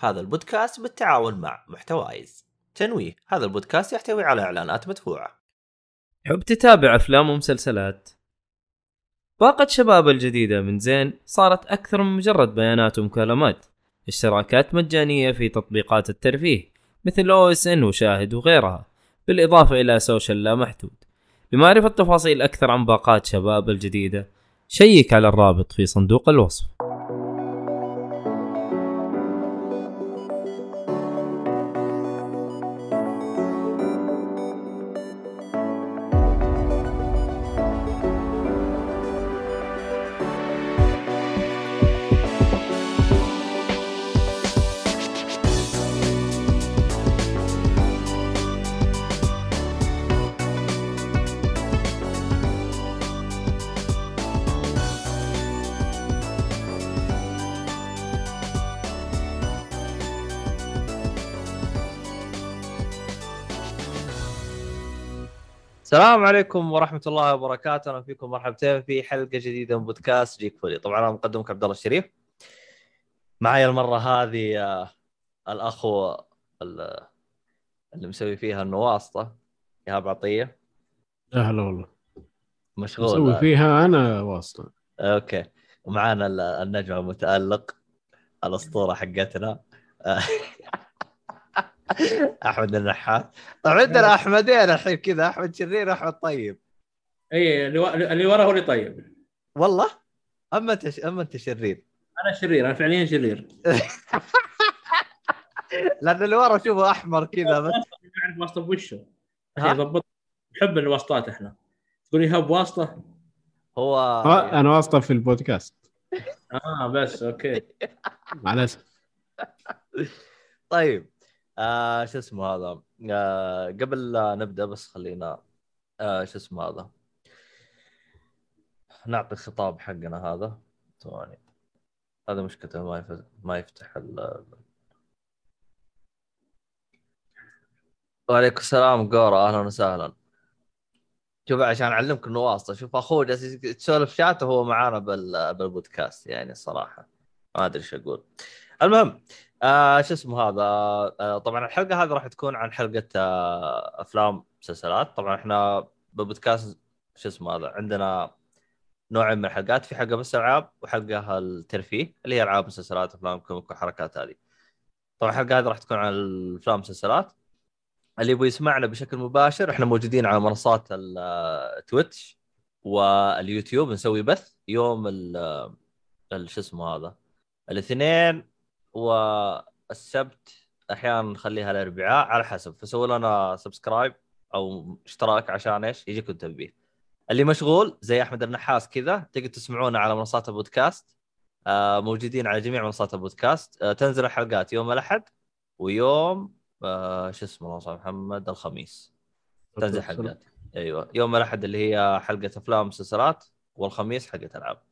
هذا البودكاست بالتعاون مع محتوايز. تنويه هذا البودكاست يحتوي على إعلانات مدفوعة. تحب تتابع أفلام ومسلسلات؟ باقة شباب الجديدة من زين صارت أكثر من مجرد بيانات ومكالمات. اشتراكات مجانية في تطبيقات الترفيه مثل أو اس ان وشاهد وغيرها بالإضافة إلى social لا محدود. لمعرفة تفاصيل أكثر عن باقات شباب الجديدة شيك على الرابط في صندوق الوصف. السلام عليكم ورحمة الله وبركاته، أهلا فيكم مرحبتين في حلقة جديدة من بودكاست جيك فولي، طبعا أنا مقدمك عبد الله الشريف. معي المرة هذه آه، الأخو ال- اللي مسوي فيها إنه واسطة إيهاب عطية. لا هلا والله. مشغول أسوي آه. فيها أنا واسطة. okay. ومعانا ال- النجم المتألق الأسطورة حقتنا. أحمد النحاس. طبعا عندنا أحمدين الحين كذا. أحمد شرير أحمد طيب. إي اللي, و... اللي ورا هو اللي طيب. والله؟ أما أنت ش- أما أنت شرير. أنا شرير أنا فعليا شرير. لأن اللي ورا شوفه أحمر كذا بس. يعرف واسطة بوشه ها؟ أخي ضبط نحب الواسطات إحنا. تقول لي هب واسطة؟ هو آه، أنا واسطة في البودكاست. آه بس okay. مع الأسف. طيب. آه شو اسمه هذا؟ آه قبل لا نبدأ بس خلينا آه شو اسمه هذا؟ نعطي الخطاب حقنا هذا. ثواني. هذا مشكلته ما يف... ما يفتح ال وعليكم السلام قورة. أهلا وسهلا. شوف عشان أعلمك انه واسطه شوف اخوه جالس تسولف شات وهو معانا بال... بالبودكاست يعني الصراحه ما أدري إيش أقول. المهم آه شو اسمه هذا؟ آه طبعا الحلقة هذه راح تكون عن حلقة آه أفلام مسلسلات. طبعا إحنا بالبودكاست شو اسمه هذا؟ عندنا نوعين من الحلقات. في حلقة بس ألعاب وحلقة الترفيه اللي هي ألعاب مسلسلات أفلام comic والحركات هذه. طبعا الحلقة هذه راح تكون عن الأفلام مسلسلات اللي يبغى يسمعنا بشكل مباشر إحنا موجودين على منصات التويتش واليوتيوب. نسوي بث يوم ال ال- شو اسمه هذا؟ الاثنين والسبت أحيانا نخليها الاربعاء على حسب. فسووا لنا subscribe أو اشتراك عشان إيش؟ يجيكم تنبيه اللي مشغول زي أحمد النحاس كذا تقدر تسمعونا على منصات البودكاست. آه، موجودين على جميع منصات البودكاست. آه، تنزل الحلقات يوم الأحد ويوم آه، شو اسمه الله محمد الخميس. تنزل حلقات. أيوه يوم الأحد اللي هي حلقة أفلام ومسلسلات والخميس حلقة ألعاب.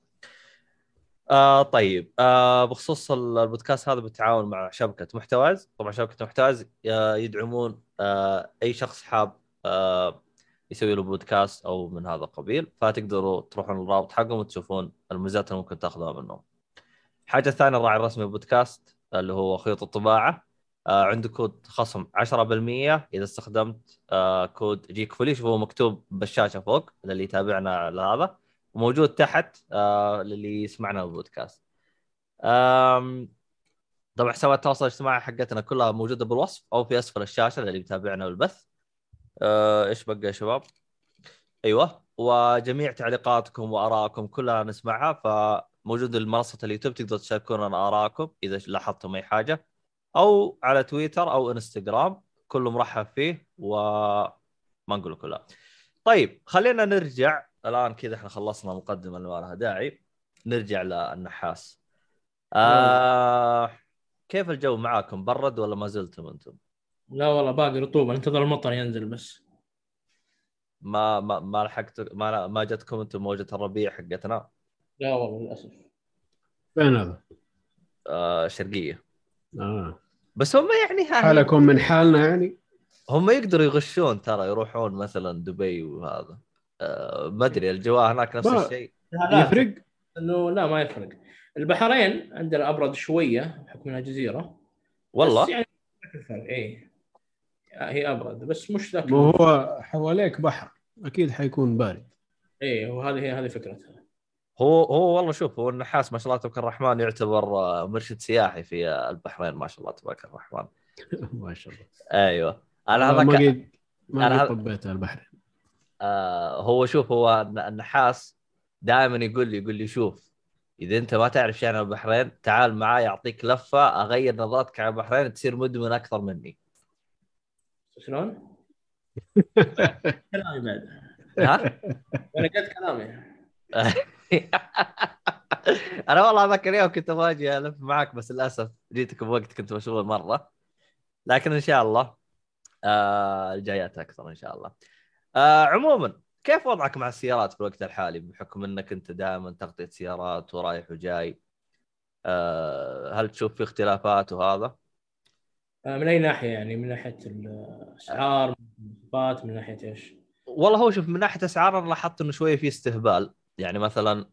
آه طيب. آه بخصوص البودكاست هذا بالتعاون مع شبكة محتواز. طبعا شبكة محتواز آه يدعمون آه أي شخص حاب آه يسوي له بودكاست أو من هذا القبيل فتقدروا تروحون الرابط حقهم وتشوفون الميزات اللي ممكن تاخذها منهم. الحاجة الثانية الراعي الرسمي للبودكاست اللي هو خيوط الطباعة. آه عنده كود خصم 10% إذا استخدمت آه كود جيك فولي شوفوا مكتوب بالشاشة فوق للي يتابعنا على هذا. وموجود تحت آه للي يسمعنا بالبودكاست. آم، طبعا حسابات التواصل الاجتماعي حقتنا كلها موجودة بالوصف أو في أسفل الشاشة للي يتابعنا بالبث. آه، إيش بقى يا شباب؟ أيوه وجميع تعليقاتكم وآرائكم كلها نسمعها فموجود منصه اليوتيوب تقدروا تشاركونا آرائكم إذا لاحظتم أي حاجة أو على تويتر أو إنستغرام كله مرحب فيه وما نقول كلها. طيب خلينا نرجع الآن كذا إحنا خلصنا مقدمه اللي ما لها داعي. نرجع للنحاس. آه كيف الجو معاكم؟ برد ولا ما زلتم أنتم؟ لا والله باقي رطوبة. انتظر المطر ينزل بس. ما ما ما لحقت ما ما جتكم أنتم موجة الربيع حقتنا؟ لا والله للأسف. فين هذا؟ آه شرقية. آه. بس هم يعني حالكم من حالنا يعني؟ هم يقدروا يغشون ترى يروحون مثلا دبي وهذا. ما أدري الجو هناك نفس الشيء. يفرق؟ إنه لا ما يفرق. البحرين عندنا ابرد شوية بحكم إنها جزيرة. والله؟ بس يعني ذاك الفرق اي هي أبرد بس مش ذاك ما هو حواليك بحر أكيد حيكون بارد. اي وهذه هي هذه فكرتها. هو هو والله شوف هو النحاس ما شاء الله تبارك الرحمن يعتبر آه، مرشد سياحي في آه، البحرين ما شاء الله تبارك الرحمن. ما شاء الله. أيوه. أنا هذاك ما قد ما أنا قد هذا- طبيت البحر آه هو شوف هو الن- النحاس دائما يقول لي يقول لي شوف إذا أنت ما تعرف شيء عن البحرين تعال معاي أعطيك لفة أغير نظرتك عن البحرين تصير مدمن أكثر مني. شلون؟ كلامي بعد. ها؟ أنا قلت كلامي. أنا والله ذاك اليوم كنت أبغى أجي ألف معك بس للأسف جيتك بوقت كنت مشغول مرة. لكن إن شاء الله آه الجايات أكثر إن شاء الله. آه عموما كيف وضعك مع السيارات في الوقت الحالي؟ بحكم إنك أنت دائما تغطية سيارات ورايح وجاي آه هل تشوف في اختلافات وهذا؟ آه، من أي ناحية يعني؟ من ناحية الأسعار من المواصفات من ناحية إيش؟ والله هو شوف من ناحية أسعار أنا لاحظت إنه شوية في استهبال. يعني مثلا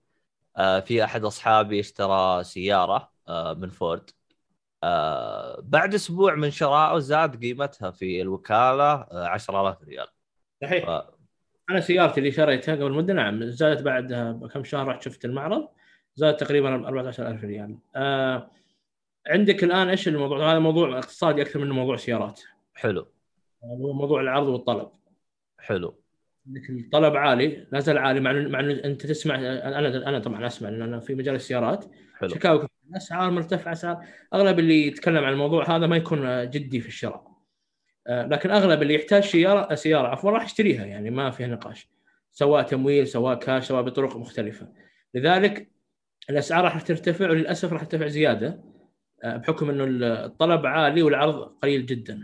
آه، في أحد أصحابي اشترى سيارة آه، من فورد. آه، بعد أسبوع من شرائه زاد قيمتها في الوكالة آه، 10000 ريال. صحيح. ف... أنا سيارتي اللي شريتها قبل مدة نعم زادت بعدها بكم شهر رحت شفت المعرض زادت تقريبا 14000 ريال. آه عندك الآن إيش الموضوع؟ هذا موضوع اقتصادي أكثر منه موضوع سيارات. حلو. هو موضوع العرض والطلب. حلو. عندك الطلب عالي لا زال عالي مع مع أنت تسمع أنا أنا طبعا أسمع لأن أنا في مجال السيارات. حلو. شكاوى. أسعار مرتفعة اسعار أغلب اللي يتكلم عن الموضوع هذا ما يكون جدي في الشراء. لكن أغلب اللي يحتاج سيارة سيارة عفوا راح يشتريها يعني ما فيها نقاش. سواء تمويل سواء كاش سواء بطرق مختلفة. لذلك الأسعار راح ترتفع وللأسف راح ترتفع زيادة آه، بحكم إنه الطلب عالي والعرض قليل جدا.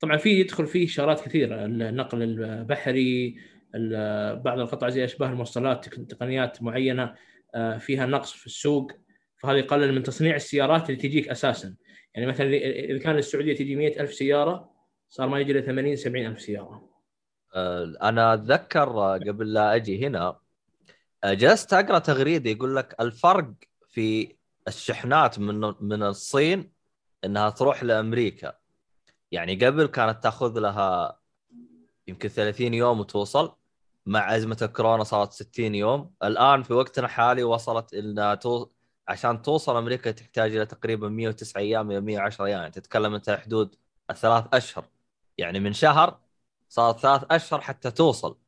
طبعا في يدخل فيه شغلات كثيرة النقل البحري ال- بعض القطع زي أشباه الموصلات تقنيات معينة آه، فيها نقص في السوق. فهذا يقلل من تصنيع السيارات اللي تجيك أساسا. يعني مثلا إذا كان السعودية تجي 100 ألف سيارة صار ما يجي ل 80 70 ألف سيارة. آه، أنا أتذكر آه، قبل لا أجي هنا آه، جلست أقرأ تغريدة يقول لك الفرق في الشحنات من من الصين إنها تروح لأمريكا. يعني قبل كانت تأخذ لها يمكن 30 يوم وتوصل مع أزمة الكورونا صارت 60 يوم. الآن في وقتنا الحالي وصلت انها تو... عشان توصل أمريكا تحتاج إلى تقريبا 109 أيام إلى 110 أيام. يعني تتكلم أنت حدود الثلاث أشهر. يعني من شهر صارت ثلاث أشهر حتى توصل.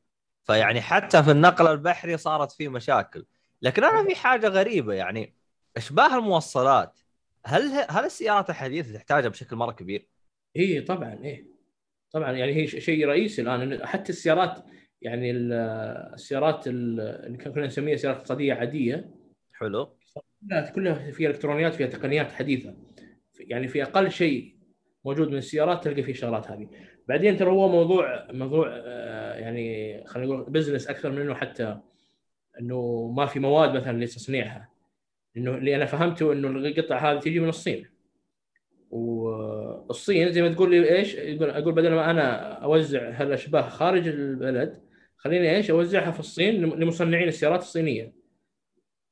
فيعني حتى في النقل البحري صارت في مشاكل. لكن أنا في حاجة غريبة يعني إشباه الموصلات هل هل السيارات الحديثة تحتاجها بشكل مرة كبير؟ إي طبعا إيه طبعا يعني هي شيء رئيسي الآن حتى السيارات يعني ال- السيارات ال- اللي كنا نسميها سيارات اقتصادية عادية. حلو. كلها كلها فيها إلكترونيات فيها تقنيات حديثة. يعني في أقل شيء موجود من السيارات تلقى فيه الشغلات هذه. بعدين ترى هو موضوع موضوع آه، يعني خلينا نقول بزنس أكثر من إنه حتى إنه ما في مواد مثلا لتصنيعها. إنه اللي أنا فهمته إنه القطع هذه تجي من الصين. والصين زي ما تقول لي إيش؟ يقول أقول بدل ما أنا أوزع هالأشباه خارج البلد خليني إيش؟ أوزعها في الصين لمصنعين السيارات الصينية.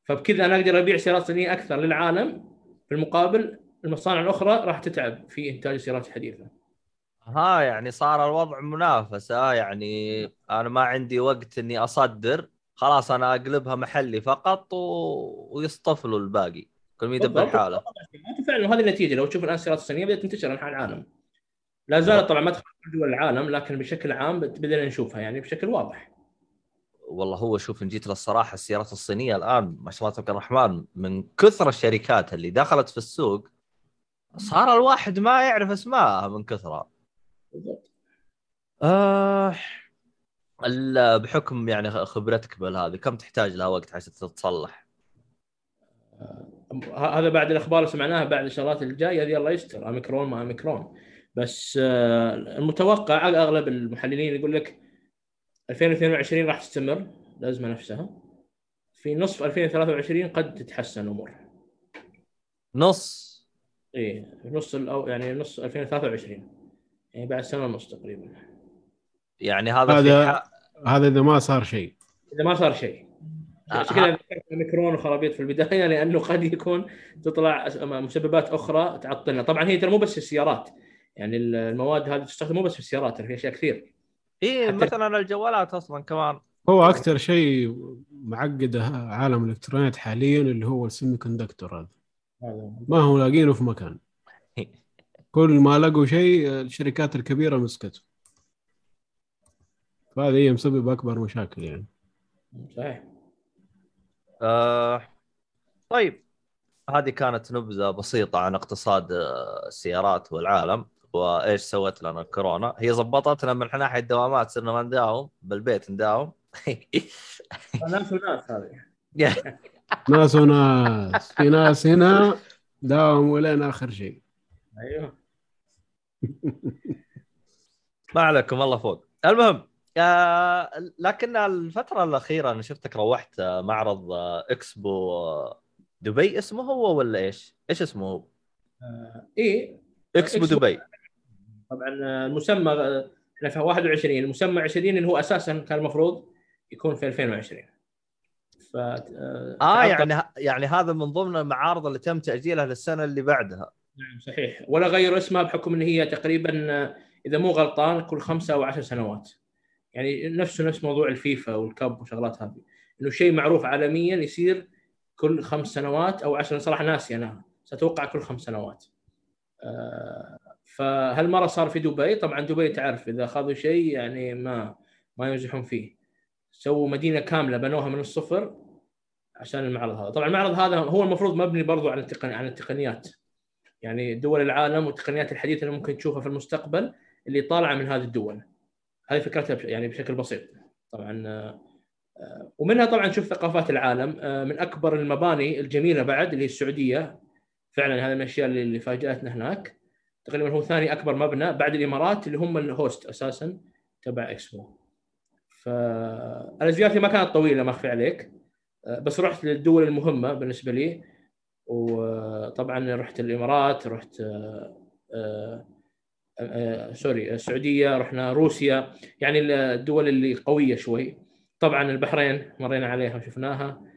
فبكذا أنا أقدر أبيع سيارات صينية أكثر للعالم في المقابل المصانع الأخرى راح تتعب في إنتاج السيارات الحديثه ها يعني صار الوضع منافسة يعني أنا ما عندي وقت إني أصدر خلاص أنا أقلبها محلي فقط و... ويصطفلوا الباقي كل يدبر. حاله فعلا وهذه النتيجة لو تشوف الآن السيارات الصينية بدأت تنتشر انحاء العالم. لا زالت طبعا ما تدخل في دول العالم لكن بشكل عام بدينا نشوفها يعني بشكل واضح. والله هو شوف إن جيت للصراحة السيارات الصينية الآن ما شاء الله تبارك الرحمن من كثر الشركات اللي دخلت في السوق صار الواحد ما يعرف اسمائها من كثرها بالضبط. آه بحكم يعني خبرتك بالهذه كم تحتاج لها وقت عشان تتصلح؟ ه- هذا بعد الأخبار اللي سمعناها بعد الشغلات الجاية هذه الله يستر. اميكرون ما اميكرون بس آه، المتوقع اغلب المحللين يقول لك 2022 راح تستمر الأزمة نفسها. في نصف 2023 قد تتحسن الأمور نص. إيه نص الأو يعني نص 2023 يعني بعد سنة ونص تقريبا. يعني هذا هذا ح... هذا إذا ما صار شيء. إذا ما صار شيء. عشان كذا ذكرت الميكرون وخرابيط في البداية لأنه قد يكون تطلع مسببات أخرى تعطلنا. طبعا هي ترى مو بس في السيارات. يعني المواد هذه تستخدم مو بس في السيارات في أشياء كثير. اي حتى- مثلا الجوالات أصلا كمان. هو أكثر شيء معقد عالم الإلكترونيات حاليا اللي هو السيمي كوندكتور هذا. ما هو لاقينه في مكان. كل ما لقوا شيء الشركات الكبيرة مسكته. فهذه هي مسبب أكبر مشاكل يعني. صحيح. آه طيب. هذه كانت نبذة بسيطة عن اقتصاد آه، السيارات والعالم وإيش سوت لنا الكورونا هي ضبطتنا من ناحية الدوامات صرنا ما نداوم بالبيت نداوم. ناس وناس هذه. ناس وناس. في ناس هنا داوموا لين آخر شيء. أيوه. ما عليكم الله فوق. المهم آه لكن الفترة الأخيرة أنا شفتك روحت آه، معرض آه، إكسبو آه، دبي. اسمه هو ولا إيش؟ إيش اسمه هو؟ إيه. إكسبو إكسبو. دبي. طبعا المسمى إحنا في 21 المسمى 20 اللي هو أساسا كان المفروض يكون في 2020 ف آه تعطل- يعني يعني هذا من ضمن المعارض اللي تم تأجيلها للسنة اللي بعدها. نعم صحيح. ولا غيروا اسمها بحكم إن هي تقريبا آه، إذا مو غلطان كل خمسة أو عشر سنوات. يعني نفسه نفس موضوع الفيفا والكب وشغلات هذه. إنه شيء معروف عالميا يصير كل خمس سنوات أو عشر صراحة ناسي أنا. سأتوقع كل خمس سنوات. آه، فهالمرة صار في دبي. طبعا دبي تعرف إذا أخذوا شيء يعني ما ما يمزحون فيه. سووا مدينة كاملة بنوها من الصفر عشان المعرض هذا. طبعا المعرض هذا هو المفروض مبني برضو على التقن... عن التقنيات. يعني دول العالم والتقنيات الحديثة اللي ممكن تشوفها في المستقبل اللي طالعة من هذه الدول. هذه فكرتها. يعني بشكل بسيط. طبعا آه، آه، ومنها طبعا نشوف ثقافات العالم. آه، من أكبر المباني الجميلة بعد اللي هي السعودية. فعلا هذا من الأشياء اللي فاجأتنا هناك. تقريبا هو ثاني أكبر مبنى بعد الإمارات اللي هم الهوست أساسا تبع إكسبو. فانا زيارتي ما كانت طويلة ما أخفي عليك. آه، بس رحت للدول المهمة بالنسبة لي. وطبعا رحت الإمارات رحت آه، آه، سوري السعودية رحنا روسيا. يعني الدول اللي قوية شوي. طبعا البحرين مرينا عليها وشفناها.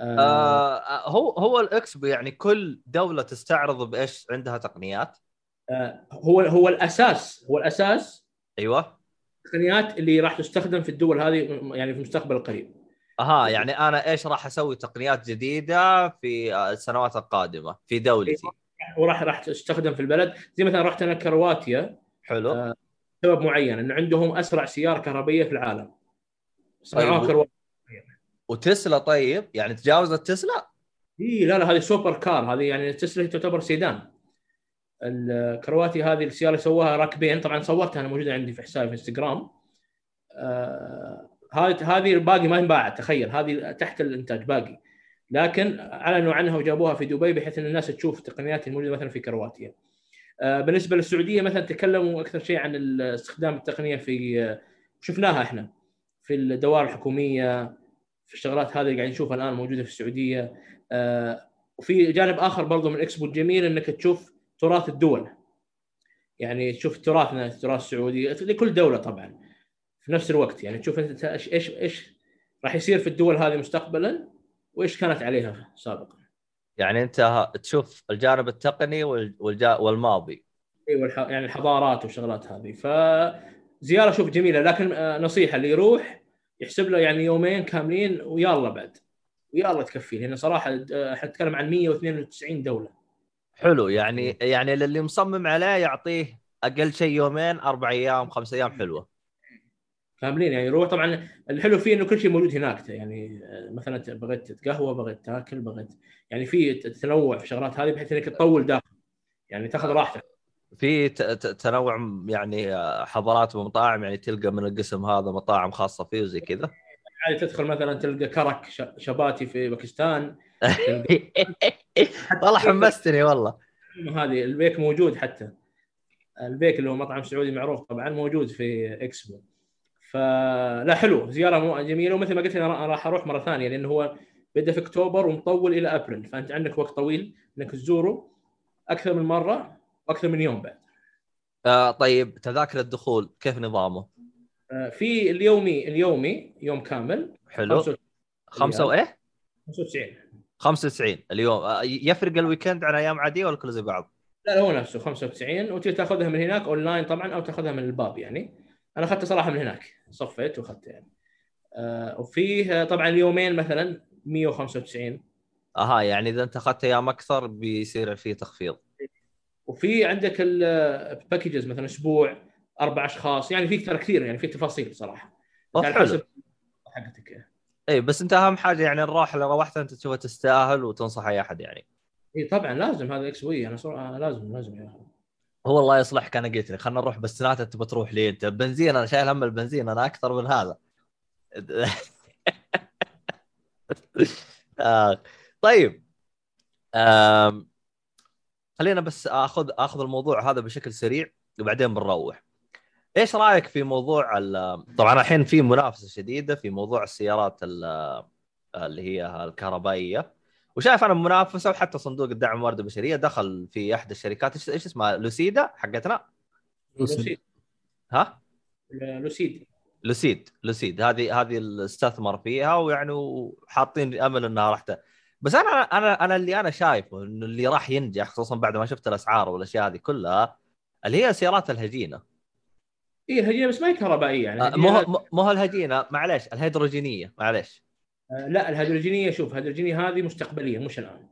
آه هو هو الإكسبو يعني كل دولة تستعرض بإيش عندها تقنيات؟ آه، هو هو الأساس هو الأساس أيوه. التقنيات اللي راح تستخدم في الدول هذه يعني في المستقبل القريب. أها يعني أنا إيش راح أسوي؟ تقنيات جديدة في السنوات القادمة في دولتي. وراح راح تستخدم في البلد. زي مثلا رحت أنا كرواتيا. حلو. آه. سبب معين انه عندهم أسرع سيارة كهربائيه في العالم. صنعوها طيب. كرواتيا. وتسلا طيب؟ يعني تجاوزت تسلا؟ اي لا لا هذه super car. هذه يعني تسلا تعتبر سيدان. الكرواتي هذه السياره سووها راكبين طبعا صورتها أنا موجودة عندي في حسابي في إنستغرام. آه هذه هذه الباقي ما انباعت تخيل. هذه تحت الإنتاج باقي. لكن أعلنوا عنها وجابوها في دبي بحيث إن الناس تشوف التقنيات الموجودة مثلا في كرواتيا. آه بالنسبة للسعودية مثلا تكلموا أكثر شيء عن استخدام التقنية في آه، شفناها إحنا في الدوائر الحكومية في الشغلات هذه اللي قاعدين نشوفها الآن موجودة في السعودية. وفي جانب آخر برضو من إكسبو الجميل إنك تشوف تراث الدول. يعني تشوف تراثنا التراث السعودي لكل دولة طبعا في نفس الوقت. يعني تشوف أنت إيش إيش إيش راح يصير في الدول هذه مستقبلا وإيش كانت عليها سابقا. يعني أنت تشوف الجانب التقني وال- والجا... والماضي. أيوه الح- يعني الحضارات والشغلات هذه. فزياره شوف جميلة لكن نصيحة اللي يروح يحسب له يعني يومين كاملين ويلا بعد ويلا تكفي لأن صراحة آه، أحنا نتكلم عن 192 دولة. حلو يعني يعني اللي مصمم عليه يعطيه أقل شيء يومين أربع أيام خمس أيام حلوة. كاملين يعني يروح طبعا الحلو فيه إنه كل شيء موجود هناك يعني مثلا بغيت تتقهوى بغيت تاكل بغيت يعني في تنوع في الشغلات هذه بحيث إنك تطول داخل يعني تاخذ راحتك. في تنوع يعني حضارات ومطاعم يعني تلقى من القسم هذا مطاعم خاصة فيه وزي كذا. عادي تدخل مثلا تلقى كرك شباتي في باكستان والله حمستني والله. هذه البيك موجود حتى. البيك اللي هو مطعم سعودي معروف طبعا موجود في إكسبو. فلا حلو. زيارة جميلة ومثل ما قلت أنا را- راح أروح مرة ثانية لأنه هو بدأ في أكتوبر ومطول إلى أبريل. فأنت عندك وقت طويل إنك تزوره أكثر من مرة وأكثر من يوم بعد. آه طيب تذاكر الدخول كيف نظامه؟ آه، في اليومي اليومي يوم كامل. حلو. 35 خمسة وإيه؟ 95 95 اليوم آه، يفرق ال weekend عن أيام عادية ولا كله زي بعض؟ لا هو نفسه 95 وتقدر تاخذها من هناك أونلاين طبعا أو تاخذها من الباب يعني. أنا اخذتها صراحة من هناك صفيت واخذتها يعني. آه وفيه آه، طبعا اليومين مثلا 195 أها يعني إذا أنت أخذت أيام أكثر بيصير في تخفيض. وفي عندك ال packages مثلا أسبوع أربع أشخاص يعني في ترى كثير يعني في تفاصيل صراحة. طب على حلو. حسب حقتك اي بس أنت أهم حاجة يعني الراحة اللي روحت أنت تشوفها تستأهل وتنصح أي أحد يعني اي طبعا لازم هذا إكس وي أنا صراحة لازم لازم أخي. هو الله يصلحك أنا قلت لك خلينا نروح بس نات تبى تروح لي انت بنزين أنا شايل هم البنزين أنا أكثر من هذا آه. طيب. خلينا بس آخذ آخذ الموضوع هذا بشكل سريع وبعدين بنروح إيش رأيك في موضوع ال- طبعا الحين في منافسة شديدة في موضوع السيارات ال- اللي هي الكهربائية. وشايف أنا منافسة وحتى صندوق الدعم الموارد البشرية دخل في احد الشركات. إيش اسمها؟ لوسيدا حقتنا؟ لوسيد. ها؟ لوسيد. لوسيد. لوسيد. هذه هذه استثمر فيها ويعني وحاطين امل إنها راح. بس أنا أنا أنا اللي أنا شايفه إنه اللي راح ينجح خصوصا بعد ما شفت الأسعار والأشياء هذه كلها اللي هي السيارات الهجينة. اي الهجينه بس ما هي كهربائية يعني آه، مو مو- الهجينه معليش الهيدروجينية معليش. آه، لا الهيدروجينية شوف الهيدروجينية هذه مستقبلية مش الان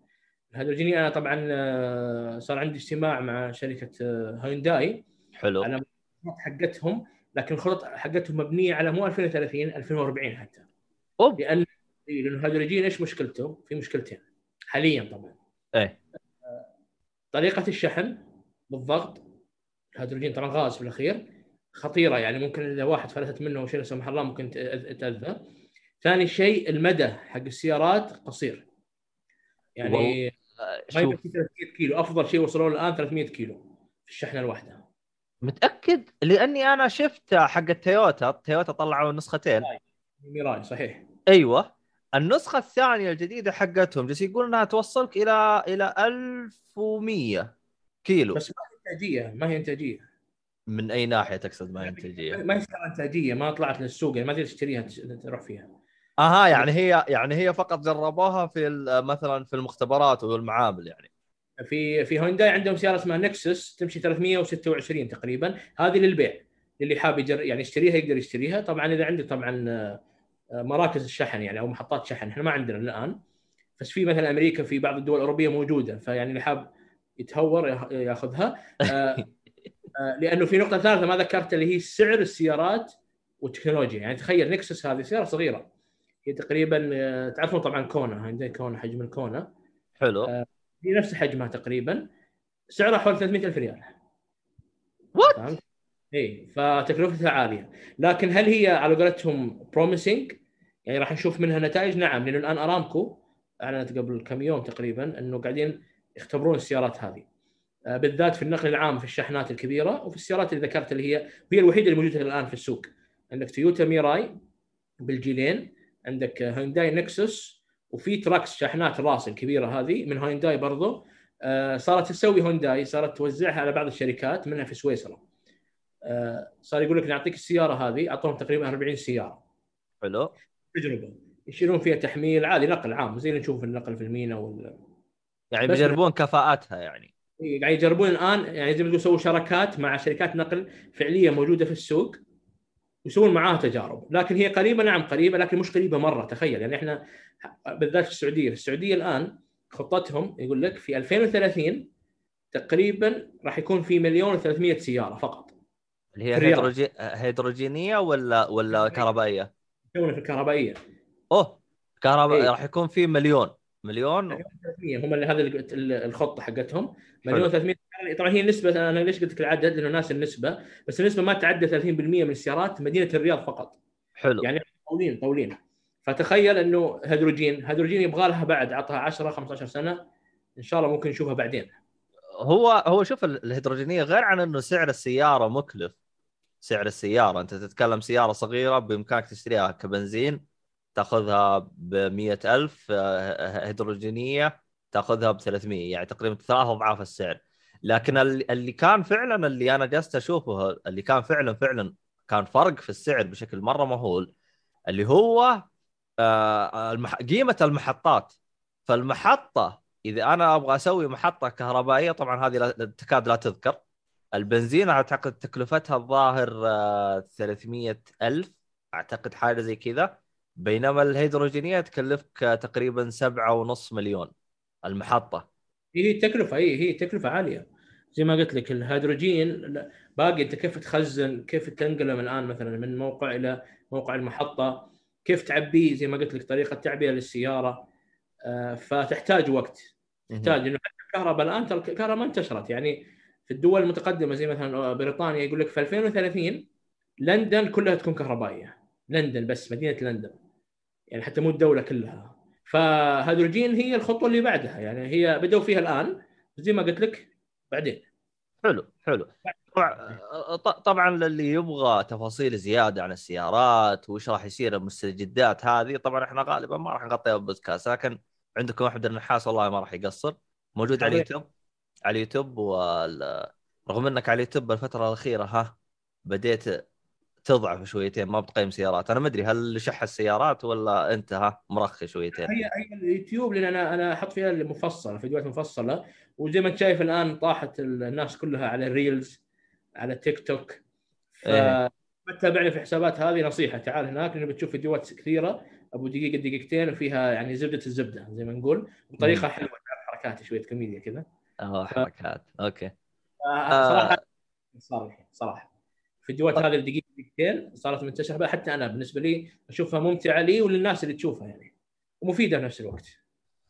الهيدروجينية أنا طبعا آه، صار عندي اجتماع مع شركة آه، هيونداي. حلو. على حقتهم لكن الخطط حقتهم مبنية على مو 2030 2040 حتى. أوب. لأن لأنه الهيدروجين إيش مشكلته؟ في مشكلتين حاليا طبعا. إيه. طريقة الشحن بالضغط الهيدروجين طبعا غاز في الأخير خطيرة يعني ممكن إذا واحد فلتت منه أو شيء لا سمح الله ممكن تأذى. ثاني شيء المدى حق السيارات قصير. يعني ما في 300 كيلو أفضل شيء وصلوا له الآن 300 كيلو في الشحنة الواحدة. متأكد لأني أنا شفت حق التويوتا تويوتا طلعوا نسختين ميراي صحيح. أيوه النسخة الثانية الجديدة حقتهم جالس يقول إنها توصلك إلى إلى 1100 كيلو بس ما هي إنتاجية ما هي إنتاجية. من أي ناحية تقصد ما هي انتاجيه؟ ما هي إنتاجية ما طلعت للسوق يعني ما تقدر تشتريها تش- تروح فيها. أها يعني هي يعني هي فقط جربوها في مثلا في المختبرات والمعامل يعني. في في هونداي عندهم سيارة اسمها نكسس تمشي 326 تقريبا. هذه للبيع اللي حاب يجر يعني يشتريها يقدر يشتريها. طبعا إذا عنده طبعا آه، مراكز الشحن يعني أو محطات شحن. إحنا ما عندنا الآن. بس في مثلا أمريكا في بعض الدول الأوروبية موجودة. فيعني اللي حاب يتهور ياخ- ياخذها. آه، لأنه في نقطة ثالثة ما ذكرت اللي هي سعر السيارات والتكنولوجيا. يعني تخيل نكسو هذه سيارة صغيرة. هي تقريبا آه، تعرفون طبعا كونا. عندنا كونا حجم الكونا. حلو. آه. هي نفس حجمها تقريبا. سعرها حوالي 300 ألف ريال. what؟ اي فتكلفتها عالية. لكن هل هي على قولتهم promising يعني راح نشوف منها نتائج؟ نعم لأنه الآن أرامكو أعلنت قبل كم يوم تقريبا إنه قاعدين يختبرون السيارات هذه. بالذات في النقل العام في الشحنات الكبيرة وفي السيارات اللي ذكرت اللي هي هي الوحيدة اللي موجوده الآن في السوق. عندك تويوتا ميراي بالجيلين عندك هونداي نكسو وفي trucks شاحنات راس الكبيرة هذه من هونداي برضو. آه، صارت تسوي هونداي صارت توزعها على بعض الشركات منها في سويسرا. آه، صار يقول لك نعطيك السيارة هذه أعطوهم تقريبا 40 سيارة. حلو. تجربة. يشيلون فيها تحميل عادي نقل عام زي اللي نشوفه في النقل في المينا وال... يعني بيجربون كفاءتها يعني. قاعد يجربون الآن يعني زي ما تقول يسووا شراكات مع شركات نقل فعلية موجودة في السوق يسوون معاها تجارب لكن هي قريبة نعم قريبة لكن مش قريبة مرة تخيل يعني إحنا بالذات في السعودية في السعودية الآن خطتهم يقول لك في 2030 تقريبا راح يكون في مليون و300 سيارة فقط اللي هي. هيدروجي... هيدروجينية ولا ولا كهربائيه؟ يسوونها في الكهربائية أوه كهرباء إيه. راح يكون في مليون مليون؟ 300 هم اللي هذا الخطة حقتهم. مليون 300 طبعا هي النسبة أنا ليش قلت لك العدد؟ لأنه ناس النسبة. بس النسبة ما تعدى 30% من السيارات مدينة الرياض فقط. حلو. يعني طولين طولين. فتخيل إنه هيدروجين هيدروجين يبغى لها بعد عطها 10 15 سنة. إن شاء الله ممكن نشوفها بعدين. هو هو شوف ال- الهيدروجينية غير عن إنه سعر السيارة مكلف. سعر السيارة. أنت تتكلم سيارة صغيرة بإمكانك تشتريها كبنزين. تاخذها ب ألف آه، هيدروجينية تاخذها ب 300 يعني تقريبا ثلاث أضعاف السعر لكن ال- اللي كان فعلا اللي أنا جلست أشوفه اللي كان فعلا فعلا كان فرق في السعر بشكل مرة مهول اللي هو آه. قيمة المحطات فالمحطة إذا أنا أبغى أسوي محطة كهربائية طبعا هذه. تكاد لا تذكر البنزين أعتقد تكلفتها الظاهر آه 300 ألف أعتقد حاجة زي كذا بينما الهيدروجينيه تكلفك تقريبا سبعة ونص مليون المحطة. هي تكلفة هي هي تكلفة عالية. زي ما قلت لك الهيدروجين باقي أنت كيف تخزن كيف تنقله من الآن مثلا من موقع إلى موقع المحطة كيف تعبيه زي ما قلت لك طريقة تعبئه للسيارة. آه، فتحتاج وقت. تحتاج انه حتى الكهرباء الآن ترى الكهرباء ما انتشرت. يعني في الدول المتقدمة زي مثلا بريطانيا يقول لك في 2030 لندن كلها تكون كهربائية. لندن بس مدينة لندن. يعني حتى مو الدولة كلها. فهيدروجين هي الخطوة اللي بعدها. يعني هي بدأوا فيها الآن. زي ما قلت لك بعدين. حلو حلو. طبعا للي يبغى تفاصيل زيادة عن السيارات وش راح يصير المستجدات هذه طبعا إحنا غالبا ما راح نغطيها بالبودكاست لكن عندكم احمد النحاس والله ما راح يقصر. موجود على. اليوتيوب على اليوتيوب وال... رغم إنك على اليوتيوب الفترة الأخيرة ها بديت تضعف شويتين ما بتقيم سيارات. أنا ما أدري هل شح السيارات ولا أنت ها مرخي شويتين؟ هي هي اليوتيوب لأن أنا أنا أحط فيها المفصلة فيديوهات مفصلة. وزي ما أنت شايف الآن طاحت الناس كلها على ال reels على تيك توك. ف إيه. تتابعني في الحسابات هذه نصيحة تعال هناك لأنه بتشوف فيديوهات كثيرة. أبو دقيقة دقيقتين وفيها يعني زبدة الزبدة زي ما نقول. بطريقة حلوة تعرف حركات شوية كوميديا كذا. آه حركات. okay. آه، صراحة صار الحين صراحة. الفيديوهات هذه الدقيقه دقيقتين صارت منتشرة بقى حتى أنا بالنسبة لي أشوفها ممتعة لي وللناس اللي تشوفها يعني ومفيدة في نفس الوقت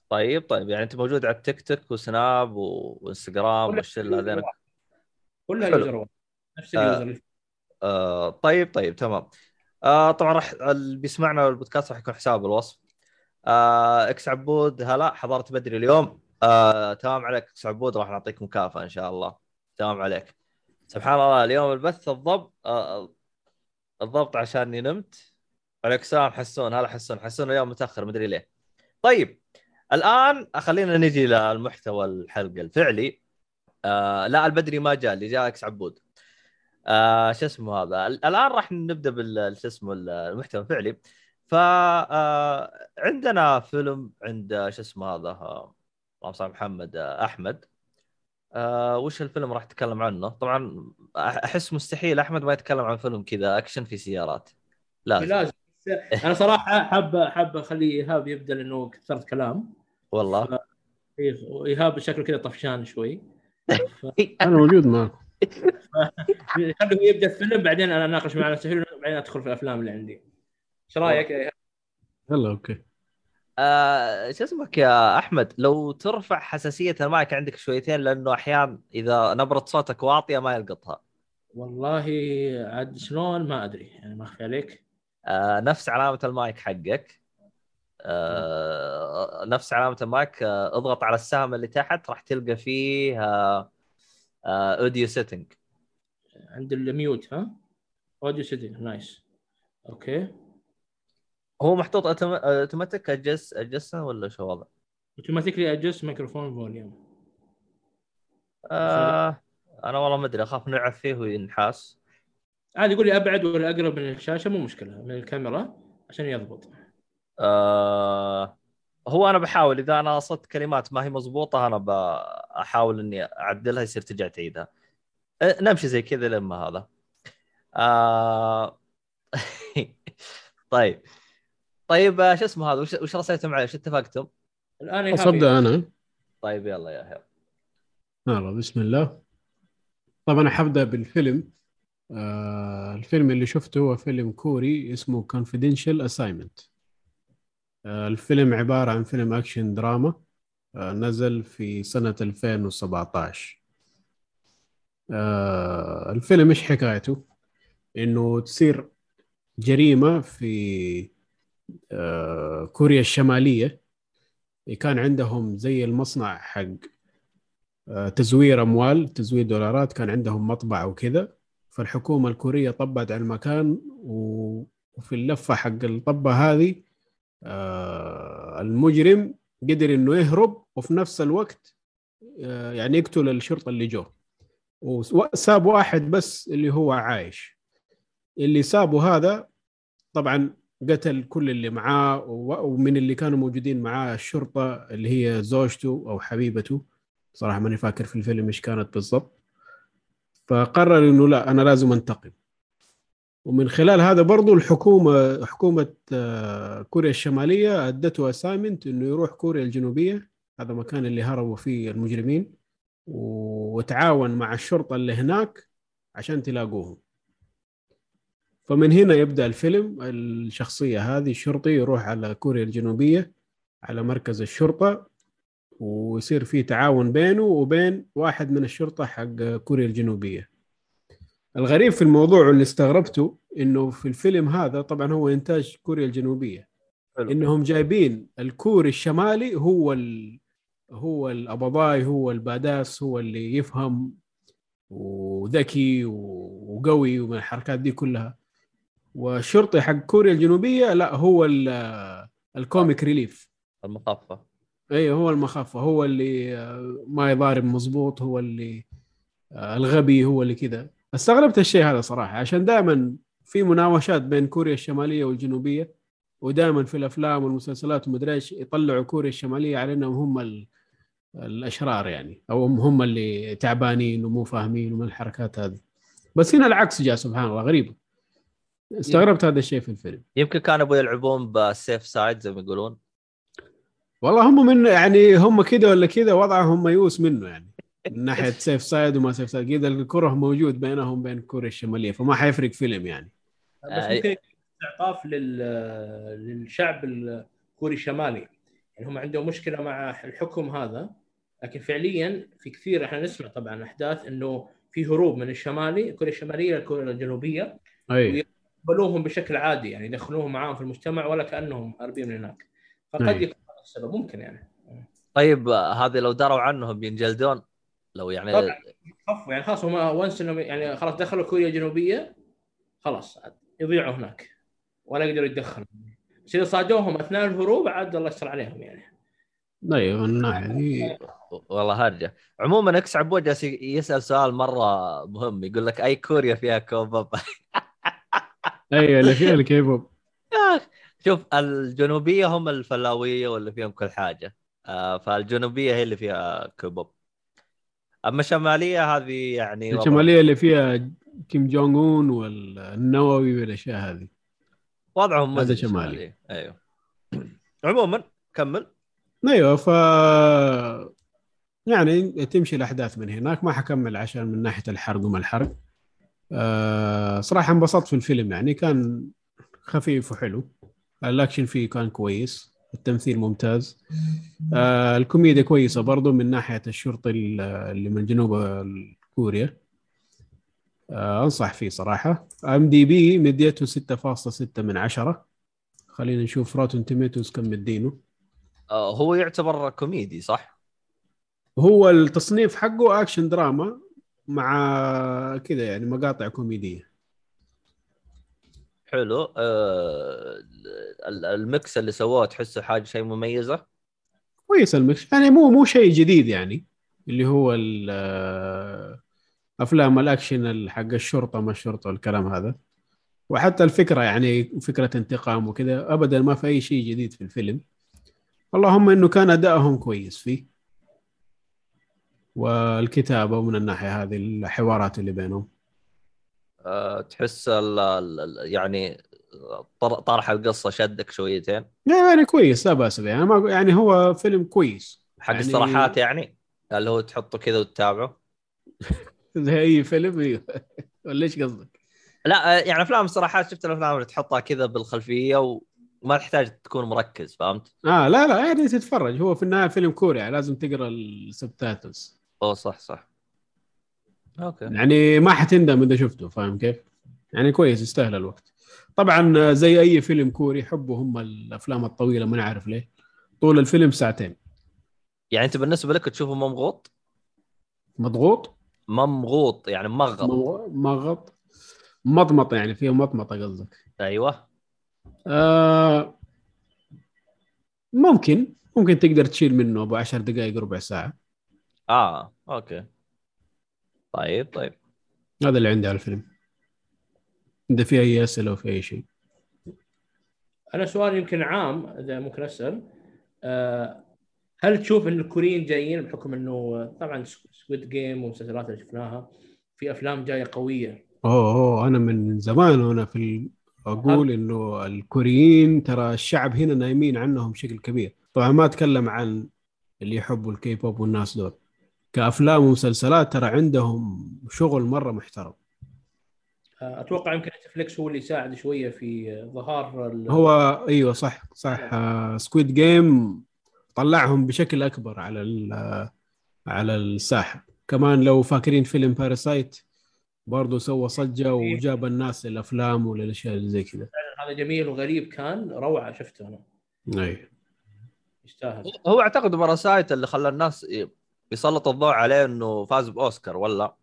طيب طيب يعني أنت موجود على التيك توك وسناب وإنستغرام والشله هذين كلها. user. نفس آه. ال user آه طيب طيب تمام آه طبعا راح اللي بيسمعنا البودكاست راح يكون حساب الوصف آه إكس عبود هلا حضرت بدري اليوم آه تمام عليك إكس عبود راح نعطيك مكافاه إن شاء الله تمام عليك سبحان الله اليوم البث الضبط الضبط عشاني نمت. عليك السلام حسون هلا حسون حسون اليوم متأخر مدري ليه. طيب الآن خلينا نجي للمحتوى الحلقة الفعلي. آه لا البدري ما جاء اللي جاء إكس عبود. آه شو اسمه هذا؟ ال- الآن راح نبدأ بال شو اسمه ال- المحتوى الفعلي. ف عندنا فيلم عند شو اسمه هذا؟ اللهم محمد أحمد. آه وش الفيلم راح اتكلم عنه؟ طبعا أحس مستحيل أحمد ما يتكلم عن فيلم كذا أكشن في سيارات. لازم. لازم أنا صراحة حاب حاب أخلي إيهاب يبدأ لأنه كثرت كلام. والله. إيه، وايهاب شكله كذا طفشان شوي. أنا موجود معكم خليه يبدأ الفيلم بعدين أنا أناقش مع نفسي بعدين أدخل في الأفلام اللي عندي. إيش رأيك يا إيهاب؟ يلا okay. آه شو اسمك يا أحمد؟ لو ترفع حساسيه المايك عندك شويتين لأنه أحيانا إذا نبرة صوتك واطية ما يلقطها. والله عاد شلون؟ ما أدري يعني ما أخفي عليك. آه نفس علامة المايك حقك. آه نفس علامة المايك. آه اضغط على السهم اللي تحت راح تلقى فيه آه آه audio setting عند ال mute ها؟ audio setting nice okay. هو محطوط automatic adjust adjustment ولا شو وضع؟ automatically adjust microphone volume آه أنا والله ما أدري أخاف نلعب فيه وينحاس. عادي يقول لي أبعد ولا أقرب من الشاشة مو مشكلة من الكاميرا عشان يضبط. آه هو أنا بحاول إذا أنا صدت كلمات ما هي مضبوطة أنا بحاول إني أعدلها يصير ترجع تعيدها أه، نمشي زي كذا لما هذا. آه طيب. طيب آه، شو اسمه هذا؟ وش, وش رسيتم عليه؟ وش اتفقتم؟ الآن أصدق أنا. طيب يلا يا هيل يلا بسم الله. طبعا أنا حبدأ بالفيلم. آه الفيلم اللي شفته هو فيلم كوري اسمه Confidential Assignment. آه الفيلم عبارة عن فيلم أكشن دراما. آه نزل في سنة 2017 آه الفيلم إيش حكايته؟ إنه تصير جريمة في كوريا الشمالية. كان عندهم زي المصنع حق آه، تزوير أموال تزوير دولارات. كان عندهم مطبعة وكذا. فالحكومة الكورية طبت على المكان وفي اللفة حق الطبة هذه آه، المجرم قدر إنه يهرب وفي نفس الوقت آه، يعني يقتل الشرطة اللي جو وساب واحد بس اللي هو عايش. اللي سابه هذا طبعا قتل كل اللي معاه ومن اللي كانوا موجودين معاه الشرطة اللي هي زوجته أو حبيبته. صراحة ماني فاكر في الفيلم إيش كانت بالضبط. فقرر إنه لا أنا لازم أنتقم. ومن خلال هذا برضو الحكومة حكومة آه، كوريا الشمالية ادته اسايمنت إنه يروح كوريا الجنوبية. هذا المكان اللي هربوا فيه المجرمين. وتعاون مع الشرطة اللي هناك عشان تلاقوهم. فمن هنا يبدأ الفيلم. الشخصية هذه الشرطي يروح على كوريا الجنوبية على مركز الشرطة ويصير في تعاون بينه وبين واحد من الشرطة حق كوريا الجنوبية. الغريب في الموضوع واللي استغربته إنه في الفيلم هذا طبعا هو إنتاج كوريا الجنوبية. حلو. إنهم جايبين الكوري الشمالي هو ال... هو الابضاي هو الباداس هو اللي يفهم وذكي وقوي ومن الحركات دي كلها. والشرطي حق كوريا الجنوبية لا هو ال- ال comic relief. المخفة إيه هو المخفة هو اللي آه، ما يضارب مظبوط هو اللي آه، الغبي هو اللي كذا. استغربت الشيء هذا صراحة عشان دائما في مناوشات بين كوريا الشمالية والجنوبية ودائما في الأفلام والمسلسلات ومدري إيش يطلعوا كوريا الشمالية على إنهم هم ال- الأشرار يعني أو هم- اللي تعبانين ومو فاهمين ومن الحركات هذه. بس هنا العكس جاء سبحان الله غريب. استغربت هذا الشيء في الفيلم. يمكن كانوا يبغوا يلعبون بال safe side زي ما يقولون. والله هم من يعني هم كذا ولا كذا وضعهم ميؤوس منه يعني من ناحية safe side وما safe side. كذا الكره موجود بينهم بين كوريا الشمالية فما حيفرق فيلم يعني. بس آه، ممكن استعطاف لل... للشعب الكوري الشمالي. يعني هم عندهم مشكلة مع الحكم هذا لكن فعليا في كثير إحنا نسمع طبعا أحداث إنه في هروب من الشمالي كوريا الشمالية لكوريا الجنوبية. أي. يقبلوهم بشكل عادي يعني يدخلوهم معاهم في المجتمع ولا كأنهم هاربين من هناك. فقد أي. يكون هذا السبب ممكن يعني. طيب هذه لو دروا عنهم بينجلدون لو يعني طبعا. يعني خلاص هم وانس انهم يعني خلاص دخلوا كوريا الجنوبية خلاص يضيعوا هناك. ولا يقدروا يتدخلوا. بس إذا صادوهم اثناء الهروب عاد الله يستر عليهم يعني. أيوه من الناحيه دي والله هرجة. عموما أكس عبود يسأل سؤال مرة مهم يقول لك أي كوريا فيها كوباب أيوه اللي فيها الكيبوب. شوف الجنوبية هم الفلاوية واللي فيهم كل حاجة. آه، فالجنوبية هي اللي فيها كوباب أما الشمالية هذه يعني الشمالية اللي فيها كيم جونج اون والنووي والأشياء هذه. وضعهم هذا شمالي. أيوه. عموما كمل. أيوه ف يعني تمشي الأحداث من هناك. ما حكمل عشان من ناحية الحرق وما الحرق. آه صراحة انبسطت في الفيلم يعني كان خفيف وحلو. الأكشن فيه كان كويس التمثيل ممتاز. آه الكوميديا كويسة برضو من ناحية الشرطي ال- اللي من جنوب كوريا. آه أنصح فيه صراحة. IMDb مديته 6.6 من 10 خلينا نشوف Rotten Tomatoes كم مديته. آه، هو يعتبر كوميدي صح؟ هو التصنيف حقه اكشن دراما مع كذا يعني مقاطع كوميدية. حلو. آه، ال- ال mix اللي سووه تحسه حاجة شيء مميزة؟ كويس ال mix يعني مو مو شيء جديد يعني. اللي هو أفلام الأكشن ال- حق الشرطة ما الشرطة والكلام هذا. وحتى الفكرة يعني فكرة انتقام وكذا. ابدا ما في أي شيء جديد في الفيلم. اللهم إنه كان أدائهم كويس فيه. والكتابة ومن الناحية هذه الحوارات اللي بينهم. آه، تحس ال- ال- ال- يعني طر- طرح القصة شدك شويتين؟ يعني كويس لا بأس به. يعني, ما يعني هو فيلم كويس. حق يعني- السرحات يعني؟ اللي هو تحطه كذا وتتابعه؟ زي أي فيلم أيوه. ولا إيش قصدك؟ لا يعني أفلام السرحات شفت الأفلام اللي تحطها كذا بالخلفية وما تحتاج تكون مركز فهمت؟ آه لا لا يعني تتفرج. هو في النهاية فيلم كوري يعني لازم تقرأ ال subtitles. أوه صح صح. أوكي. يعني ما حتندم إذا شفته فاهم كيف؟ يعني كويس يستاهل الوقت. طبعا زي أي فيلم كوري يحبوا هم الأفلام الطويلة ما نعرف ليه. طول الفيلم ساعتين. يعني أنت بالنسبة لك تشوفه ممغوط؟ مضغوط؟ ممغوط يعني مغط. مضغط مضمط يعني فيه مطمطه قصدك. أيوه. آه ممكن ممكن تقدر تشيل منه أبو 10 دقائق ربع ساعة. آه okay. طيب طيب. هذا اللي عندي على الفيلم. إذا في أي أسئلة أو في أي شيء. أنا سؤال يمكن عام إذا ممكن أسأل. آه، هل تشوف إن الكوريين جايين بحكم إنه طبعا Squid Game والمسلسلات اللي شفناها في أفلام جاية قوية؟ أوه أوه أنا من زمان وأنا في ال... أقول إنه الكوريين ترى الشعب هنا نايمين عنهم بشكل كبير. طبعا ما أتكلم عن اللي يحبوا الكي بوب والناس دول. كأفلام ومسلسلات ترى عندهم شغل مرة محترم. آه، أتوقع يمكن Netflix هو اللي يساعد شوية في ظهار ال- هو إيوه صح صح. Squid Game طلعهم بشكل أكبر على ال- على الساحة. كمان لو فاكرين فيلم Parasite برضه سوى ضجة وجاب الناس للأفلام وللأشياء اللي زي كذا. هذا جميل وغريب كان روعة شفته أنا. اي يستاهل. هو أعتقد Parasite اللي خلى الناس يسلط الضوء عليه إنه فاز بأوسكار ولا؟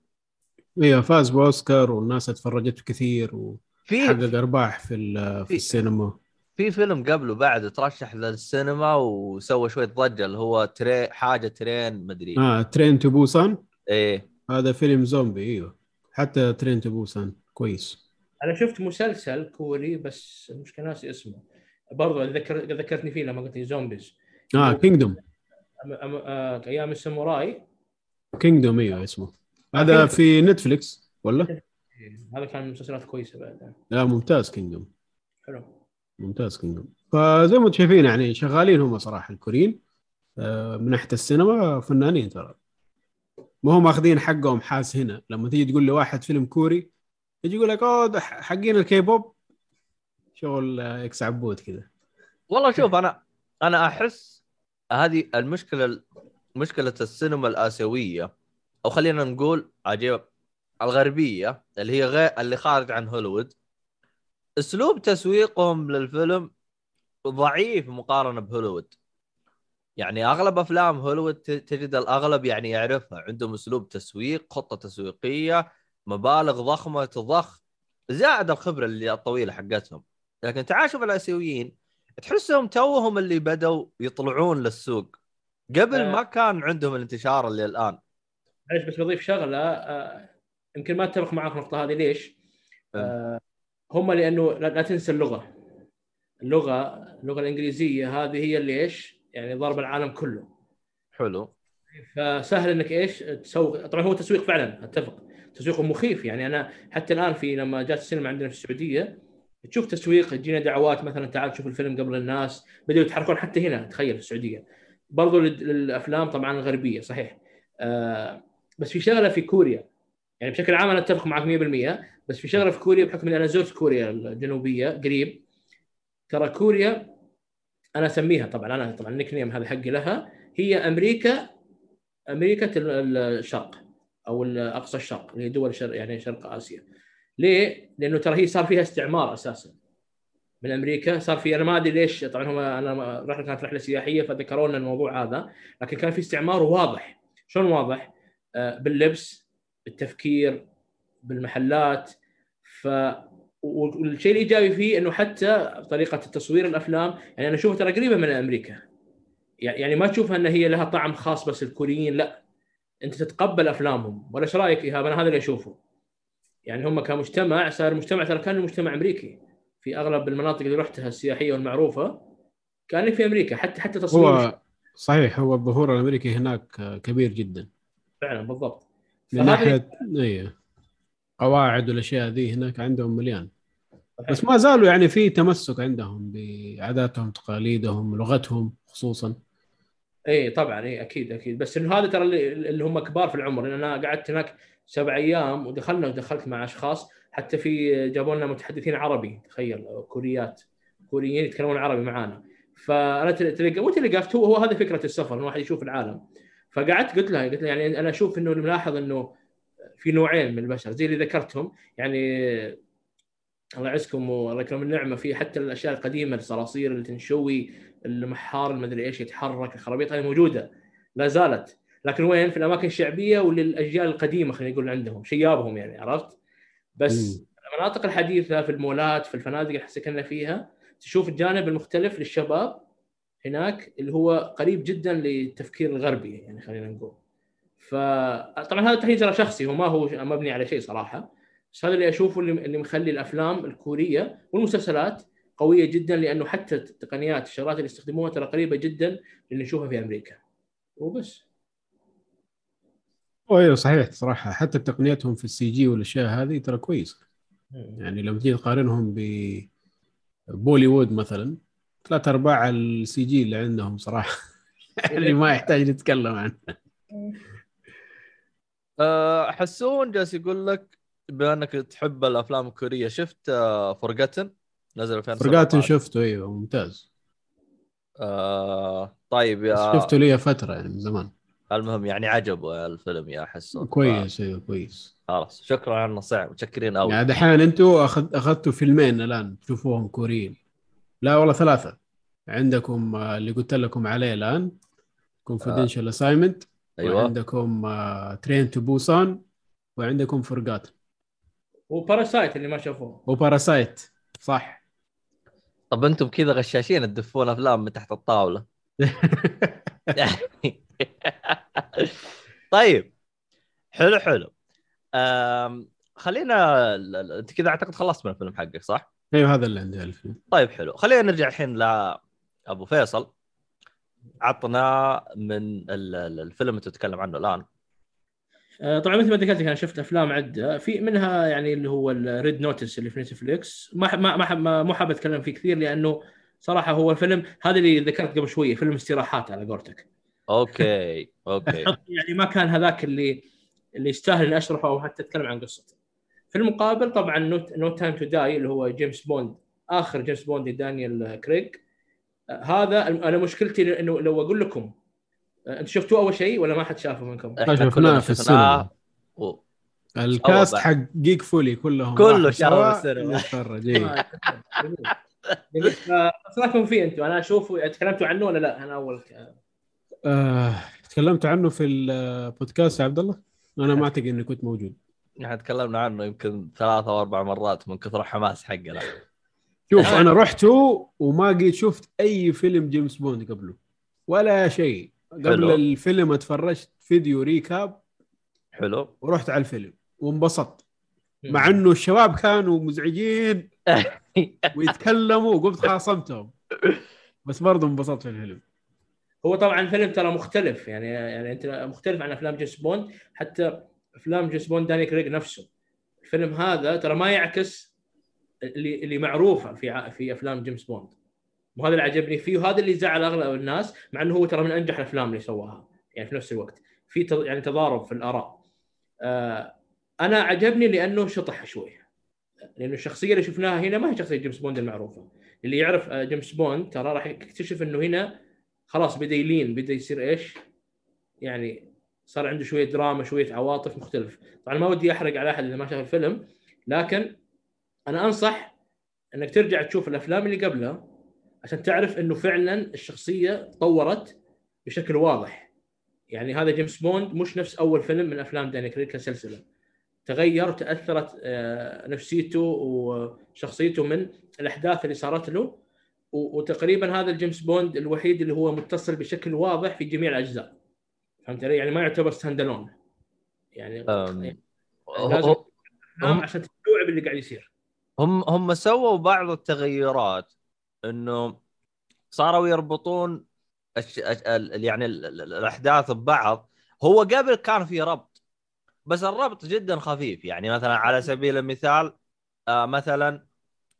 أيوه فاز بأوسكار والناس اتفرجته كثير وحقق في أرباح في ال- في في- السينما. في فيلم قبله بعد ترشح للسينما وسوى شوية ضجة اللي هو Train حاجة Train مدري آه Train to Busan؟ إيه. هذا فيلم زومبي إيوه. حتى Train to Busan كويس. أنا شفت مسلسل كوري بس المشكلة ناسي اسمه. برضو ذكر ذكرتني فيه لما قلت لي zombies. آه Kingdom أيام الساموراي. Kingdom إيوه اسمه. هذا في Netflix ولا؟ هذا كان من مسلسلات كويسة بعد. لا ممتاز Kingdom. حلو. ممتاز Kingdom. فزي ما أنتم شايفين يعني شغالين هم صراحة الكوريين. آه، من ناحية السينما فنانين ترى. ما هم ماخذين حقهم حاس هنا. لما تيجي تقول لواحد فيلم كوري يجي يقول لك أوه ده حقين الكي بوب شغل آه، إكس عبود كذا والله شوف أنا أنا أحس هذه المشكلة مشكلة السينما الآسيوية أو خلينا نقول عجيب الغربية اللي هي غير اللي خارج عن هوليوود. أسلوب تسويقهم للفيلم ضعيف مقارنة بهوليوود. يعني أغلب أفلام هوليوود تجد الأغلب يعني يعرفها. عندهم أسلوب تسويق خطة تسويقية مبالغ ضخمة تضخ زائد الخبرة اللي الطويلة حقتهم. لكن تعال شوف الآسيويين. تحسهم توهم اللي بدوا يطلعون للسوق. قبل آه. ما كان عندهم الانتشار اللي الآن. معلش بس بضيف شغلة آه، يمكن ما أتفق معك في النقطة هذه. ليش؟ آه، هم لأنه لا تنسى اللغة. اللغة اللغة الإنجليزية هذه هي اللي إيش؟ يعني ضرب العالم كله. حلو. فسهل إنك إيش؟ تسوق. طبعا هو تسويق فعلا أتفق. تسويقه مخيف. يعني أنا حتى الآن في لما جات السينما عندنا في السعودية تشوف تسويق تجينا دعوات مثلا تعال تشوف الفيلم قبل الناس. بدأوا يتحركون حتى هنا تخيل في السعودية. برضو لل- للأفلام طبعا الغربية صحيح. آه بس في شغلة في كوريا. يعني بشكل عام أنا أتفق معك 100% بس في شغلة في كوريا بحكم اني أنا زرت كوريا الجنوبية قريب ترى كوريا أنا أسميها طبعا أنا طبعا النيك نيم هذا حقي لها هي أمريكا أمريكا ال- ال- الشرق أو اقصى الشرق اللي هي دول شرق يعني شرق آسيا. ليه؟ لأنه ترى هي صار فيها استعمار أساسا. من أمريكا صار في أنا ما أدري ليش طبعا هم أنا رحلة كانت رحلة سياحية فذكروا لنا الموضوع هذا لكن كان في استعمار واضح. شلون واضح؟ آه، باللبس بالتفكير بالمحلات. ف والشيء الإيجابي فيه إنه حتى طريقة تصوير الأفلام يعني أنا أشوفها ترى قريبة من أمريكا. يعني ما تشوفها ان هي لها طعم خاص بس الكوريين لا. أنت تتقبل أفلامهم. ولا إيش رأيك إيهاب؟ أنا هذا اللي أشوفه. يعني هم كمجتمع صار مجتمع ترى كان مجتمع أمريكي. في أغلب المناطق اللي رحتها السياحية والمعروفة كان في أمريكا حتى حتى تصميم هو صحيح هو الظهور الأمريكي هناك كبير جدا. فعلا بالضبط. من ناحيه أيوه قواعد والأشياء ذي هناك عندهم مليان. بس ما زالوا يعني في تمسك عندهم بعاداتهم تقاليدهم لغتهم خصوصا. اي طبعا اي أكيد أكيد. بس إنه هذا ترى اللي, اللي هم كبار في العمر. لأن أنا قعدت هناك سبع أيام ودخلنا ودخلت مع أشخاص حتى في جابوا لنا متحدثين عربي تخيل كوريات كوريين يتكلمون عربي معانا. فأنا تل- تلقى وانت لقيت هو هو هذه فكرة السفر الواحد يشوف العالم. فقعدت قلت لها قلت لها يعني أنا أشوف إنه ملاحظ إنه في نوعين من البشر زي اللي ذكرتهم يعني الله يعزكم والله يكرم النعمة في حتى الأشياء القديمة الصراصير اللي تنشوي المحار المدري إيش يتحرك الخرابيط هذه موجودة لا زالت. لكن وين في الأماكن الشعبية وللأجيال القديمة خلينا نقول عندهم شيابهم يعني عرفت؟ بس. المناطق الحديثة في المولات في الفنادق اللي سكننا فيها تشوف الجانب المختلف للشباب هناك اللي هو قريب جدا للتفكير الغربي يعني خلينا نقول. فطبعا هذا تحليل ترى شخصي هو ما هو مبني على شيء صراحة بس هذا اللي أشوفه اللي اللي مخلي الأفلام الكورية والمسلسلات قوية جدا لأنه حتى التقنيات الشغلات اللي يستخدموها ترى قريبة جدا اللي نشوفها في أمريكا. وبس. أيوه صحيح صراحة. حتى تقنيتهم في ال CG والأشياء هذه ترى كويسه يعني لما تيجي تقارنهم ببوليوود مثلا ثلاث أرباع ال CG اللي عندهم صراحة. يعني ما يحتاج نتكلم عنه. أه، حسون جالس يقول لك بما انك تحب الأفلام الكورية شفت Forgotten نزل 2017 Forgot شفته أيوه ممتاز. آه طيب يا شفته لي فترة يعني من زمان. المهم يعني عجبه الفيلم يا حسون كويس أيوه كويس. خلاص شكرا على النصيحة متشكرين قوي يعني دحين أنتم أخذ أخذتوا فيلمين الآن تشوفوهم كوريين. لا والله ثلاثة. عندكم آه، اللي قلت لكم عليه الآن Confidential Assignment أيوه. وعندكم Train to Busan وعندكم Forgot و Parasite اللي ما شافوه. و Parasite صح. طب أنتم كذا غشاشين تدفون أفلام من تحت الطاولة. طيب حلو حلو. أم... خلينا انت كذا اعتقد خلصت من الفيلم حقك صح؟ أيوه هذا اللي عندي الفيلم. طيب حلو. خلينا نرجع الحين لابو فيصل. عطنا من ال- ال- الفيلم اللي تتكلم عنه الآن. آه، طبعا مثل ما ذكرت أنا شفت أفلام عدة. في منها يعني اللي هو ال Red Notice اللي في Netflix ما ما ما مو حاب أتكلم فيه كثير لأنه صراحة هو فيلم هذا اللي ذكرت قبل شوية فيلم استراحات على قولتك. okay okay يعني ما كان هذاك اللي اللي يستاهل إني أشرحه أو حتى أتكلم عن قصته. في المقابل طبعا No Time to Die اللي هو جيمس بوند آخر جيمس بوند لدانيال كريغ هذا أنا مشكلتي إنه لو أقول لكم آه، أنتم شفتوه أول شيء ولا ما حد شافه منكم؟ إحنا شفناه في و- ال cast. حق جيك فولي كلهم كله شافوا. آه، جميل. جميل. فايش رايكم فيه أنتم؟ أنا اشوفه تكلمتوا عنه ولا لا؟ أنا أول آه، تكلمت عنه في البودكاست يا عبد الله أنا ما أعتقد اني كنت موجود. إحنا تكلمنا عنه يمكن ثلاثة أو أربع مرات من كثر الحماس حقنا شوف أنا رحته وما قد شفت أي فيلم جيمس بوند قبله ولا شيء. قبل حلو. الفيلم اتفرجت فيديو recap حلو. ورحت على الفيلم وانبسطت. مع إنه الشباب كانوا مزعجين ويتكلموا وقمت خاصمتهم. بس برضه انبسطت في الفيلم. هو طبعا الفيلم ترى مختلف يعني يعني أنت مختلف عن أفلام جيمس بوند حتى أفلام جيمس بوند داني كريغ نفسه. الفيلم هذا ترى ما يعكس اللي اللي معروفه في في أفلام جيمس بوند. وهذا اللي عجبني فيه وهذا اللي زعل أغلب الناس مع إنه هو ترى من أنجح الأفلام اللي سواها يعني في نفس الوقت. في يعني تضارب في الآراء. آه أنا عجبني لأنه شطح شوي. لأنه الشخصية اللي شفناها هنا ما هي شخصية جيمس بوند المعروفة. اللي يعرف آه، جيمس بوند ترى راح يكتشف إنه هنا خلاص بدأ يلين بدأ يصير إيش؟ يعني صار عنده شوية دراما شوية عواطف مختلف. طبعا ما ودي أحرق على أحد اللي ما شاف الفيلم لكن أنا أنصح إنك ترجع تشوف الأفلام اللي قبلها عشان تعرف إنه فعلا الشخصية تطورت بشكل واضح. يعني هذا جيمس بوند مش نفس أول فيلم من أفلام دانيال كريغ كسلسله تغير وتاثرت آه، نفسيته وشخصيته من الأحداث اللي صارت له وتقريبا هذا الجيمس بوند الوحيد اللي هو متصل بشكل واضح في جميع الأجزاء. فهمت علي؟ يعني ما يعتبر stand alone يعني أم، لازم هم- عشان تستوعب اللي قاعد يصير. هم هم سووا بعض التغيرات إنه صاروا يربطون الش... ال... يعني ال... ال- الأحداث ببعض. هو قبل كان في ربط بس الربط جدا خفيف. يعني مثلا على سبيل المثال آه مثلا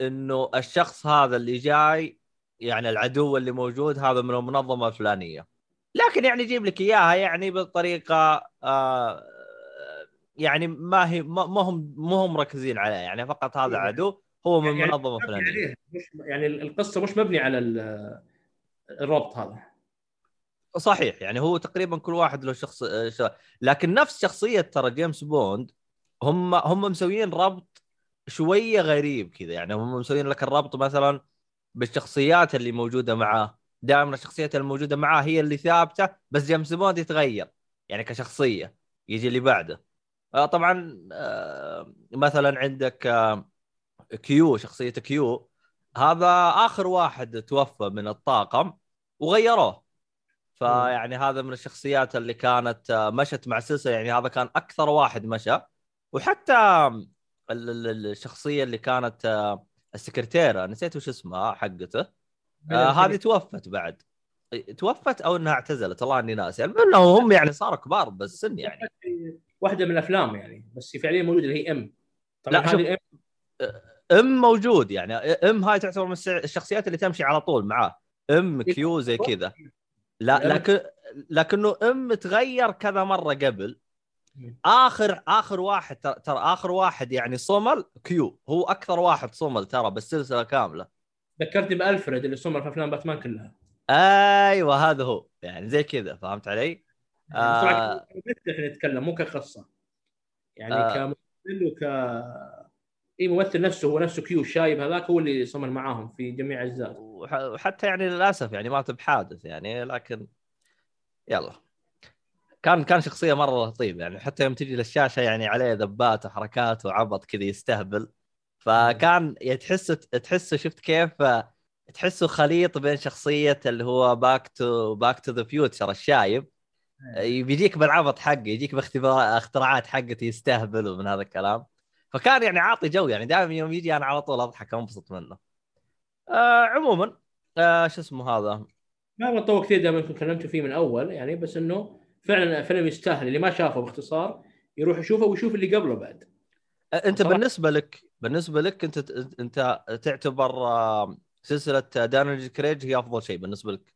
إنه الشخص هذا اللي جاي يعني العدو اللي موجود هذا من المنظمة الفلانية. لكن يعني يجيب لك إياها يعني بطريقة آه يعني ما هي ما هم ما هم مركزين عليه يعني فقط هذا عدو هو من يعني منظمة فلانية. يعني القصة مش مبني على ال- الربط هذا. صحيح يعني هو تقريبا كل واحد له شخص آه،. لكن نفس شخصية ترى جيمس بوند هم هم مسويين ربط شوية غريب كذا. يعني هم مسويين لك الربط مثلا بالشخصيات اللي موجودة معاه. دائما الشخصيات الموجوده معاه هي اللي ثابتة بس جيمس بوند يتغير يعني كشخصية يجي اللي بعده. آه، طبعا آه، مثلا عندك آه، كيو شخصية كيو. هذا آخر واحد توفى من الطاقم وغيروه. فيعني هذا من الشخصيات اللي كانت مشت مع السلسله يعني هذا كان أكثر واحد مشى. وحتى ال- ال- ال- الشخصية اللي كانت السكرتيرة نسيت وش اسمها حقته. آه هذه توفت بعد. توفت أو إنها اعتزلت والله إني ناسي. المهم هم يعني صاروا كبار بالسن يعني. واحدة من الأفلام يعني بس فعليا موجودة اللي هي إم. طبعا لا،. هذه الام إم. موجود يعني. إم هاي تعتبر من الشخصيات اللي تمشي على طول معاه. إم. كيو زي كذا. لا لكن لكنه إم تغير كذا مرة قبل. آخر آخر واحد ترى آخر واحد يعني صمل كيو. هو أكثر واحد صمل ترى بالسلسلة كاملة. ذكرتني بألفريد اللي صمل في أفلام باتمان كلها. أيوه هذا هو. يعني زي كذا فهمت علي؟ آه. طبعا كممثل نتكلم مو كقصة. يعني آه. كممثل وك اي ممثل نفسه هو نفسه كيو الشايب هذاك هو اللي صمر معاهم في جميع أجزاء. وح- وحتى يعني للأسف يعني مات بحادث يعني لكن يلا. كان كان شخصية مرة لطيف يعني حتى يوم تجي للشاشة يعني عليه ذبات وحركات وعبط كذا يستهبل. فكان يعني تحس تحسه شفت كيف تحسه خليط بين شخصية اللي هو back to Back to the Future الشايب. بيجيك بالعبط حقه يجيك باختبار اختراعات حقته يستهبل ومن هذا الكلام. فكان يعني عاطي جو يعني دائما يوم يجي أنا على طول أضحك وأنبسط منه. آه عموما آه شو اسمه هذا؟ ما بطول كثير دائما كنت كلمت فيه من أول يعني بس إنه فعلا فيلم يستاهل. اللي ما شافه باختصار يروح يشوفه ويشوف اللي قبله بعد. آه، أنت صراحة. بالنسبة لك بالنسبة لك أنت أنت تعتبر آه، سلسلة دانيل كريج هي أفضل شيء بالنسبة لك؟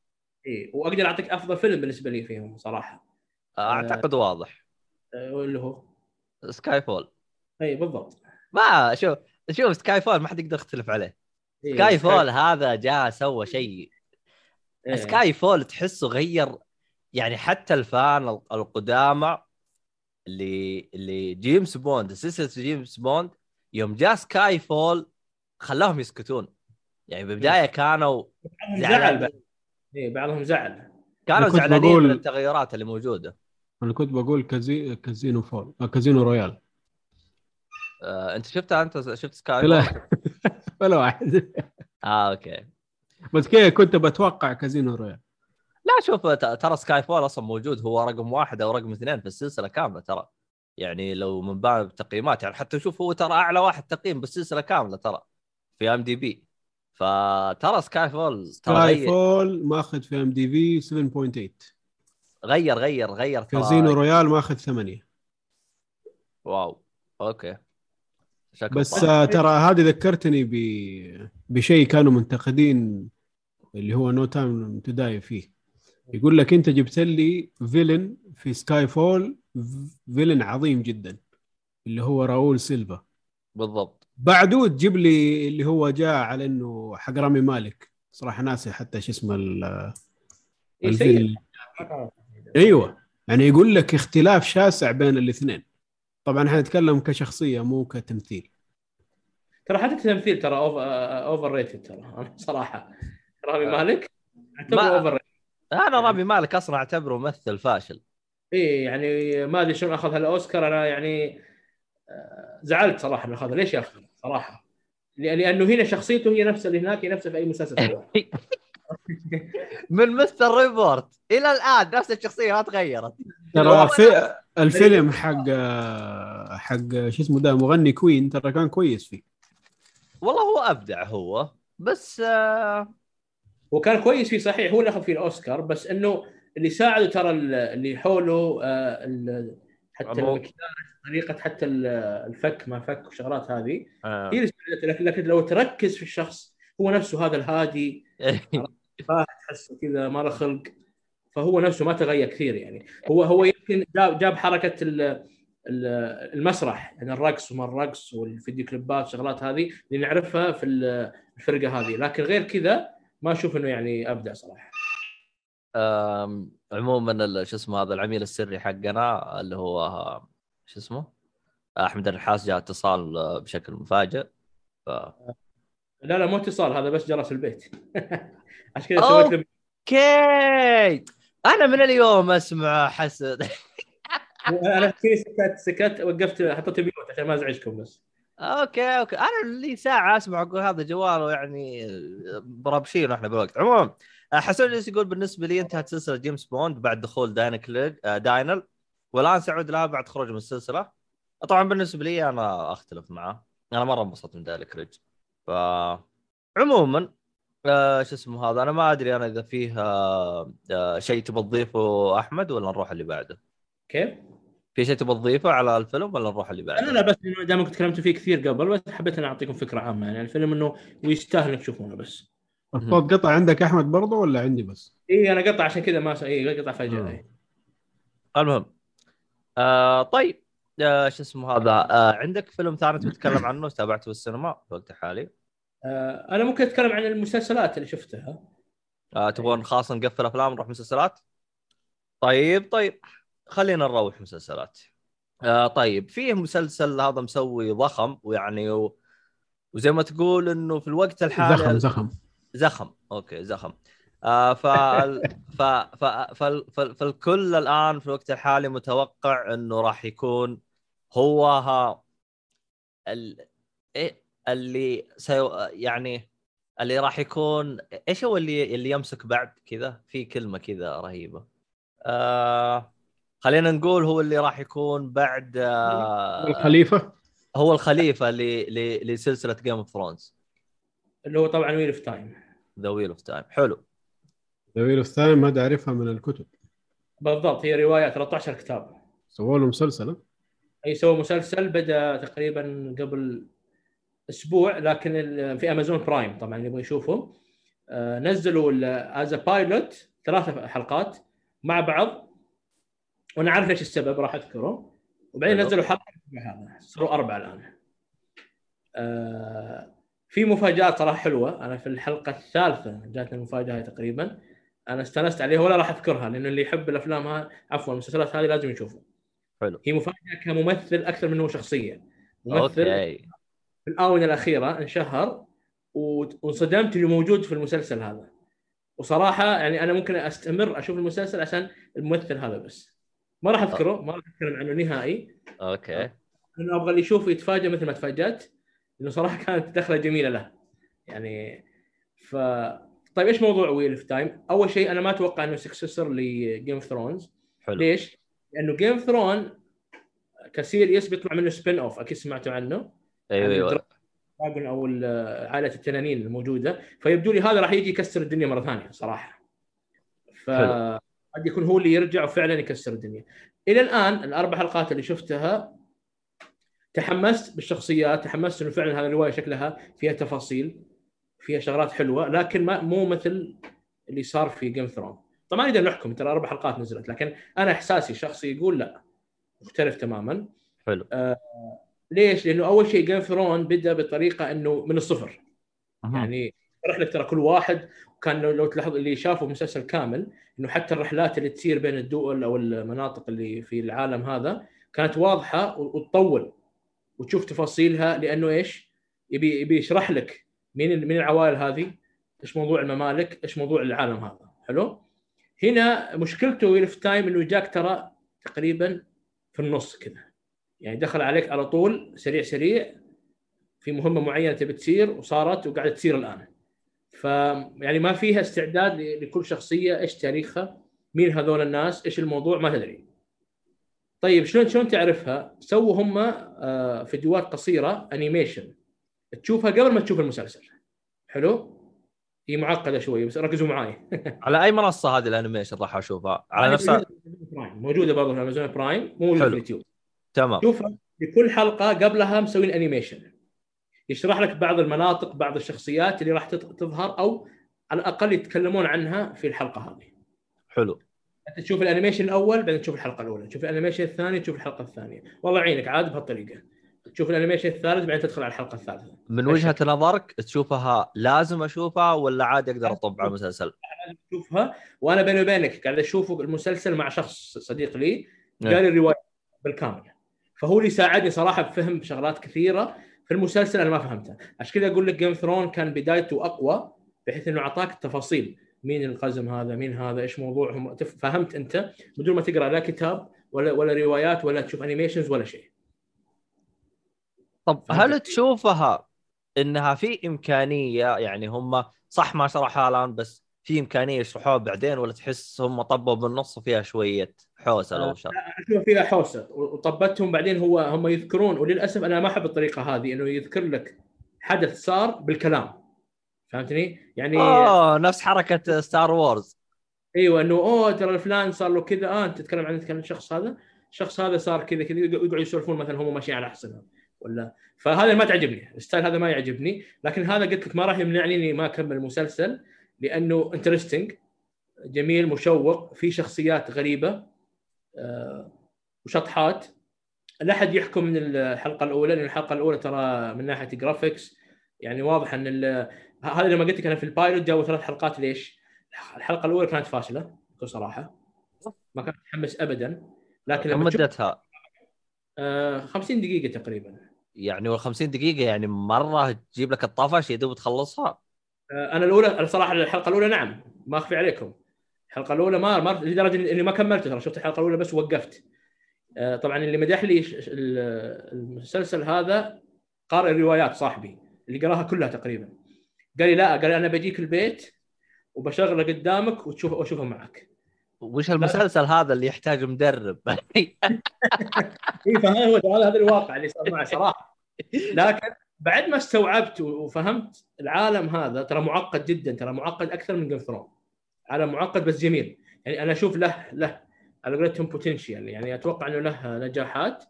اي وأقدر أعطيك أفضل فيلم بالنسبة لي فيهم صراحة. آه، أعتقد واضح. آه، اللي هو؟ Skyfall اي بالضبط. ما شوف شوف Skyfall ما حد يقدر يختلف عليه. إيه، سكاي فول هذا جاء سوى شيء. إيه. Skyfall تحسه غير يعني حتى ال fan ال- القدامى اللي اللي جيمس بوند سلسله جيمس بوند يوم جاء Skyfall خلاهم يسكتون. يعني بالبدايه كانوا بعضهم زعل. اي بعضهم زعل. كانوا زعلانين بقول- من التغيرات اللي موجودة. أنا كنت بقول كازي... كازينو فول آه، Casino Royale. آه، أنت شفتها أنت؟ شفت Sky لا؟ ولا واحد. آه أوكي. بس كذا كنت بتوقع Casino Royale. لا شوف ترى Skyfall أصلا موجود هو رقم واحد أو رقم اثنين في السلسلة كاملة ترى. يعني لو من باب التقييمات يعني حتى شوف هو ترى أعلى واحد تقييم بالسلسلة كاملة ترى في IMDb فترى Skyfall ترى Sky fall ماخذ في IMDb 7.8 غير غير غير Casino Royale ماخذ 8 wow okay. شكله بس. آه، ترى هذه ذكرتني ب... بشيء كانوا منتقدين اللي هو No Time to Die فيه. يقول لك انت جبت لي villain في Skyfall villain عظيم جدا اللي هو راؤول سيلفا. بالضبط. بعده تجيب لي اللي هو جاء على إنه حق رامي مالك. صراحة ناسي حتى شو اسمه ال- إيه،. أيوه. يعني يقول لك اختلاف شاسع بين الاثنين. طبعا إحنا نتكلم كشخصية مو كتمثيل. ترى حتى التمثيل ترى overrated ترى أنا صراحة. رامي آه. مالك؟ أعتبره overrated أنا رامي مالك أصلا أعتبره ممثل فاشل. اي يعني ما أدري شلون أخذ هالأوسكار أنا يعني آه، زعلت صراحة من اخذها ليش ياخذ صراحة. لأنه هنا شخصيته هي نفسها اللي هناك هي نفسها في أي مسلسل. من Mr. Robot. إلى الآن نفس الشخصية ما تغيرت. ترى في الفيلم حق حق شو اسمه ده مغني كوين ترى كان كويس فيه. والله هو أبدع هو بس آه وكان كويس فيه صحيح هو اللي أخذ فيه الأوسكار بس إنه اللي ساعده ترى ال- اللي حوله آه، حتى المكياج طريقة حتى ال- الفك ما فك والشغلات هذه. آه. هي اللي ساعدته لكن, لكن لو تركز في الشخص هو نفسه هذا الهادي. تحسه كذا ما له خلق. فهو نفسه ما تغير كثير يعني. هو هو يمكن جاب, جاب حركة ال- ال- المسرح يعني الرقص وما الرقص والفيديو كليبات والشغلات هذه اللي نعرفها في ال- الفرقة هذه. لكن غير كذا ما أشوف إنه يعني أبدع صراحة. عموما شو اسمه هذا العميل السري حقنا اللي هو شو اسمه؟ أحمد النحاس جاء اتصال بشكل مفاجئ. ف... لا لا مو اتصال هذا بس جرس البيت. عشان كذا. سويت له أوكي. أنا من اليوم أسمع حسن أنا في سكت سكت وقفت حطيت ميوت عشان ما أزعجكم بس. أوكي أوكي. أنا لي ساعة أسمع أقول هذا جواله يعني برابشين وإحنا بالوقت. عموما جالس يقول بالنسبة لي انتهت سلسلة جيمس بوند بعد دخول داين كليج آه، داينل. والآن سعود لها بعد خروج من السلسلة. طبعا بالنسبة لي أنا أختلف معاه أنا مرة انبسطت من داين كليج ف عموما آه شو اسمه هذا؟ أنا ما أدري أنا إذا فيه آه آه شيء تبغى تضيفه أحمد ولا نروح اللي بعده. كيف؟ في شيء تبغى تضيفه على الفيلم ولا نروح اللي لا بعده؟ لا بس إنه دامك تكلمتوا فيه كثير قبل بس حبيت اني أعطيكم فكرة عامة. يعني الفيلم إنه ويستاهل إنك تشوفونه بس. الصوت قطع عندك أحمد برضه ولا عندي بس؟ اي أنا قطع عشان كذا ما س... اي قطع فجأة. مم. إي. المهم. آه طيب. آه شو اسمه هذا؟ آه عندك فيلم ثاني تبي تتكلم عنه؟ تابعته في السينما في الوقت الحالي آه أنا ممكن أتكلم عن المسلسلات اللي شفتها. آه تبغون خلاص نقفل أفلام نروح مسلسلات؟ طيب طيب. خلينا نروح مسلسلات. آه طيب فيه مسلسل هذا مسوي ضخم ويعني و... وزي ما تقول إنه في الوقت الحالي زخم زخم. زخم أوكي زخم. آه فال... ف... ف... فال... فال... فالكل الآن في الوقت الحالي متوقع إنه راح يكون هو ها ال... إيه اللي سيو... يعني اللي راح يكون إيش هو اللي اللي يمسك بعد كذا؟ في كلمة كذا رهيبة. آه... خلينا نقول هو اللي راح يكون بعد آه... الخليفة؟ هو الخليفة ل... ل... لسلسلة Game of Thrones اللي هو طبعا Wheel of Time The Wheel of Time حلو. The Wheel الثاني ما أعرفها من الكتب. بالضبط هي رواية 13 كتاب. سووا له مسلسل ها؟ اي سووا مسلسل بدأ تقريبا قبل أسبوع لكن ال- في Amazon Prime طبعا اللي يبغى يشوفه آه، نزلوا as pilot ثلاث حلقات مع بعض. وأنا عارف ليش السبب راح اذكره. وبعدين. نزلوا حلقه هذا صاروا أربعة الآن. آه، في مفاجآت صراحة حلوة. أنا في الحلقة الثالثة جاتني المفاجأة تقريبا. أنا استأنست عليها ولا راح أذكرها لأنه اللي يحب الأفلام ها عفوا المسلسلات هذه لازم يشوفها حلو. هي مفاجأة كممثل أكثر من هو شخصية. ممثل أوكي. في الآونة الأخيرة انشهر وانصدمت اللي موجود في المسلسل هذا. وصراحة يعني أنا ممكن أستمر أشوف المسلسل عشان الممثل هذا بس. ما راح أذكره ما راح أتكلم عنه نهائي. أوكي. لأنه أبغى اللي يشوفه يتفاجئ مثل ما تفاجأت لأنه صراحة كانت دخلة جميلة له. يعني ف طيب إيش موضوع Wheel of Time؟ أول شيء أنا ما أتوقع إنه successor ل Game of Thrones حلو. ليش؟ لأنه Game of Thrones ك series بيطلع منه spin-off أكيد سمعتوا عنه. أيوه أيوه. Dragon أو عائلة التنانين الموجودة. فيبدو لي هذا راح يجي يكسر الدنيا مرة ثانية صراحة. ف حلو. قد يكون هو اللي يرجع وفعلا يكسر الدنيا. إلى الآن الأربع حلقات اللي شفتها تحمست بالشخصيات تحمست إنه فعلا هذه الرواية شكلها فيها تفاصيل فيها شغلات حلوة لكن ما مو مثل اللي صار في جيم ثرون طبعا ما نقدر نحكم ترى أربع حلقات نزلت لكن أنا إحساسي الشخصي يقول لا مختلف تماما. حلو. ليش؟ لأنه أول شيء جيم ثرون بدأ بطريقة إنه من الصفر. يعني شرح ترى كل واحد كان لو تلاحظ اللي شافوا مسلسل كامل إنه حتى الرحلات اللي تصير بين الدول أو المناطق اللي في العالم هذا كانت واضحة وتطول وتشوف تفاصيلها لأنه إيش؟ يبي يبي يشرح لك مين مين العوائل هذه؟ إيش موضوع الممالك؟ إيش موضوع العالم هذا؟ حلو؟ هنا مشكلته ويل في تايم إنه جاك ترى تقريبا في النص كذا يعني دخل عليك على طول سريع سريع في مهمة معينة تبي تصير وصارت وقاعدة تصير الآن ف يعني ما فيها استعداد لكل شخصية إيش تاريخها مين هذول الناس إيش الموضوع ما تدري. طيب شلون شلون تعرفها؟ سووا هم آه، فيديوهات قصيرة animation تشوفها قبل ما تشوف المسلسل. حلو؟ هي معقدة شوية بس ركزوا معاي. على أي منصة هذه ال animation راح أشوفها؟ على نفسها؟ موجودة برضه في Amazon Prime مو في حلو. اليوتيوب. تمام. شوفها بكل حلقة قبلها مسوين animation يشرح لك بعض المناطق بعض الشخصيات اللي راح تظهر أو على الأقل يتكلمون عنها في الحلقة هذه. حلو. انت تشوف ال animation الأول بعدين تشوف الحلقة الأولى تشوف ال animation الثاني تشوف الحلقة الثانية. والله يعينك عاد بهالطريقة. تشوف ال animation الثالث بعدين تدخل على الحلقة الثالثة. من وجهة نظرك تشوفها لازم أشوفها ولا عادي أقدر اطب على المسلسل؟ تشوفها. وأنا بيني وبينك قاعد أشوف المسلسل مع شخص صديق لي نعم. قاري الرواية بالكامل. فهو اللي ساعدني صراحة بفهم شغلات كثيرة. في المسلسل أنا ما فهمتها عشان كذا أقول لك Game Thrones كان بدايته أقوى بحيث إنه أعطاك التفاصيل مين القزم هذا؟ مين هذا؟ إيش موضوعهم؟ فهمت أنت؟ بدون ما تقرأ لا كتاب ولا ولا روايات ولا تشوف animations ولا شيء. طب فهمت. هل تشوفها إنها في إمكانية؟ يعني هم صح ما شرحها الآن بس في إمكانية يشرحوها بعدين ولا تحس هم طبوا بالنص وفيها شوية حوسة لو آه، شر أشوف فيها حوسة وطبتهم بعدين هو هم يذكرون وللأسف أنا ما أحب الطريقة هذه إنه يذكر لك حدث صار بالكلام. فهمتني؟ يعني اوه نفس حركة Star Wars أيوه إنه أوه ترى فلان صار له كذا آه أنت تتكلم عن تتكلم الشخص هذا الشخص هذا صار كذا كذا يقعدوا يسولفون مثلا هم ماشيين على احسن ولا؟ فهذا ما تعجبني ال style هذا ما يعجبني لكن هذا قلت لك ما راح يمنعني إني ما أكمل المسلسل. لأنه interesting جميل مشوق في شخصيات غريبة آه، وشطحات لا أحد يحكم من الحلقة الأولى لأن الحلقة الأولى ترى من ناحية graphics يعني واضح إن هذا لما قلت لك أنا في ال pilot جابوا ثلاث حلقات ليش؟ الحلقة الأولى كانت فاشلة بكل صراحة. ما كنت متحمس ابدا. لكن كم لما مدتها؟ آه 50 دقيقة تقريبا. يعني وال 50 دقيقة يعني مرة تجيب لك الطفش يا دوب تخلصها؟ آه أنا الأولى الصراحه الحلقة الأولى نعم ما أخفي عليكم. الحلقة الأولى ما ما لدرجه اني ما كملتها ترى شفت الحلقة الأولى بس وقفت. آه طبعا اللي مدح لي المسلسل هذا قارئ الروايات صاحبي اللي قراها كلها تقريبا. قال لي لا قال لي أنا بجيك البيت وبشغله قدامك وتشوف وأشوفه معك. وش المسلسل هذا اللي يحتاج مدرب؟ اي فهذا هو هذا هذا الواقع اللي صار معي صراحة. لكن بعد ما استوعبت وفهمت العالم هذا ترى معقد جدا ترى معقد أكثر من Game Thrones عالم معقد بس جميل. يعني أنا أشوف له له على قولتهم potential يعني أتوقع إنه له نجاحات.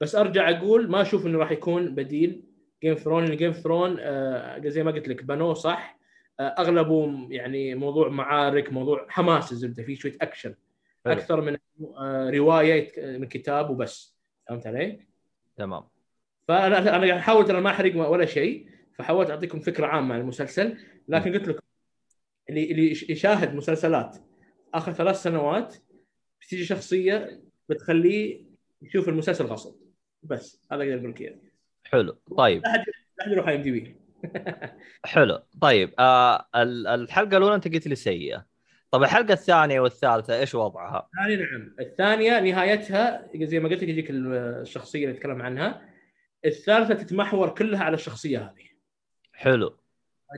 بس أرجع أقول ما أشوف إنه راح يكون بديل Game Thrones لأن Game Thrones آه زي ما قلت لك بنوه صح. آه أغلبه يعني موضوع معارك موضوع حماس الزبدة. فيه شوية أكشن. أكثر من آه رواية من كتاب وبس. فهمت علي؟ تمام. فانا أنا قاعد احاول ترى ما أحرق ولا شيء فحاولت أعطيكم فكرة عامة عن المسلسل لكن قلت لكم اللي اللي يش- يشاهد مسلسلات آخر ثلاث سنوات بتيجي شخصية بتخليه يشوف المسلسل غصب. بس هذا أقدر أقول لك إياه. حلو طيب. لا احد يروح إم دي بي. حلو طيب. آه ال- الحلقة الأولى أنت قلت لي سيئة. طب الحلقة الثانية والثالثة إيش وضعها؟ الثانية نعم. الثانية نهايتها زي ما قلت لك يجيك الشخصية اللي نتكلم عنها. الثالثة تتمحور كلها على الشخصية هذه. حلو.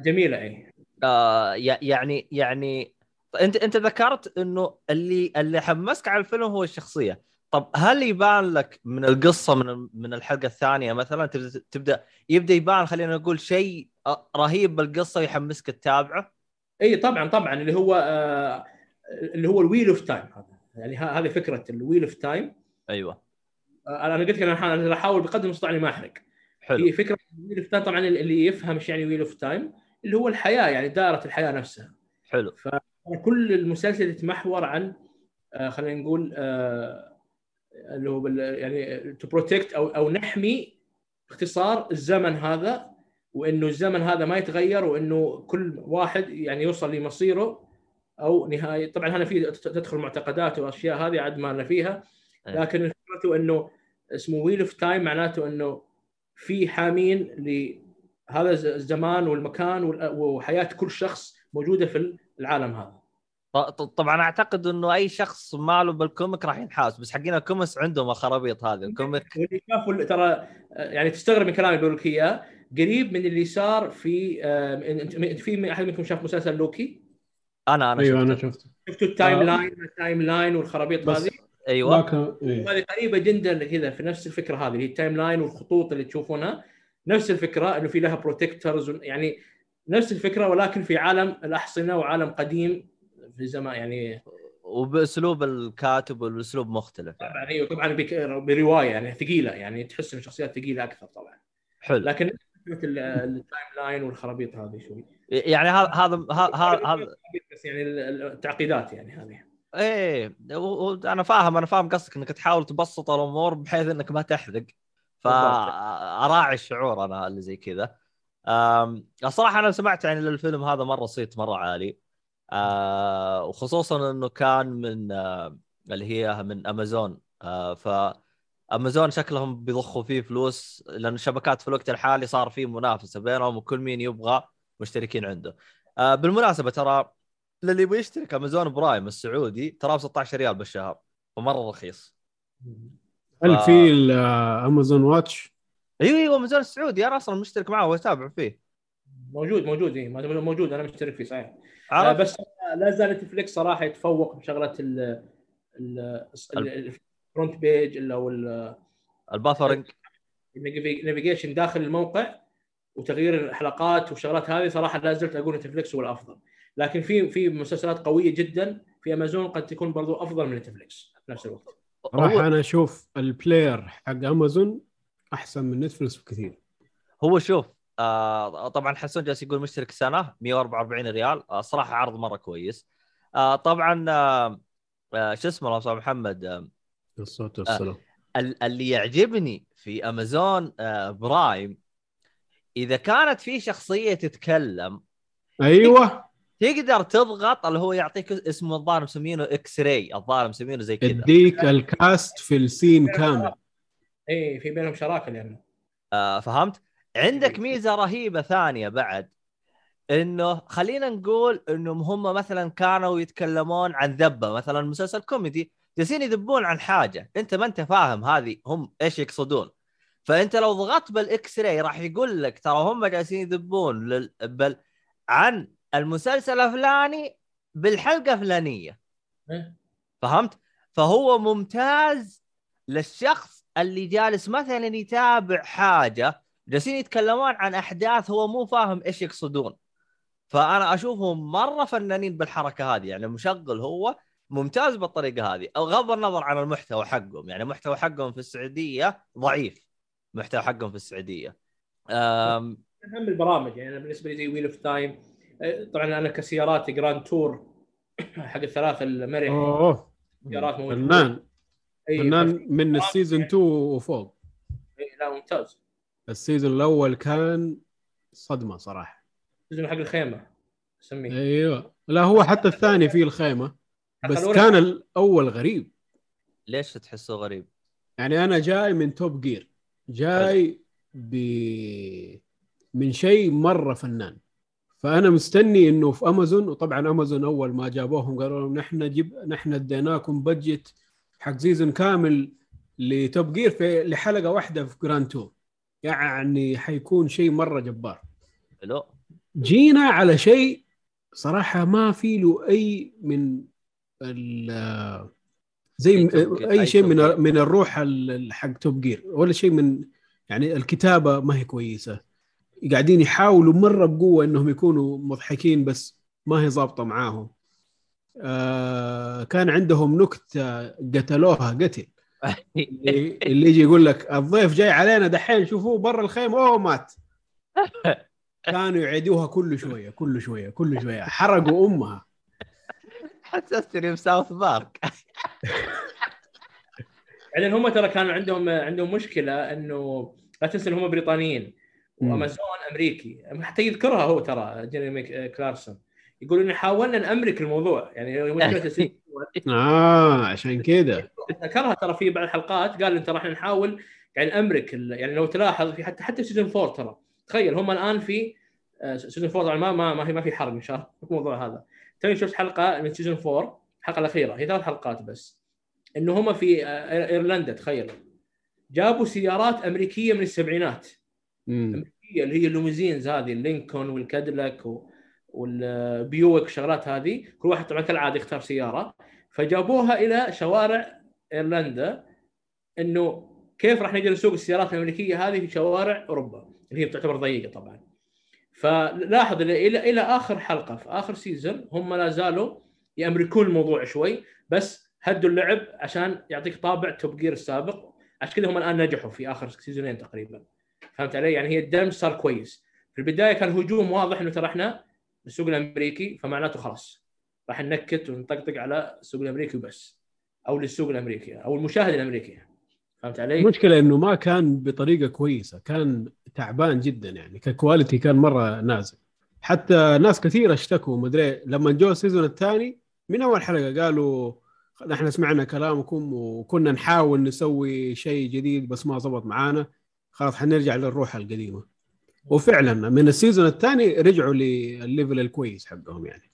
جميلة اي آه يعني يعني أنت أنت ذكرت إنه اللي اللي حمسك على الفيلم هو الشخصية. طب هل يبان لك من القصة من من الحلقة الثانية مثلا تبدأ تبدأ يبدأ يبان خلينا نقول شيء آه، رهيب بالقصة ويحمسك تتابعه؟ اي طبعا طبعا اللي هو آه اللي هو ال Wheel of Time هذا. يعني هذه فكرة ال Wheel of Time أيوه. أنا قلت لك أنا احاول بقدر المستطاع إني ما أحرق. حلو. هي فكرة ال Wheel of Time طبعا اللي يفهم إيش يعني Wheel of Time اللي هو الحياة يعني دائرة الحياة نفسها. حلو. كل المسلسل يتمحور عن آه خلينا نقول آه اللي هو بال يعني to protect أو أو نحمي باختصار الزمن هذا وإنه الزمن هذا ما يتغير وإنه كل واحد يعني يوصل لمصيره أو نهاية. طبعا هنا في تدخل معتقدات وأشياء هذه عاد ما لنا فيها. لكن فكرته إنه اسمه Wheel of Time معناته إنه في حامين لهذا الز- الزمان والمكان وال- وحياة كل شخص موجودة في العالم هذا. طبعا أعتقد إنه أي شخص ماله بال comic راح ينحاس بس حقين الكوميكس عندهم الخرابيط هذه ال comic. واللي شافوا ترى يعني تستغرب من كلامي بقول لك إياه قريب من اللي صار في آه، في أحد منكم شاف مسلسل لوكي؟ أنا أنا أيوه أنا شفته. شفته شفتوا ال time آه. line ال time line والخرابيط هذه؟ أيوه. لكن إيه. هذه قريبة جدا كذا في نفس الفكرة هذه اللي هي ال time line والخطوط اللي تشوفونها. نفس الفكرة إنه في لها protectors يعني نفس الفكرة ولكن في عالم الأحصنة وعالم قديم في زمان يعني وبأسلوب الكاتب والاسلوب مختلف يعني. طبعا أيوه طبعا بك- برواية يعني ثقيلة يعني تحس ان الشخصيات ثقيلة أكثر طبعا. حلو. لكن ال time لاين والخرابيط هذه شوي. يعني هذا هذا هذا بس يعني ال- التعقيدات يعني هذه. إيه و- و- أنا فاهم أنا فاهم قصدك إنك تحاول تبسط الأمور بحيث إنك ما تحرق. فأراعي الشعور أنا اللي زي كذا. أم، الصراحة أنا سمعت عن الفيلم هذا مرة صيت مرة عالي. أه، وخصوصا إنه كان من أه، اللي هي من أمازون. أه، ف امازون شكلهم بيضخوا فيه فلوس لأن الشبكات في الوقت الحالي صار في منافسة بينهم وكل مين يبغى مشتركين عنده. أه، بالمناسبة ترى للي يبغى يشترك امازون برايم السعودي ترى ب 16 ريال بالشهر فمرة رخيص. هل ف- في الامازون watch أيوه أيوه امازون السعودي أنا أصلا مشترك معه وأتابع فيه. موجود موجود إيه موجود أنا مشترك فيه صحيح. آه بس لا زال نتفلكس صراحة يتفوق بشغلة ال ال ال front page اللي هو ال buffering ال navigation داخل الموقع وتغيير الحلقات والشغلات هذه صراحة لا زلت أقول نتفلكس هو الأفضل. لكن في في مسلسلات قوية جدا في أمازون قد تكون برضو أفضل من نتفلكس في نفس الوقت. راح أنا أشوف ال player حق أمازون أحسن من نتفلكس بكثير. هو شوف آه طبعا حسون جالس يقول مشترك سنه 144 ريال. آه صراحة عرض مرة كويس. آه طبعا آه آه شو اسمه الله أستاذ محمد آه الصوت والسلام. ال- اللي يعجبني في أمازون آه برايم إذا كانت في شخصية تتكلم أيوه. تقدر تضغط اللي هو يعطيك اسمه الظاهر مسمينه X-Ray الظاهر مسمينه زي كذا. يديك ال cast في ال scene كامل. إي في بينهم شراكة لأنه آه فهمت؟ عندك ميزة رهيبة ثانية بعد إنه خلينا نقول إنهم هم مثلا كانوا يتكلمون عن ذبة مثلا مسلسل كوميدي جالسين يذبون عن حاجة. أنت ما أنت فاهم هذه هم إيش يقصدون. فأنت لو ضغطت بالاكس راي راح يقول لك ترى هم جالسين يذبون لل... بل... عن المسلسل الفلاني بالحلقة الفلانية. إيه. فهمت؟ فهو ممتاز للشخص اللي جالس مثلا يتابع حاجة جالسين يتكلمون عن أحداث هو مو فاهم إيش يقصدون. فأنا أشوفهم مرة فنانين بالحركة هذه يعني مشغل هو ممتاز بالطريقة هذه. أو غض النظر عن المحتوى حقهم يعني المحتوى حقهم في السعودية ضعيف. المحتوى حقهم في السعودية. أم... أهم البرامج يعني بالنسبة لي زي Wheel of Time طبعا أنا كسيارات Grand Tour حق الثلاث المرح أوه. سيارات موجودة. فنان. فنان من ال season 2 وفوق. أي، لا ممتاز. ال season الأول كان صدمة صراحة. ال season حق الخيمة أسميه. أيوه. لا هو حتى الثاني فيه الخيمة بس كان الأول غريب. ليش تحسه غريب؟ يعني أنا جاي من Top Gear جاي ب من شيء مرة فنان. فأنا مستني إنه في أمازون وطبعا أمازون أول ما جابوهم قالوا لهم نحن جب نحن اديناكم budget حق season كامل ل Top Gear في لحلقة واحدة في Grand Tour يعني حيكون شيء مرة جبار. حلو. جينا على شيء صراحة ما في له أي من ال- زي أي شيء من. من الروح ال- حق توب جير ولا شيء من يعني الكتابة ما هي كويسة. قاعدين يحاولوا مرة بقوة إنهم يكونوا مضحكين بس ما هي ظابطة معاهم. آه كان عندهم نكتة قتلوها قتل. اللي اللي يجي يقول لك الضيف جاي علينا دحين شوفوه برا الخيمه أوه مات. كانوا يعيدوها كل شوية كل شوية كل شوية. حرقوا أمها. حسستني بساوث بارك. بعدين هم ترى كانوا عندهم عندهم مشكلة إنه لا تنسى هم بريطانيين. وأمازون أمريكي. حتى يذكرها هو ترى جيريمي كلارسون. يقول إن حاولنا نأمرك الموضوع. يعني مشكله آه عشان كذا. ذكرها ترى في بعض الحلقات. قال انت راح نحاول يعني امرك ال- يعني لو تلاحظ في حتى حتى season 4 ترى. تخيل هم الآن في آه، season 4 طبعا ما ما ما في ما في حرق إن شاء الله في الموضوع هذا. توني شفت حلقة من season 4 الحلقة الأخيرة. هي ثلاث حلقات بس. إنه هم في آه، إيرلندا تخيلوا جابوا سيارات أمريكية من السبعينات. هي اللي هي ال limousines هذه اللينكون والكاديلاك و- والبيوك الشغلات هذه كل واحد طبعا كالعادة يختار سيارة. فجابوها إلى شوارع إيرلندا إنه كيف راح نقدر نسوق السيارات الأمريكية هذه في شوارع أوروبا؟ اللي هي تعتبر ضيقة طبعا. فلاحظ إلى إلى آخر حلقة في آخر season هم لا زالوا يأمركون الموضوع شوي بس هدوا اللعب عشان يعطيك طابع Top Gear السابق. عشان كذا هم الآن نجحوا في آخر سيزونين تقريبا. فهمت علي؟ يعني هي الدمج صار كويس في البداية كان هجوم واضح إنه ترى إحنا السوق الأمريكي فمعناته خلاص راح ننكت ونطقطق على السوق الأمريكي وبس أو للسوق الأمريكي أو المشاهد الأمريكي فهمت علي؟ المشكلة إنه ما كان بطريقة كويسة كان تعبان جدا يعني ك quality كان مرة نازل حتى ناس كثيرة اشتكوا مدري لما جو ال season الثاني من أول حلقة قالوا نحن سمعنا كلامكم وكنا نحاول نسوي شيء جديد بس ما زبط معانا خلاص حنرجع للروح القديمة. وفعلا من ال season الثاني رجعوا للل level الكويس حقهم يعني.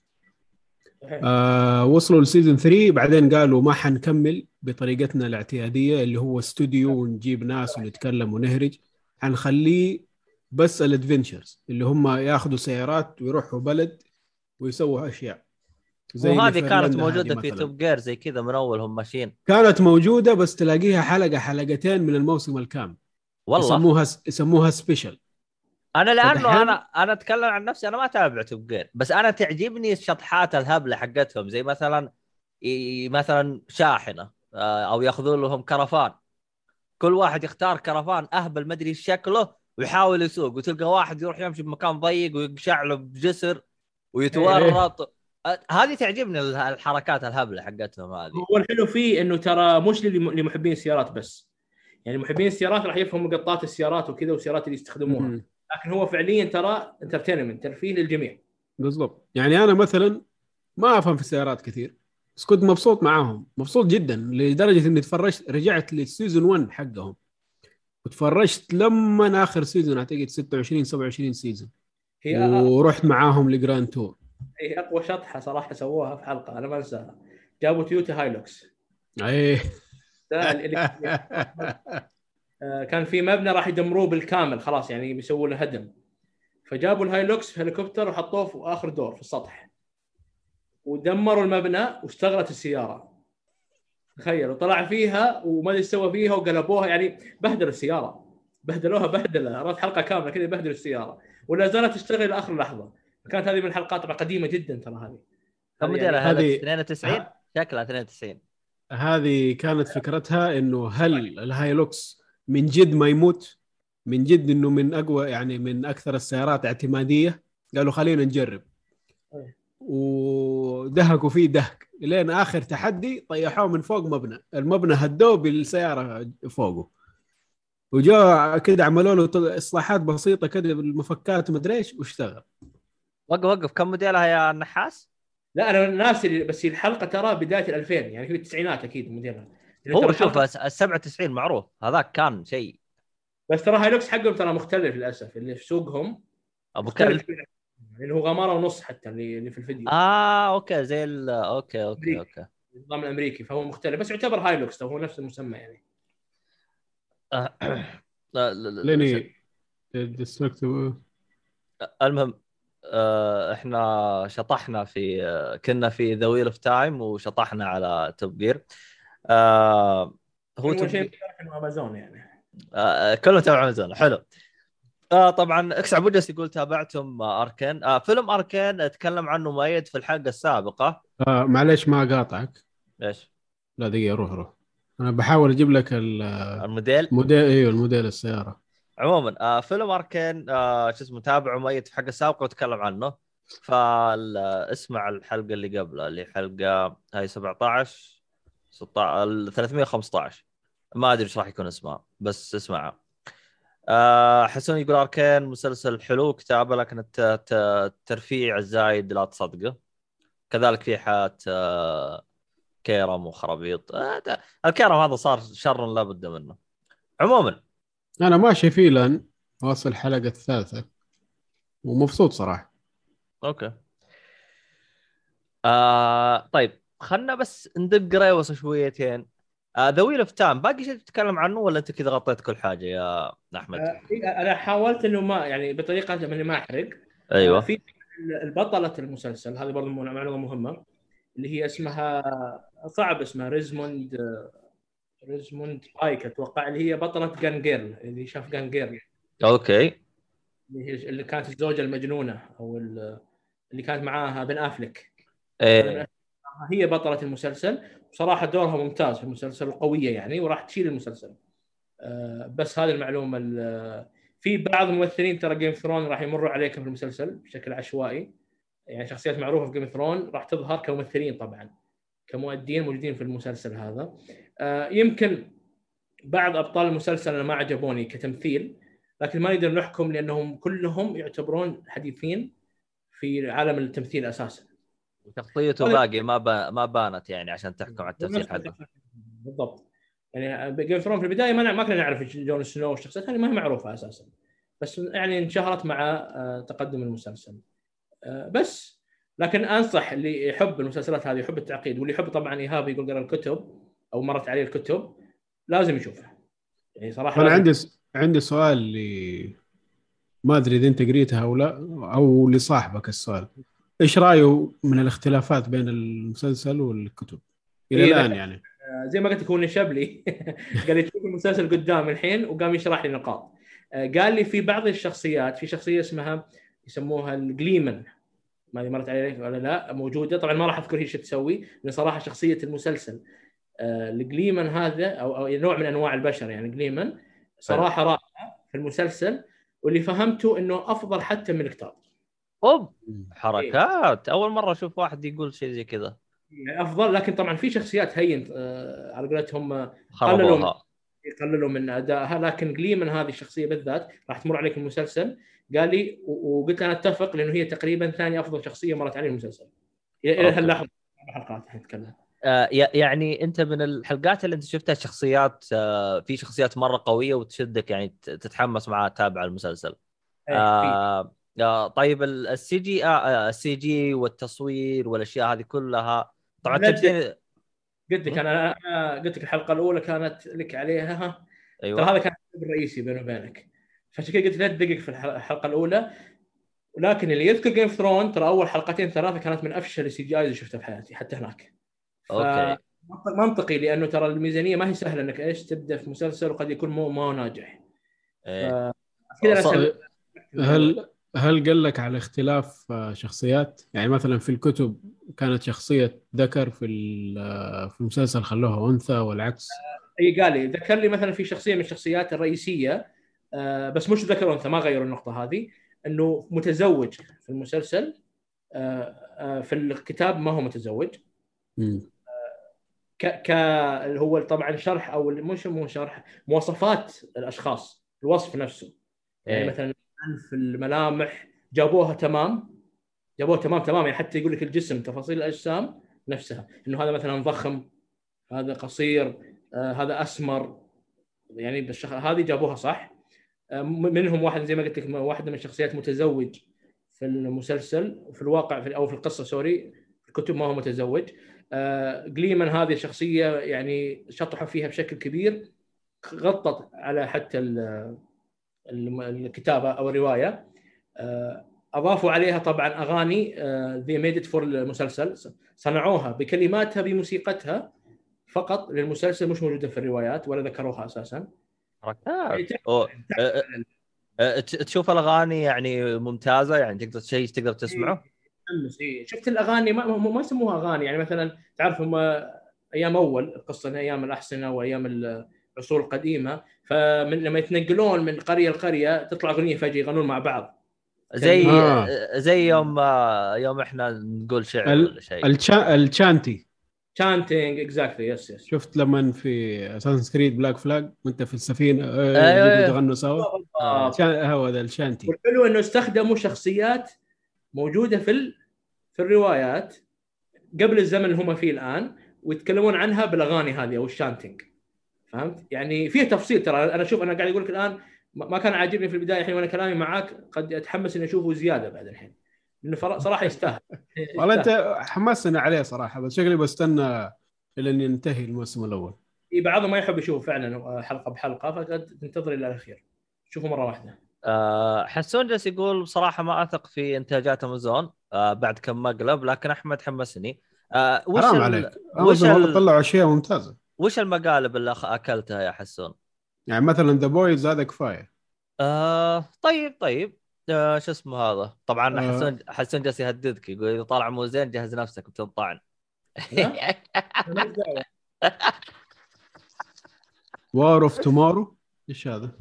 آه وصلوا ل season 3 بعدين قالوا ما حنكمل بطريقتنا الاعتيادية اللي هو استوديو ونجيب ناس ونتكلم ونهرج. حنخليه بس ال adventures اللي هم ياخذوا سيارات ويروحوا بلد ويسووا أشياء. اللي وهذه كانت موجودة في. Top Gear زي كذا من أول هم ماشيين. كانت موجودة بس تلاقيها حلقة حلقتين من الموسم الكامل. والله. يسموها يسموها سبيشل أنا لأنه أنا أنا أتكلم عن نفسي أنا ما تابع توب جير بس أنا تعجبني الشطحات الهبلة حقتهم زي مثلا مثلا شاحنة آه، أو يأخذون لهم كرفان. كل واحد يختار كرفان أهبل ما أدري إيش شكله ويحاول يسوق وتلقى واحد يروح يمشي بمكان ضيق ويقشع له بجسر ويتورط آه، هذه تعجبني ال- الحركات الهبلة حقتهم هذه. هو الحلو فيه إنه ترى مش للي- لمحبين السيارات بس. يعني محبين السيارات راح يفهموا قطات السيارات وكذا والسيارات اللي يستخدموها. مم. لكن هو فعليا ترى entertainment ترفيه للجميع. بالضبط. يعني أنا مثلا ما أفهم في السيارات كثير بس كنت مبسوط معاهم. مبسوط جدا لدرجة إني تفرجت رجعت لل season 1 حقهم. وتفرجت لما آخر season أعتقد 26 27 season هي ورحت معاهم ل Grand Tour. هي أقوى شطحة صراحة سووها في حلقة أنا ما أنساها. جابوا تويوتا هايلوكس إيه. ده آه، كان في مبنى راح يدمروه بالكامل خلاص يعني بيسووا له هدم. فجابوا الهايلوكس في هليكوبتر وحطوه في آخر دور في السطح. ودمروا المبنى واشتغلت السيارة. تخيل وطلع فيها وما أدري سوى فيها وقلبوها يعني بهدلوا السيارة. بهدلوها بهدله رات حلقة كاملة كذا بهدلوا السيارة. ولا زالت تشتغل لاخر لحظة. كانت هذه من الحلقات قديمة جدا ترى هذه. كم موديلها هذه- هذا 92 شكلها 92 هذه كانت فكرتها إنه هل الهايلوكس من جد ما يموت؟ من جد إنه من أقوى يعني من أكثر السيارات اعتمادية؟ قالوا خلينا نجرب. ودهكوا فيه دهك. لين آخر تحدي طيحوه من فوق مبنى. المبنى هدوه بالسيارة فوقه. وجاء كده عملوا له إصلاحات بسيطة كده بالمفكات ومدري إيش واشتغل. وقف وقف. كم موديلها يا النحاس؟ لا أنا ناسي بس الحلقة ترى بدايه ال 2000 يعني في التسعينات أكيد موديلها لأن هو شوف ال 97 معروف هذاك كان شيء بس ترى هايلوكس حقهم ترى مختلف للاسف اللي في سوقهم ابو مختلف كلب اللي هو غماره ونص حتى اللي اللي في الفيديو آه أوكي زي ال أوكي أوكي أمريكي. أوكي النظام الامريكي فهو مختلف بس يعتبر هايلوكس هو نفس المسمى يعني آه، لا- لا- لا- لاني distracted المهم آه، إحنا شطحنا في آه، كنا في The Wheel of Time وشطحنا على Top Gear آه هو أول Top شيء Gear امازون يعني. آه كله تبع امازون حلو. آه طبعا إكس عبود جالس يقول تابعتم آه Arcane. آه فيلم Arcane اتكلم عنه مؤيد في الحلقة السابقة. آه معليش ما اقاطعك إيش؟ لا دقيقة روح روح. أنا بحاول أجيب لك ال- الموديل؟ موديل إيوه الموديل السيارة. عموما آه فيلم Arcane آه شو اسمه تابعه مؤيد في حلقه سابقه وتكلم عنه. فاسمع الحلقة اللي قبلها اللي حلقة هاي 17 16 ال 315 ما أدري إيش راح يكون اسمها بس اسمعها. آه حسون يقول Arcane مسلسل حلو كتابه لكن الت- الت- الترفيع الزايد لا تصدقه. كذلك في آه كيرم وخرابيط. الكيرم هذا صار شر لا بد منه. عموما أنا ماشي فيه لأن واصل الحلقة الثالثة. ومبسوط صراحة. okay. آه طيب خلنا بس ندق reverse شويتين. The Wheel of Time باقي شيء تتكلم عنه ولا أنت كذا غطيت كل حاجة يا أحمد؟ آه، أنا حاولت إنه ما يعني بطريقة اني ما أحرق. أيوه. في البطلة المسلسل هذه برضه معلومة مهمة اللي هي اسمها صعب اسمها Rosamund Rosamund Pike أتوقع اللي هي بطلة Gone Girl اللي شاف Gone Girl okay. اللي هي اللي كانت الزوجة المجنونة أو ال- اللي كانت معاها بن أفلك. إيه. هي بطلة المسلسل. بصراحة دورها ممتاز في المسلسل وقوية يعني وراح تشيل المسلسل. آه، بس هذه المعلومة ال- في بعض الممثلين ترى Game of Thrones راح يمروا عليكم في المسلسل بشكل عشوائي. يعني شخصيات معروفة في Game of Thrones راح تظهر كممثلين طبعا كمؤدين موجودين في المسلسل هذا. آه، يمكن بعض أبطال المسلسل أنا ما عجبوني كتمثيل لكن ما نقدر نحكم لأنهم كلهم يعتبرون حديثين في عالم التمثيل أساسا. هذا- باقي ما با... ما بانت يعني عشان تحكم على التمثيل حقه. بالضبط. يعني جيم ثرون في البداية ما ما كنا نعرف جون سنو والشخصيات هذه ما هي معروفة أساسا. بس يعني انشهرت مع آه، تقدم المسلسل. آه، بس لكن أنصح اللي يحب المسلسلات هذه يحب التعقيد واللي يحب طبعا إيهاب يقول قرأ الكتب أو مرت عليه الكتب لازم يشوفها يعني صراحة أنا عندي عندي سؤال ل ما أدري إذا أنت قريتها أو لا أو لصاحبك السؤال. إيش رأيه من الاختلافات بين المسلسل والكتب؟ إلى إيه، الآن لا. يعني. زي ما قلت لك هو نشب لي قال لي تشوف المسلسل قدام الحين وقام يشرح لي نقاط. آه، قال لي في بعض الشخصيات في شخصية اسمها يسموها الجليمن. ما أدري مرت عليك ولا لا موجودة. طبعا ما راح أذكر هي إيش تسوي لأن صراحة شخصية المسلسل. آه، الجليمن هذا أو أو نوع من أنواع البشر يعني جليمن صراحة رائعة في المسلسل واللي فهمته إنه أفضل حتى من الكتاب. أوب! حركات! أول مرة أشوف واحد يقول شيء زي كذا. يعني أفضل لكن طبعا في شخصيات هين آه، على قولتهم آه، قللوا يقللوا من أدائها. لكن جليمن هذه الشخصية بالذات راح تمر عليك المسلسل. قال لي وقلت أنا أتفق لأنه هي تقريبا ثاني أفضل شخصية مرت علي المسلسل. إلى. هاللحظة حلقات إحنا نتكلم آه يعني انت من الحلقات اللي انت شفتها شخصيات آه في شخصيات مرة قوية وتشدك يعني تتحمس معها تتابع المسلسل. إيه، آه آه طيب ال- السي جي آه آه، السي جي والتصوير والأشياء هذه كلها. طبعا قلت لك أنا قلت لك الحلقة الأولى كانت لك عليها. ها ترى أيوه. هذا كان الرئيسي بيني وبينك. فعشان كذا قلت لا تدقق في الح- الحلقة الأولى. ولكن اللي يذكر Game of Thrones ترى أول حلقتين ثلاثة كانت من أفشل ال CGI اللي شفتها في حياتي حتى هناك. okay منطق- منطقي لأنه ترى الميزانية ما هي سهلة إنك إيش تبدأ في مسلسل وقد يكون مو ما هو ناجح إيه. كذا هل هل قال لك على اختلاف آه، شخصيات؟ يعني مثلا في الكتب كانت شخصية ذكر في ال- آه، في المسلسل خلوها أنثى والعكس إي قال لي ذكر لي مثلا في شخصية من الشخصيات الرئيسية آه، بس مش ذكر أنثى ما غيروا النقطة هذه إنه متزوج في المسلسل آه، آه، في الكتاب ما هو متزوج. ك ك اللي هو طبعا شرح أو مش مو شرح مواصفات الأشخاص الوصف نفسه. يعني إيه. مثلا الانف الملامح جابوها تمام جابوها تمام تمام. يعني حتى يقول لك الجسم تفاصيل الأجسام نفسها. إنه هذا مثلا ضخم هذا قصير آه هذا أسمر. يعني بالشخ... هذه جابوها صح؟ آه منهم واحد زي ما قلت لك واحدة من الشخصيات متزوج في المسلسل في الواقع في أو في القصة سوري الكتب ما هو متزوج. جليمان هذه شخصية يعني شطحوا فيها بشكل كبير غطت على حتى الكتابة أو الرواية. آه، أضافوا عليها طبعا أغاني ذي ميد فور المسلسل. صنعوها بكلماتها بموسيقتها فقط للمسلسل مش موجودة في الروايات ولا ذكروها أساسا. آه، آه، آه، ت- تشوف الأغاني يعني ممتازة يعني تقدر شيء تقدر تسمعه؟ متحمس إيه. شفت الأغاني ما, ما ما يسموها أغاني يعني مثلا تعرف هم أيام أول القصة أيام الاحصنه وايام العصور القديمة فمن لما يتنقلون من قرية لقرية تطلع أغنية فجأة يغنون مع بعض زي آه. زي يوم آه، يوم إحنا نقول شعر ال- ولا شيء الشا... ال shanty chanting exactly yes yes شفت لما في Assassin's Creed Black Flag وأنت في السفينة أيوة، آه، أيوة. يغنوا سوا آه. هو ذا ال shanty والحلو إنه استخدموا شخصيات موجودة في ال... في الروايات قبل الزمن اللي هم فيه الآن ويتكلمون عنها بالأغاني هذه أو ال chanting فهمت؟ يعني فيه تفصيل ترى. أنا شوف أنا قاعد أقول لك الآن ما كان عاجبني في البداية الحين وأنا كلامي معاك قد أتحمس إني أشوفه زيادة بعد الحين. لأنه صراحة يستاهل. والله. أنت حمسنا عليه صراحة بس شكلي بستنى لين ينتهي الموسم الأول. في بعضهم ما يحب يشوف فعلا حلقة بحلقة فقد تنتظر إلى الأخير. شوفوا مرة واحدة. آه، حسون جالس يقول بصراحة ما أثق في إنتاجات أمازون آه، بعد كم مقلب لكن أحمد حمسني آه، وش حرام عليك وش ال- طلعوا أشياء ممتازة وش المقالب اللي أكلتها يا حسون؟ يعني مثلا The Boys هذا كفاية آه طيب طيب آه شو اسمه هذا طبعا آه. حسون حسون جالس يهددك يقول إذا طالع مو زين جهز نفسك بتنطعن. War of Tomorrow إيش هذا؟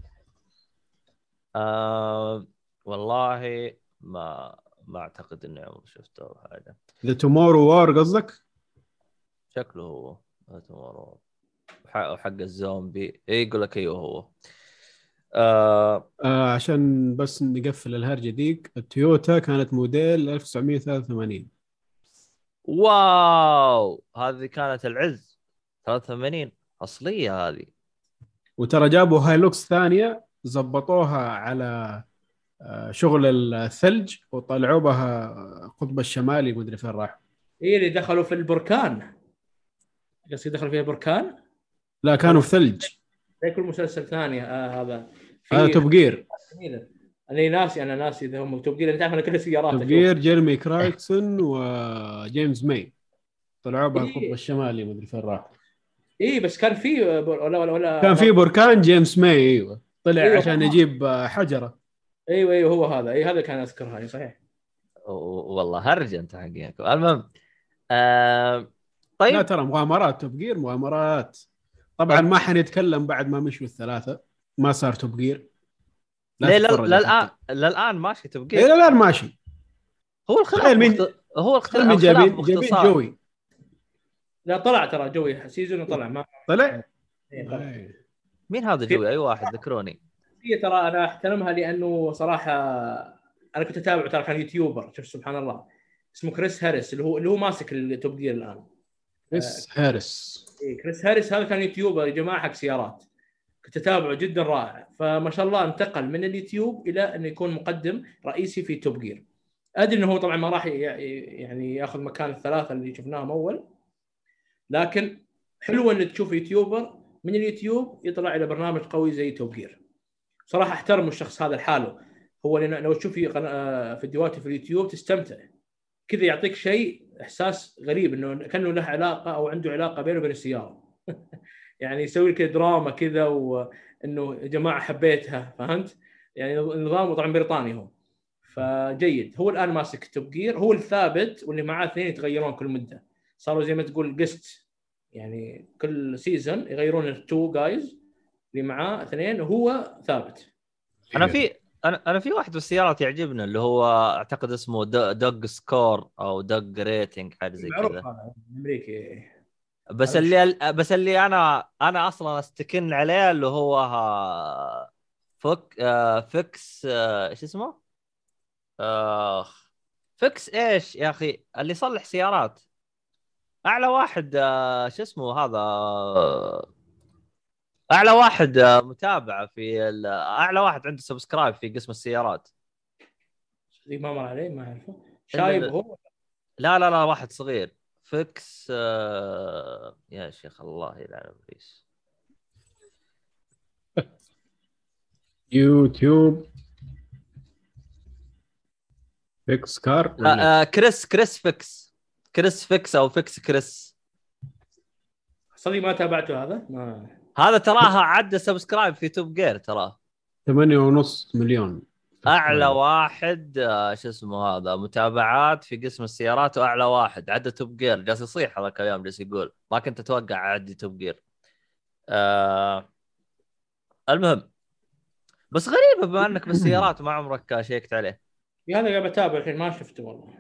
آه والله ما ما أعتقد إني عمري شفته أو حاجة. The Tomorrow War قصدك؟ شكله هو. هو وح- وحق الزومبي. اي يقول لك أيوه هو. آه آه عشان بس نقفل الهرجة ديك التويوتا كانت موديل 1983 wow! هذه كانت العز. 83 أصلية هذه. وترى جابوا Hilux ثانية زبطوها على آه، شغل الثلج وطلعوا بها القطب الشمالي مدري فين راح. إيه اللي دخلوا في البركان. قصدي دخلوا فيها بركان؟ لا كانوا في ثلج. زي كل مسلسل ثاني آه هذا. هذا Top Gear. أنا ناسي أنا ناسي إذا هم Top Gear. أنت عارف أنا كل السيارات Top. Gear جيرمي كلاركسون وجيمس ماي. طلعوا بها القطب إيه. الشمالي مدري فين راح. إيه بس كان في ولا ولا ولا كان في بركان جيمس ماي إيوه. طلع أيوة. عشان يجيب آه، حجرة. أيوه أيوه هو هذا. أي هذا كان أذكرها اي صحيح. والله هرج أنت حقينكم المهم آه لا طيب. ترى مغامرات Top Gear مغامرات. طبعا ما حنتكلم بعد ما مشوا الثلاثة. ما صار Top Gear لا للآن. للآن ماشي تبقى إيه لا لا ماشي. هو الخلاف مين- مخت... هو الخلاف من الخلاف جايبين جايبين باختصار. جوي. لا طلع ترى جوي season طلع ما طلع؟ إيه، طلع. إيه. مين هذا جوي؟ أي واحد ذكروني. هي ترى أنا أحترمها لأنه صراحة أنا كنت أتابعه ترى كان YouTuber شوف سبحان الله. اسمه كريس هاريس اللي هو اللي هو ماسك ال Top Gear الآن. كريس هاريس. إيه كريس هاريس هذا كان YouTuber يا جماعة حق سيارات. كنت أتابعه جدا رائع. فما شاء الله انتقل من اليوتيوب إلى أنه يكون مقدم رئيسي في Top Gear أدري إنه هو طبعا ما راح ي- يعني يأخذ مكان الثلاثة اللي شفناهم أول. لكن حلو إنك تشوف YouTuber من اليوتيوب يطلع إلى برنامج قوي زي Top Gear صراحة احترم الشخص هذا لحاله. هو لو تشوف قنا- فيديوهاته في اليوتيوب تستمتع. كذا يعطيك شيء إحساس غريب إنه كأنه له علاقة أو عنده علاقة بينه وبين السيارة. يعني يسوي لك دراما كذا وانه يا جماعة حبيتها فهمت؟ يعني نظامه طبعا بريطاني هو. فجيد. هو الآن ماسك Top هو الثابت واللي معاه اثنين يتغيرون كل مدة. صاروا زي ما تقول guest يعني كل season يغيرون ال two guys اللي معاه اثنين وهو ثابت. أنا في أنا أنا في واحد بالسيارات يعجبنا اللي هو أعتقد اسمه Doug Score أو Doug rating حاجة زي معروف كذا. هذا أمريكي. بس اللي بس اللي أنا أنا أصلا أستكن عليه اللي هو ها- فك آه، fix آه، إيش اسمه؟ اخ fix إيش يا أخي؟ اللي يصلح سيارات. أعلى واحد آه، شو اسمه هذا؟ أعلى واحد آه، متابع في ال- أعلى واحد عنده subscribe في قسم السيارات. ذي ما مر عليه ما اعرفه شايب هو؟ لا لا لا واحد صغير. fix آه... يا شيخ الله يلعن ابليس يوتيوب. fix car آه آه Chris ChrisFix. ChrisFix أو Fix Chris. صدق ما تابعته هذا؟ ما. هذا تراها عدى subscribe في Top Gear تراه ثمانية ونص مليون. أعلى واحد آه شو اسمه هذا متابعات في قسم السيارات وأعلى واحد. عدى Top Gear. جالس يصيح هذا الكلام جالس يقول. ما كنت أتوقع اعدي Top Gear. آه المهم بس غريبة بما أنك بالسيارات وما عمرك شيكت عليه. في هذا قاعد أتابع الحين ما شفته والله.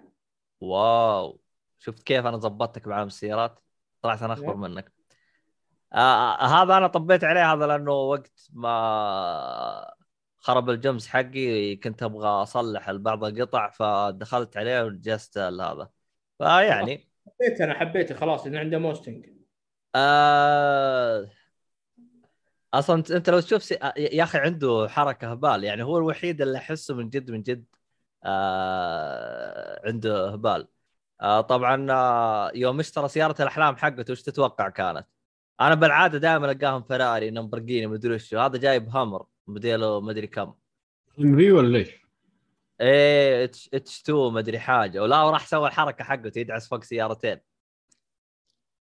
واو. شفت كيف أنا ضبطتك بعالم السيارات طلعت أنا أخبر منك. آه هذا أنا طبيت عليه هذا لأنه وقت ما خرب الجمس حقي كنت أبغى أصلح بعض القطع فدخلت عليه وجست هذا. فيعني حبيته أنا حبيته خلاص لأنه عنده Mustang. آه أصلا أنت لو تشوف سي... يا أخي عنده حركة هبال يعني هو الوحيد اللي أحسه من جد من جد آه عنده هبال. آه طبعا آه يوم اشترى سيارة الأحلام حقته وش تتوقع كانت؟ أنا بالعادة دائما ألقاهم Ferrari Lamborghini مدري وش هذا جايب Hummer موديله مدري كم. إنري ولا ليش؟ إيه H H2 مدري حاجة. ولا وراح سوى الحركة حقته يدعس فوق سيارتين.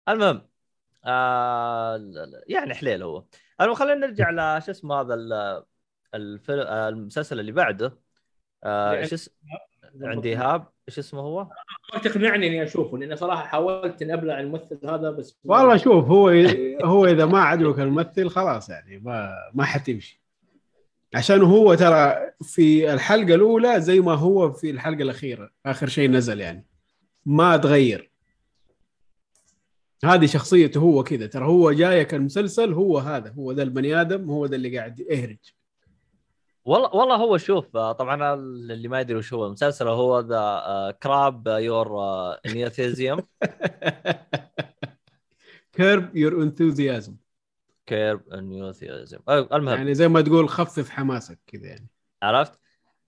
المهم آه يعني حليل هو. المهم خلينا نرجع لش اسمه هذا ال- الفيلم المسلسل اللي بعده. آه يعني إيش اس... عندي إيهاب. إيش اسمه هو؟ ما تقنعني إني أشوفه لأن صراحة حاولت إني أبلع الممثل هذا بس والله شوف هو هو إذا ما عجبك الممثل خلاص يعني ما ما حتمشي. عشان هو ترى في الحلقة الأولى زي ما هو في الحلقة الأخيرة آخر شيء نزل يعني. ما تغير. هذه شخصيته هو كذا ترى هو جايك المسلسل هو هذا هو ذا البني آدم هو ذا اللي قاعد يهرج. والله والله هو شوف طبعا اللي ما يدري وش هو المسلسل هو ذا Curb Your Enthusiasm Curb Your Enthusiasm كيرب انيوثيزيوم المهم. يعني زي ما تقول خفف حماسك كذا يعني. عرفت؟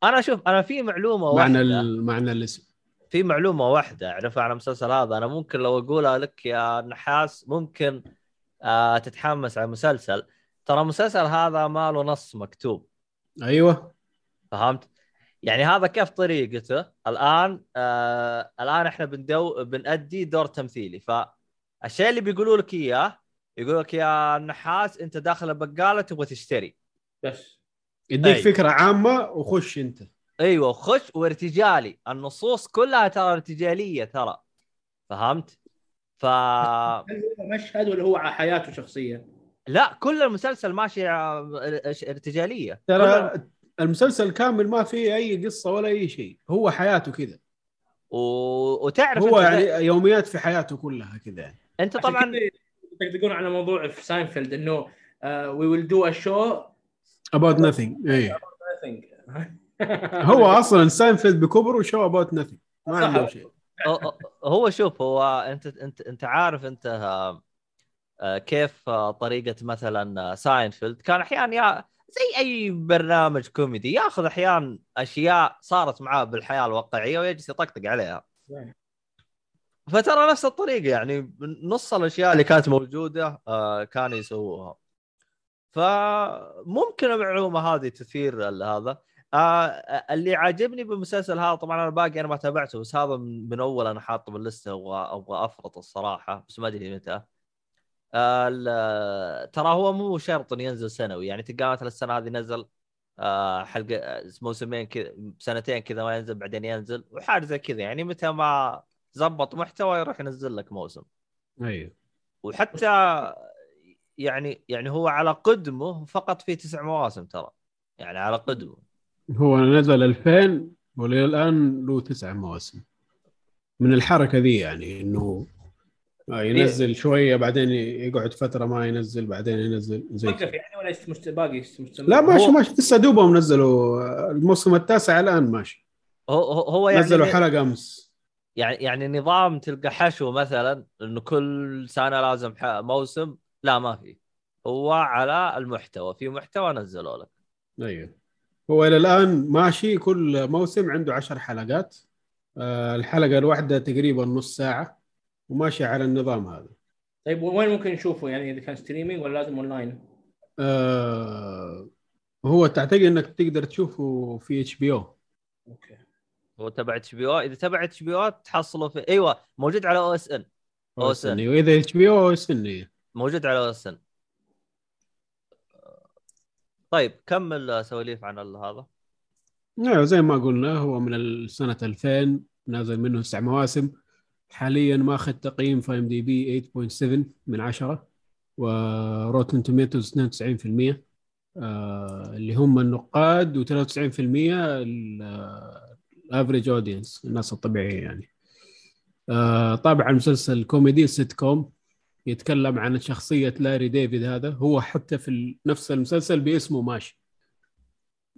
أنا شوف أنا في معلومة معنى واحدة. معنى الاسم. في معلومة واحدة أعرفها عن المسلسل هذا. أنا ممكن لو أقولها لك يا نحاس ممكن آه تتحمس على المسلسل. ترى المسلسل هذا ما له نص مكتوب. أيوه فهمت؟ يعني هذا كيف طريقته الآن آه الآن إحنا بندو بنأدي دور تمثيلي فالشيء اللي بيقولوا لك إياه يقول لك يا نحاس أنت داخل البقالة تبغى تشتري بس يديك أي. فكرة عامة وخش أنت أيوه خش وارتجالي النصوص كلها ترى ارتجالية ترى فهمت؟ ف هل هو مشهد ولا هو على حياته شخصيا؟ لا كل المسلسل ماشي ع- إرتجالية. كل- ترى المسلسل كامل ما فيه أي قصة ولا أي شيء هو حياته كذا. و... وتعرف هو يعني يوميات في حياته كلها كذا. يعني انت طبعا يطقطقون على موضوع في ساينفيلد إنه we will do a show about nothing. اي هو أصلا ساينفيلد بكبر و show about nothing. ما. عنده شيء. هو- شوف هو أنت أنت أنت عارف أنت آه، آه، كيف آه، طريقة مثلا آه، ساينفيلد كان أحيانا يا زي أي برنامج كوميدي يأخذ أحيانا أشياء صارت معاه بالحياة الواقعية ويجلس يطقطق عليها. فترى نفس الطريقة يعني نص الأشياء اللي كانت موجودة آه، كانوا يسووها. فممكن المعلومه هذه تثير هذا. آه اللي عاجبني بالمسلسل هذا طبعا أنا باقي أنا ما تابعته بس هذا من, أول أنا حاطه باللسته أبغى أبغى أفرط الصراحة بس ما أدري متى. آه ترى هو مو شرط إنه ينزل سنوي يعني تلقى مثلا السنة هذه نزل آه حلقة موسمين كذا سنتين كذا ما ينزل بعدين ينزل وحاجة زي كذا يعني متى ما زبط محتوى يروح ينزل لك موسم. أيوه. وحتى يعني يعني هو على قدمه فقط في تسع مواسم ترى يعني على قدمه. هو نزل 2000 وللى الان له تسع مواسم. من الحركة ذي يعني إنه آه، ينزل شوية بعدين يقعد فترة ما ينزل بعدين ينزل زي وقف. يعني ولا باقي مستمر لا ماشي هو- ماشي. لسه دوبهم نزلوا آه، الموسم التاسع الآن ماشي. هو هو هو يعني نزلوا حلقة أمس. يعني يعني نظام تلقى حشو مثلا إنه كل سنة لازم ح- موسم. لا ما في. هو على المحتوى. في محتوى نزلوا لك. أيوه هو إلى الآن ماشي. كل موسم عنده عشر حلقات. آه، الحلقة الواحدة تقريبا نص ساعة. وماشي على النظام هذا. طيب وين ممكن نشوفه؟ يعني إذا كان streaming ولا لازم اونلاين؟ آه، هو تعتقد إنك تقدر تشوفه في HBO okay. هو تبع اتش بي أو إذا تبع اتش بي أو تحصله في إيوه موجود على OSN OSN. واذا HBO OSN موجود على OSN طيب كمل سواليف عن هذا؟ أيوه زي ما قلنا هو من سنه 2000 نازل منه تسع مواسم. حاليا ماخذ تقييم في IMDb 8.7 من 10 و Rotten Tomatoes 92% آه اللي هم النقاد و93% ال average audience الناس الطبيعية يعني. آه طبعا المسلسل كوميدي سيت كوم يتكلم عن شخصية لاري ديفيد هذا. هو حتى في نفس المسلسل باسمه ماشي.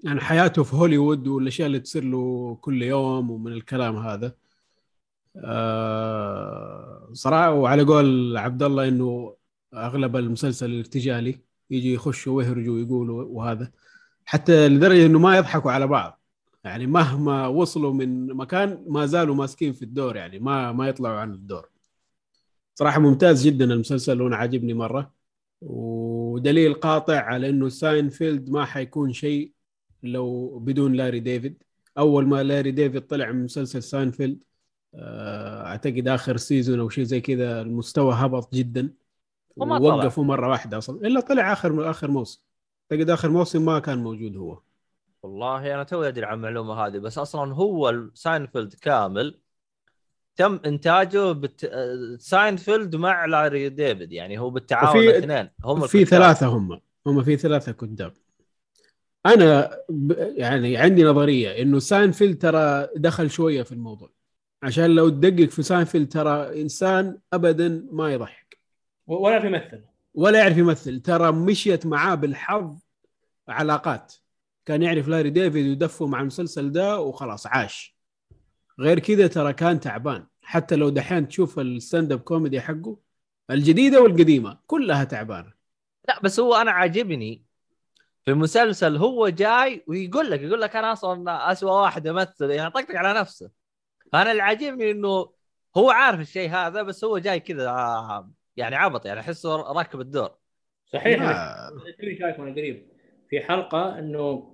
يعني حياته في هوليوود والأشياء اللي تصير له كل يوم ومن الكلام هذا. آه صراحة وعلى قول عبد الله إنه أغلب المسلسل ارتجالي يجي يخشوا ويهرجوا ويقولوا وهذا حتى لدرجة إنه ما يضحكوا على بعض. يعني مهما وصلوا من مكان ما زالوا ماسكين في الدور يعني ما ما يطلعوا عن الدور. صراحة ممتاز جدا المسلسل وأنا عاجبني مرة. ودليل قاطع على إنه ساينفيلد ما حيكون شيء لو بدون لاري ديفيد. أول ما لاري ديفيد طلع من مسلسل ساينفيلد أعتقد آخر season أو شيء زي كذا المستوى هبط جدا وما. وقفوا مرة واحدة أصلا. إلا طلع آخر آخر موسم. أعتقد آخر موسم ما كان موجود هو. والله أنا توي أدري عن المعلومة هذه بس أصلا هو ساينفيلد كامل تم إنتاجه بت... آه، ساينفيلد مع لاري ديفيد. يعني هو بالتعاون وفي- الاثنين. هم في. ثلاثة هم. هم في ثلاثة كتاب. أنا ب... يعني عندي نظرية إنه ساينفيلد ترى دخل شوية في الموضوع. عشان لو تدقق في ساينفيلد ترى إنسان ابدا ما يضحك. ولا في مثل ولا يعرف يمثل. ترى مشيت معاه بالحظ علاقات. كان يعرف لاري ديفيد ودفه مع المسلسل ده وخلاص عاش. غير كذا ترى كان تعبان. حتى لو دحين تشوف ال stand-up comedy حقه الجديدة والقديمة كلها تعبانة. لا بس هو أنا عاجبني في المسلسل هو جاي ويقول لك يقول لك أنا أصلا اسوء واحد امثل يعني طقطق على نفسه. فانا اللي عاجبني انه هو عارف الشيء هذا بس هو جاي كذا آه، يعني عبط يعني احسه راكب الدور. صحيح. توني شايفه أنا قريب في حلقة إنه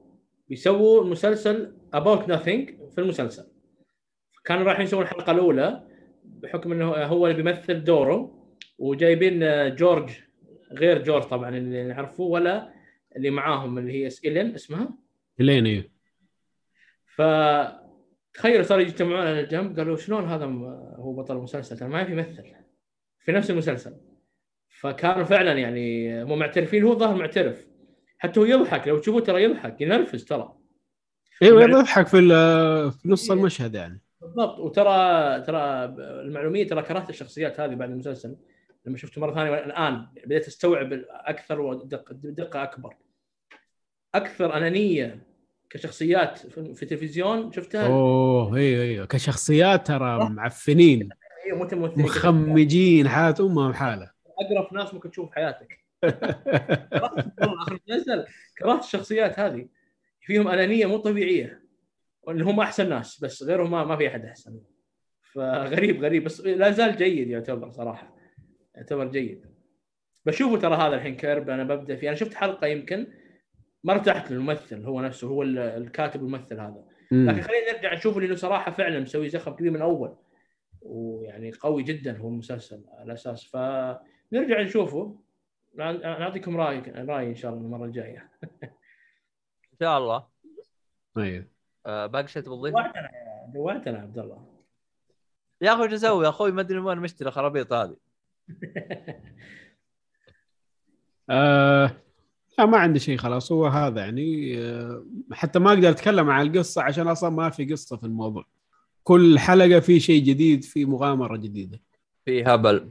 بيسووا المسلسل اباوت ناثينج في المسلسل. كانوا رايحين يسوون الحلقة الأولى بحكم إنه هو اللي بيمثل دوره وجايبين جورج غير جورج طبعا اللي نعرفه ولا اللي معاهم اللي هي إيلين اسمها؟ لين أيوه ف تخيلوا صاروا يجتمعون على الجنب قالوا شلون هذا هو بطل المسلسل؟ ترى ما في يمثل في نفس المسلسل. فكانوا فعلا يعني مو معترفين هو ظاهر معترف. حتى هو يضحك لو تشوفوه ترى يضحك ينرفز ترى. أيوه يضحك في في نص المشهد يعني. بالضبط. وترى ترى المعلومية ترى كرهت الشخصيات هذه بعد المسلسل. لما شفته مرة ثانية الآن بديت أستوعب أكثر ودقه دقة أكبر. أكثر أنانية كشخصيات في التلفزيون شفتها؟ أوه أيوه أيوه كشخصيات ترى معفنين. مو ممثلين مخمجين حياه امهم حاله اقرف ناس ممكن تشوف في حياتك آخر كرهت الشخصيات هذه. فيهم أنانية مو طبيعية. واللي هم أحسن ناس بس غيرهم ما, ما في أحد أحسن. فغريب غريب. بس لا زال جيد يعتبر صراحة. يعتبر جيد. بشوفه ترى هذا الحين كيرب أنا ببدأ فيه. أنا شفت حلقة يمكن ما ارتحت للممثل هو نفسه هو ال- الكاتب الممثل هذا. مم. لكن خلينا نرجع نشوفه لأنه صراحة فعلا مسوي زخم كبير من اول ويعني قوي جدا هو المسلسل على أساس. فنرجع نشوفه. نع- نعطيكم رأي رأي إن شاء الله المرة الجاية. إن شاء الله. أيوه آه باقي شيء تبغى؟ جوعتنا جوعتنا يا عبد الله. يا أخوي إيش أسوي يا أخوي ما أدري من وين مشتري خرابيط هذه. آه لا ما عندي شيء خلاص هو هذا يعني آه حتى ما أقدر أتكلم عن القصة عشان أصلا ما في قصة في الموضوع. كل حلقة في شيء جديد في مغامرة جديدة. في هبل.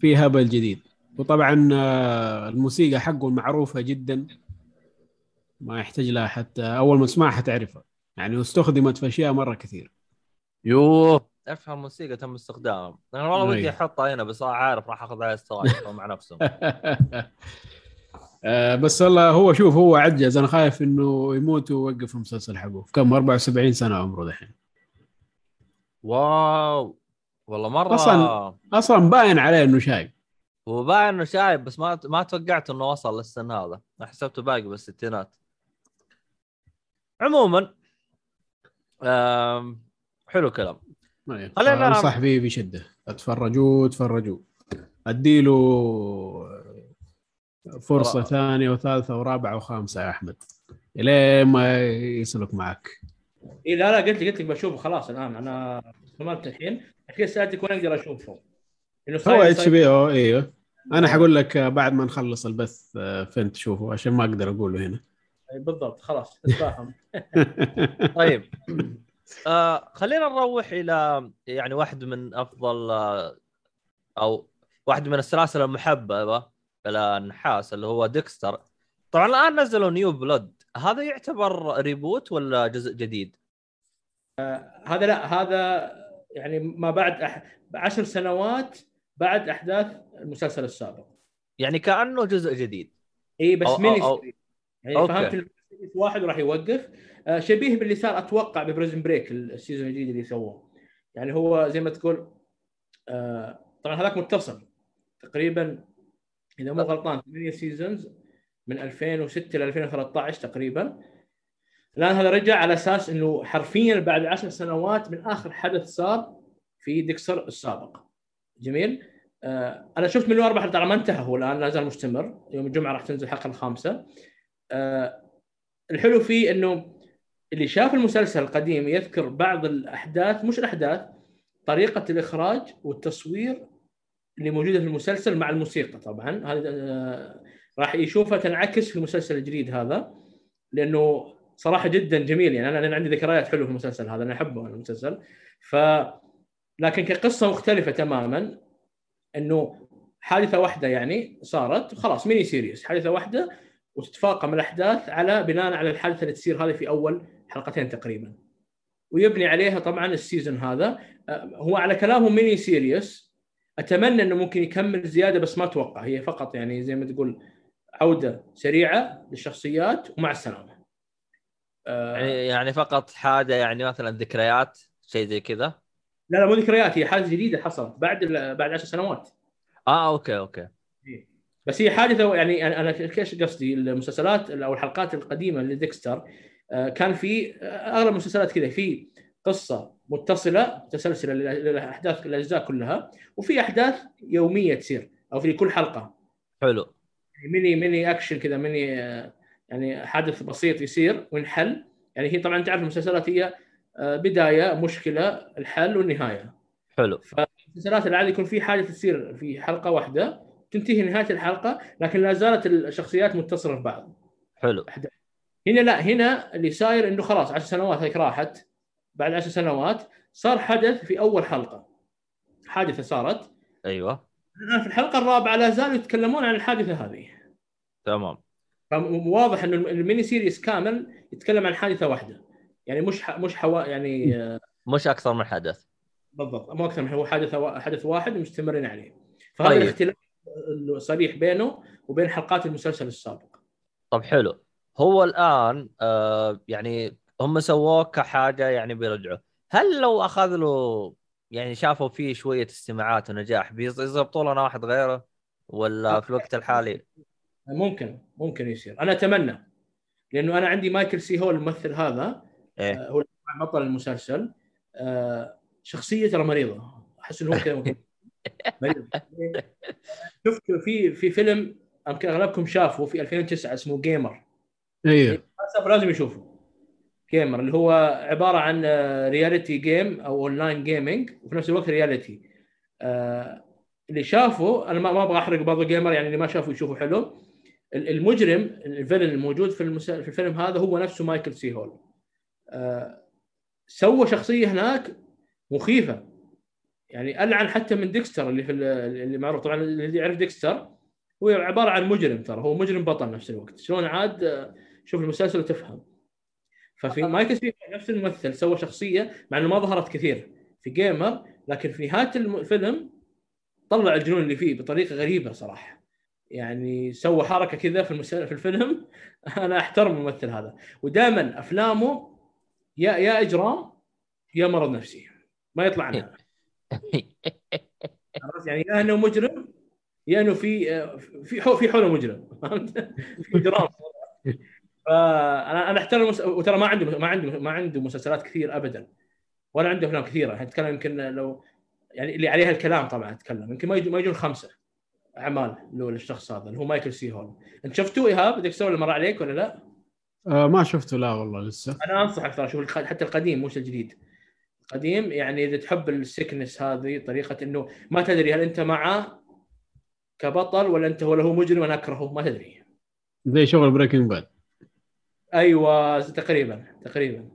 في هبل جديد. وطبعا آه الموسيقى حقه معروفة جدا. ما يحتاج لها حتى أول ما تسمعها تعرفها. يعني استخدمت في أشياء مرة كثير يوه. أفهم الموسيقى تم استخدامها. أنا والله ودي أيوه. أحطها هنا بس عارف راح أخذ عليها سترايك مع نفسهم. آه بس والله هو شوف هو عجز. أنا خايف إنه يموت ويوقف المسلسل حقه. كم؟ 74 سنة عمره دحين. واو. والله مرة أصلاً- أصلا باين عليه إنه شايب. هو باين إنه شايب بس ما ما توقعت إنه وصل للسن هذا. أنا حسبته باقي بالستينات. عموما آم، حلو كلام. خلينا- أنصح فيه بشدة. اتفرجوا تفرجوا أديله فرصة را- ثانية وثالثة ورابعة وخامسة يا أحمد. لين ما يسلك معك. اي لا لا قلت لي قلت لك بشوفه خلاص الآن. أنا استمرت الحين. عشان كذا سالتك وين أقدر أشوفه. هو H BO إيوه. أنا حقول لك بعد ما نخلص البث آه، فين تشوفه عشان ما أقدر أقوله هنا. بالضبط. خلاص نتفاهم طيب. آه خلينا نروح إلى يعني واحد من أفضل آه، أو واحد من السلاسل المحببة. للناس اللي هو ديكستر. طبعا الآن نزلوا New Blood. هذا يعتبر reboot ولا جزء جديد؟ هذا لا هذا يعني ما بعد أح... عشر سنوات بعد أحداث المسلسل السابق. يعني كأنه جزء جديد. إي بس أو- أو- ميني أو- series. يعني أوكي. فهمت واحد وراح يوقف. آه شبيه باللي صار أتوقع ب Prison Break ال season الجديد اللي سووه. يعني هو زي ما تقول آه طبعا هذاك متصل. تقريبا إذا مو غلطان 8 سيزونز من 2006 ل 2013 تقريبا. الآن هذا رجع على أساس إنه حرفيا بعد 10 سنوات من آخر حدث صار في ديكسر السابق. جميل؟ آه أنا شفت منه أربع طبعا ما انتهى هو الآن لا زال مستمر. يوم الجمعة راح تنزل الحلقة الخامسة. آه الحلو فيه إنه اللي شاف المسلسل القديم يذكر بعض الأحداث مش الأحداث طريقة الإخراج والتصوير اللي موجودة في المسلسل مع الموسيقى طبعا. هذا آه راح يشوفها تنعكس في المسلسل الجديد هذا لأنه صراحة جدا جميل. يعني أنا عندي ذكريات حلوة في المسلسل هذا أنا أحبه أنا المسلسل. ف لكن كقصة مختلفة تماما إنه حادثة واحدة يعني صارت خلاص ميني سيريس حادثة واحدة وتتفاقم الأحداث على بناء على الحادثة اللي تصير هذه في أول حلقتين تقريبا. ويبني عليها طبعا ال season هذا. آه، هو على كلامهم mini series أتمنى إنه ممكن يكمل زيادة بس ما أتوقع. هي فقط يعني زي ما تقول عودة سريعة للشخصيات ومع السلامة. آه، يعني يعني فقط حاجة يعني مثلا ذكريات شيء زي كذا؟ لا لا مو ذكريات هي حادثه جديدة حصلت بعد بعد 10 سنوات. آه أوكي أوكي. بس هي حادثة يعني أنا إيش قصدي؟ المسلسلات أو الحلقات القديمة لديكستر آه، كان في أغلب المسلسلات كذا في قصة متصلة متسلسلة لل- للأحداث الاجزاء كلها وفي أحداث يومية تصير أو في كل حلقة. حلو. mini mini action كذا ميني يعني حدث بسيط يصير وينحل. يعني هي طبعا تعرف المسلسلات هي آه، بداية مشكلة الحل والنهاية. حلو. المسلسلات العادي يكون في حاجة تصير في حلقة واحدة تنتهي نهاية الحلقة لكن لا زالت الشخصيات متصلة ببعض حلو. هنا لا هنا اللي صاير إنه خلاص 10 سنوات هيك راحت. بعد 10 سنوات صار حدث في أول حلقة. حادثة صارت. أيوه. الان في الحلقة الرابعة لا زالوا يتكلمون عن الحادثة هذه. تمام. فواضح إنه ال mini series كامل يتكلم عن حادثة واحدة. يعني مش ح... مش حوا يعني مش أكثر من حدث. بالضبط. مو أكثر من هو حدث حدث واحد ومستمرين عليه. فهذا طيب. الاختلاف صريح بينه وبين حلقات المسلسل السابق. طب حلو. هو الآن آه يعني هم سووه كحاجة يعني بيرجعوا. هل لو أخذ له يعني شافوا فيه شوية استماعات ونجاح بيضبطوا لنا واحد غيره؟ ولا في الوقت الحالي؟ ممكن ممكن يصير. أنا أتمنى لأنه أنا عندي مايكل سي هول الممثل هذا إيه. آه، هو بطل المسلسل. آه، شخصيه ترى مريضة. أحس إنه هو كذا. مريض. شفت في في فيلم يمكن أغلبكم شافه في 2009 اسمه Gamer أيوه للأسف لازم يشوفه. Gamer اللي هو عبارة عن reality game أو online gaming وفي نفس الوقت reality اللي شافه أنا ما أبغى أحرق برضه Gamer يعني اللي ما شافه يشوفه حلو. ال- المجرم ال villain الموجود في. في الفيلم هذا هو نفسه مايكل سي هول. آه، سوى شخصية هناك مخيفة. يعني ألعن حتى من ديكستر اللي في ال- اللي معروف. طبعا اللي يعرف ديكستر هو عبارة عن مجرم ترى. هو مجرم بطل نفس الوقت. شلون عاد؟ آه، شوف المسلسل وتفهم. ففي مايكل سي نفس الممثل سوى شخصية مع إنه ما ظهرت كثير في Gamer لكن في نهايه الفيلم طلع الجنون اللي فيه بطريقة غريبة صراحة يعني سوى حركة كذا في. في الفيلم أنا أحترم الممثل هذا ودائما أفلامه يا يا إجرام يا مرض نفسي ما يطلع عنها؟ يعني يا إنه مجرم يا إنه في في في حولة مجرم فهمت؟ في إجرام فانا أنا أحترم المس... وترى ما عنده ما عنده ما عنده مسلسلات كثير ابدا. ولا عنده أفلام كثيرة. يعني أتكلم يمكن لو يعني اللي عليها الكلام طبعا أتكلم. يمكن ما يجون ما يجون خمسة. أعمال له للشخص هذا اللي هو مايكل سي هول. أنت شفته إيهاب؟ بدك تسوي اللي مر عليك ولا لا؟ آه ما شفته لا والله لسه. أنا انصحك ترى شوف حتى القديم مش الجديد. القديم يعني إذا تحب ال sickness هذه طريقة إنه ما تدري هل أنت معه كبطل ولا أنت ولا هو مجرم أنا أكرهه ما تدري. زي شغل Breaking Bad أيوه تقريبا تقريبا.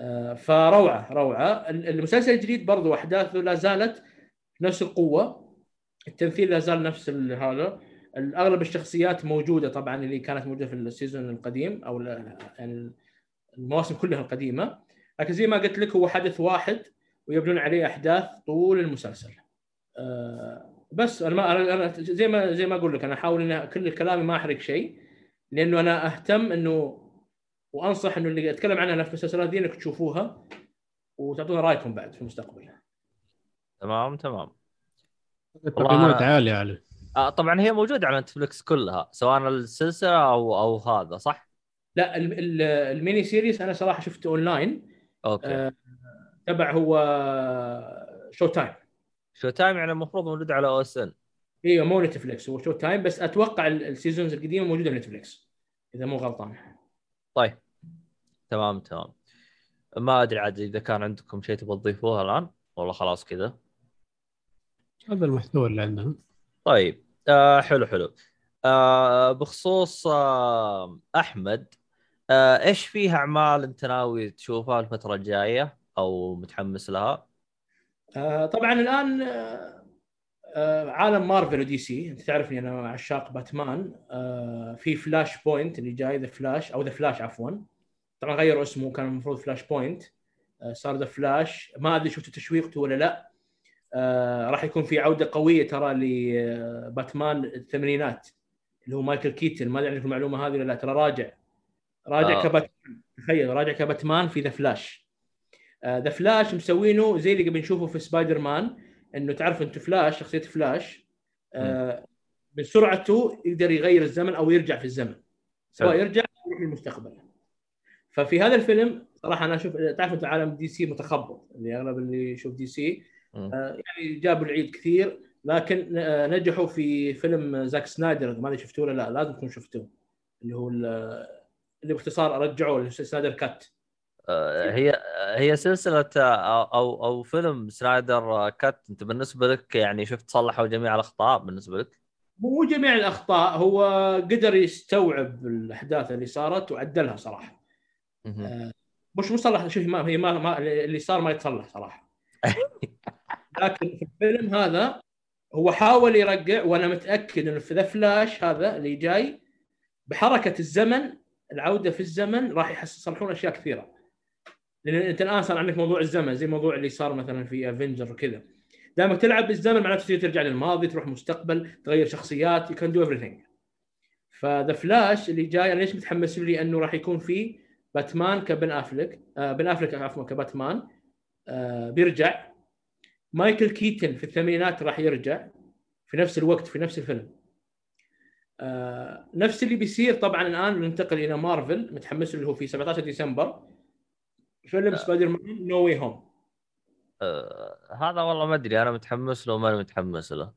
آه، فروعة روعة. ال- المسلسل الجديد برضو أحداثه لا زالت نفس القوة. التمثيل لا زال نفس هذا. أغلب الشخصيات موجودة طبعا اللي كانت موجودة في السيزون القديم أو يعني المواسم كلها القديمة. لكن زي ما قلت لك هو حدث واحد ويبنون عليه أحداث طول المسلسل. آه، بس أنا ما أنا زي ما زي ما أقول لك أنا أحاول ان كل كلامي ما أحرق شيء. لأنه أنا أهتم إنه وأنصح إنه اللي أتكلم عنها في المسلسلات دي إنك تشوفوها وتعطونا رأيكم بعد في المستقبل. تمام تمام. التقييمات أنا- عالية عليه آه طبعا هي موجودة على Netflix كلها سواء السلسلة أو أو هذا صح؟ لا ال- ال- ال mini series أنا صراحة شفته أونلاين. أوكي. آه، تبع هو Showtime. Showtime يعني المفروض موجود على OSN. أيوه مو Netflix هو Showtime بس أتوقع ال- ال seasons القديمة موجودة Netflix إذا مو غلطان. طيب. تمام تمام. ما أدري عاد إذا كان عندكم شيء تبغى تضيفوه الآن؟ والله خلاص كذا. هذا المحتوى اللي عندنا. طيب. آه حلو حلو. آه بخصوص آه أحمد آه إيش فيه أعمال أنت ناوي تشوفها الفترة الجاية أو متحمس لها؟ آه، طبعا الآن آه، عالم مارفل ودي سي. أنت تعرفني أنا عشاق باتمان. آه، في Flashpoint اللي جاي The Flash أو The Flash عفوا. طبعا غيروا اسمه كان المفروض Flashpoint. آه، صار The Flash ما أدري شفتوا تشويقته ولا لا. آه، راح يكون في عودة قوية ترى لباتمان الثمانينات اللي هو مايكل كيتن. ما أدري عندكم المعلومة هذه ولا لا. ترى راجع. راجع آه. كباتمان. تخيل راجع كباتمان في The Flash The Flash مسوينه زي اللي قبل نشوفه في سبايدر مان إنه تعرف انت فلاش شخصية فلاش آه من سرعته يقدر يغير الزمن أو يرجع في الزمن. سواء. يرجع أو يروح للمستقبل. ففي هذا الفيلم صراحة أنا أشوف تعرف أنت عالم دي سي متخبط اللي أغلب اللي يشوف دي سي. آه يعني جابوا العيد كثير لكن آه نجحوا في فيلم زاك سنايدر ما أدري شفتوه ولا لا لازم تكون شفتوه اللي هو ال- اللي باختصار رجعوه ال Snyder Cut. هي هي سلسلة آه، أو أو فيلم سنايدر آه، Cut أنت بالنسبة لك يعني شفت صلحوا جميع الأخطاء بالنسبة لك؟ مو جميع الأخطاء هو قدر يستوعب الأحداث اللي صارت وعدلها صراحة مهم. مش مصلح شوف ما هي ما, ما اللي صار ما يتصلح صراحة لكن في الفيلم هذا هو حاول يرجع وأنا متأكد انه في ذا فلاش هذا اللي جاي بحركة الزمن العودة في الزمن راح يصلحون أشياء كثيرة لأن أنت الآن صار عندك موضوع الزمن زي موضوع اللي صار مثلا في افنجر وكذا. دائما تلعب بالزمن معناته تقدر ترجع للماضي تروح مستقبل تغير شخصيات you can do everything. ف The Flash اللي جاي أنا ليش متحمس له؟ لأنه راح يكون فيه باتمان كبن افلك آه بن افلك عفوا كباتمان آه بيرجع. مايكل كيتن في الثمانينات راح يرجع في نفس الوقت في نفس الفيلم. آه نفس اللي بيصير طبعا الآن ننتقل إلى مارفل متحمس له في 17 ديسمبر. فيلم Spider-Man No Way Home آه، هذا والله ما أدري أنا متحمس له وما متحمس له.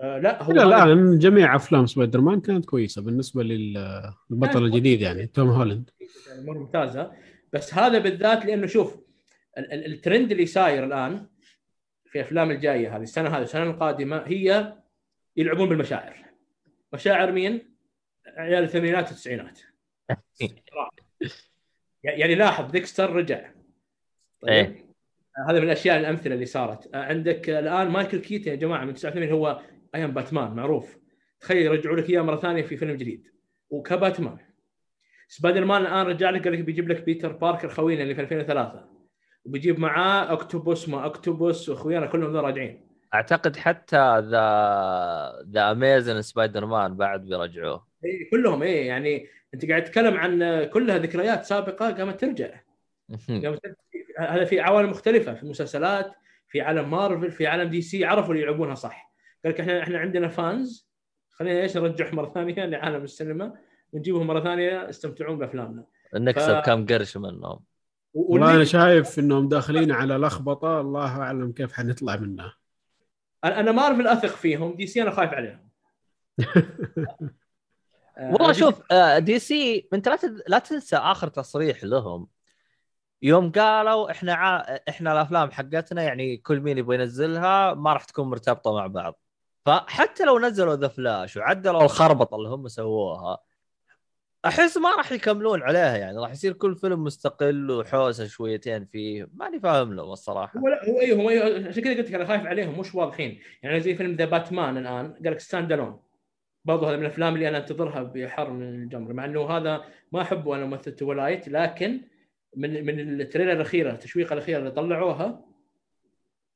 آه لا هو لا هذا- الان جميع أفلام سبايدر مان كانت كويسة بالنسبة لل- للبطل الجديد يعني توم هولاند. يعني مره ممتازة. بس هذا بالذات لأنه شوف ال- ال- الترند اللي صاير الآن في الافلام الجاية هذه السنة هذه السنة القادمة هي يلعبون بالمشاعر. مشاعر مين؟ عيال الثمانينات والتسعينات. يعني لاحظ ديكستر رجع. طيب. إيه. هذا من الأشياء الأمثلة اللي صارت. عندك الآن مايكل كيتن يا جماعة من 89 هو أيام باتمان معروف. تخيل يرجعوا لك إياه مرة ثانية في فيلم جديد. وكباتمان. سبايدر مان الآن رجع لك قال لك بيجيب لك بيتر باركر خوينا اللي في 2003 وبيجيب معاه Octopus ما Octopus وأخويانا كلهم ذا راجعين. أعتقد حتى The The Amazing Spider-Man بعد بيرجعوه. إيه كلهم إيه يعني أنت قاعد تتكلم عن كلها ذكريات سابقة قامت ترجع. قامت ترجع. هذا في عوالم مختلفة في مسلسلات في عالم مارفل في عالم دي سي عرفوا اللي يلعبونها صح. قال لك إحنا إحنا عندنا fans خلينا إيش نرجعهم مرة ثانية لعالم السينما ونجيبهم مرة ثانية يستمتعون بأفلامنا. نكسب ف- كم قرش منهم والله أنا شايف إنهم داخلين على لخبطة الله أعلم كيف حنطلع منها. أنا أنا مارفل أثق فيهم دي سي أنا خايف عليهم. والله دي- شوف آه، دي سي انت لا لا تنسى آخر تصريح لهم. يوم قالوا إحنا ع... إحنا الأفلام حقتنا يعني كل مين يبغى ينزلها ما راح تكون مرتبطة مع بعض. فحتى لو نزلوا The Flash وعدلوا الخربطة اللي هم سووها أحس ما راح يكملون عليها يعني. راح يصير كل فيلم مستقل وحوسة شويتين فيه. ماني فاهم لهم الصراحة. هو لا هو أيوه هو أيوه عشان كذا قلت لك أنا خايف عليهم مش واضحين. يعني زي فيلم The Batman الآن قال لك stand alone برضه هذا من الأفلام اللي أنا أنتظرها بأحر من الجمر مع إنه هذا ما أحبه أنا ممثل Twilight لكن من من ال trailer الأخيرة التشويقه الاخيره اللي طلعوها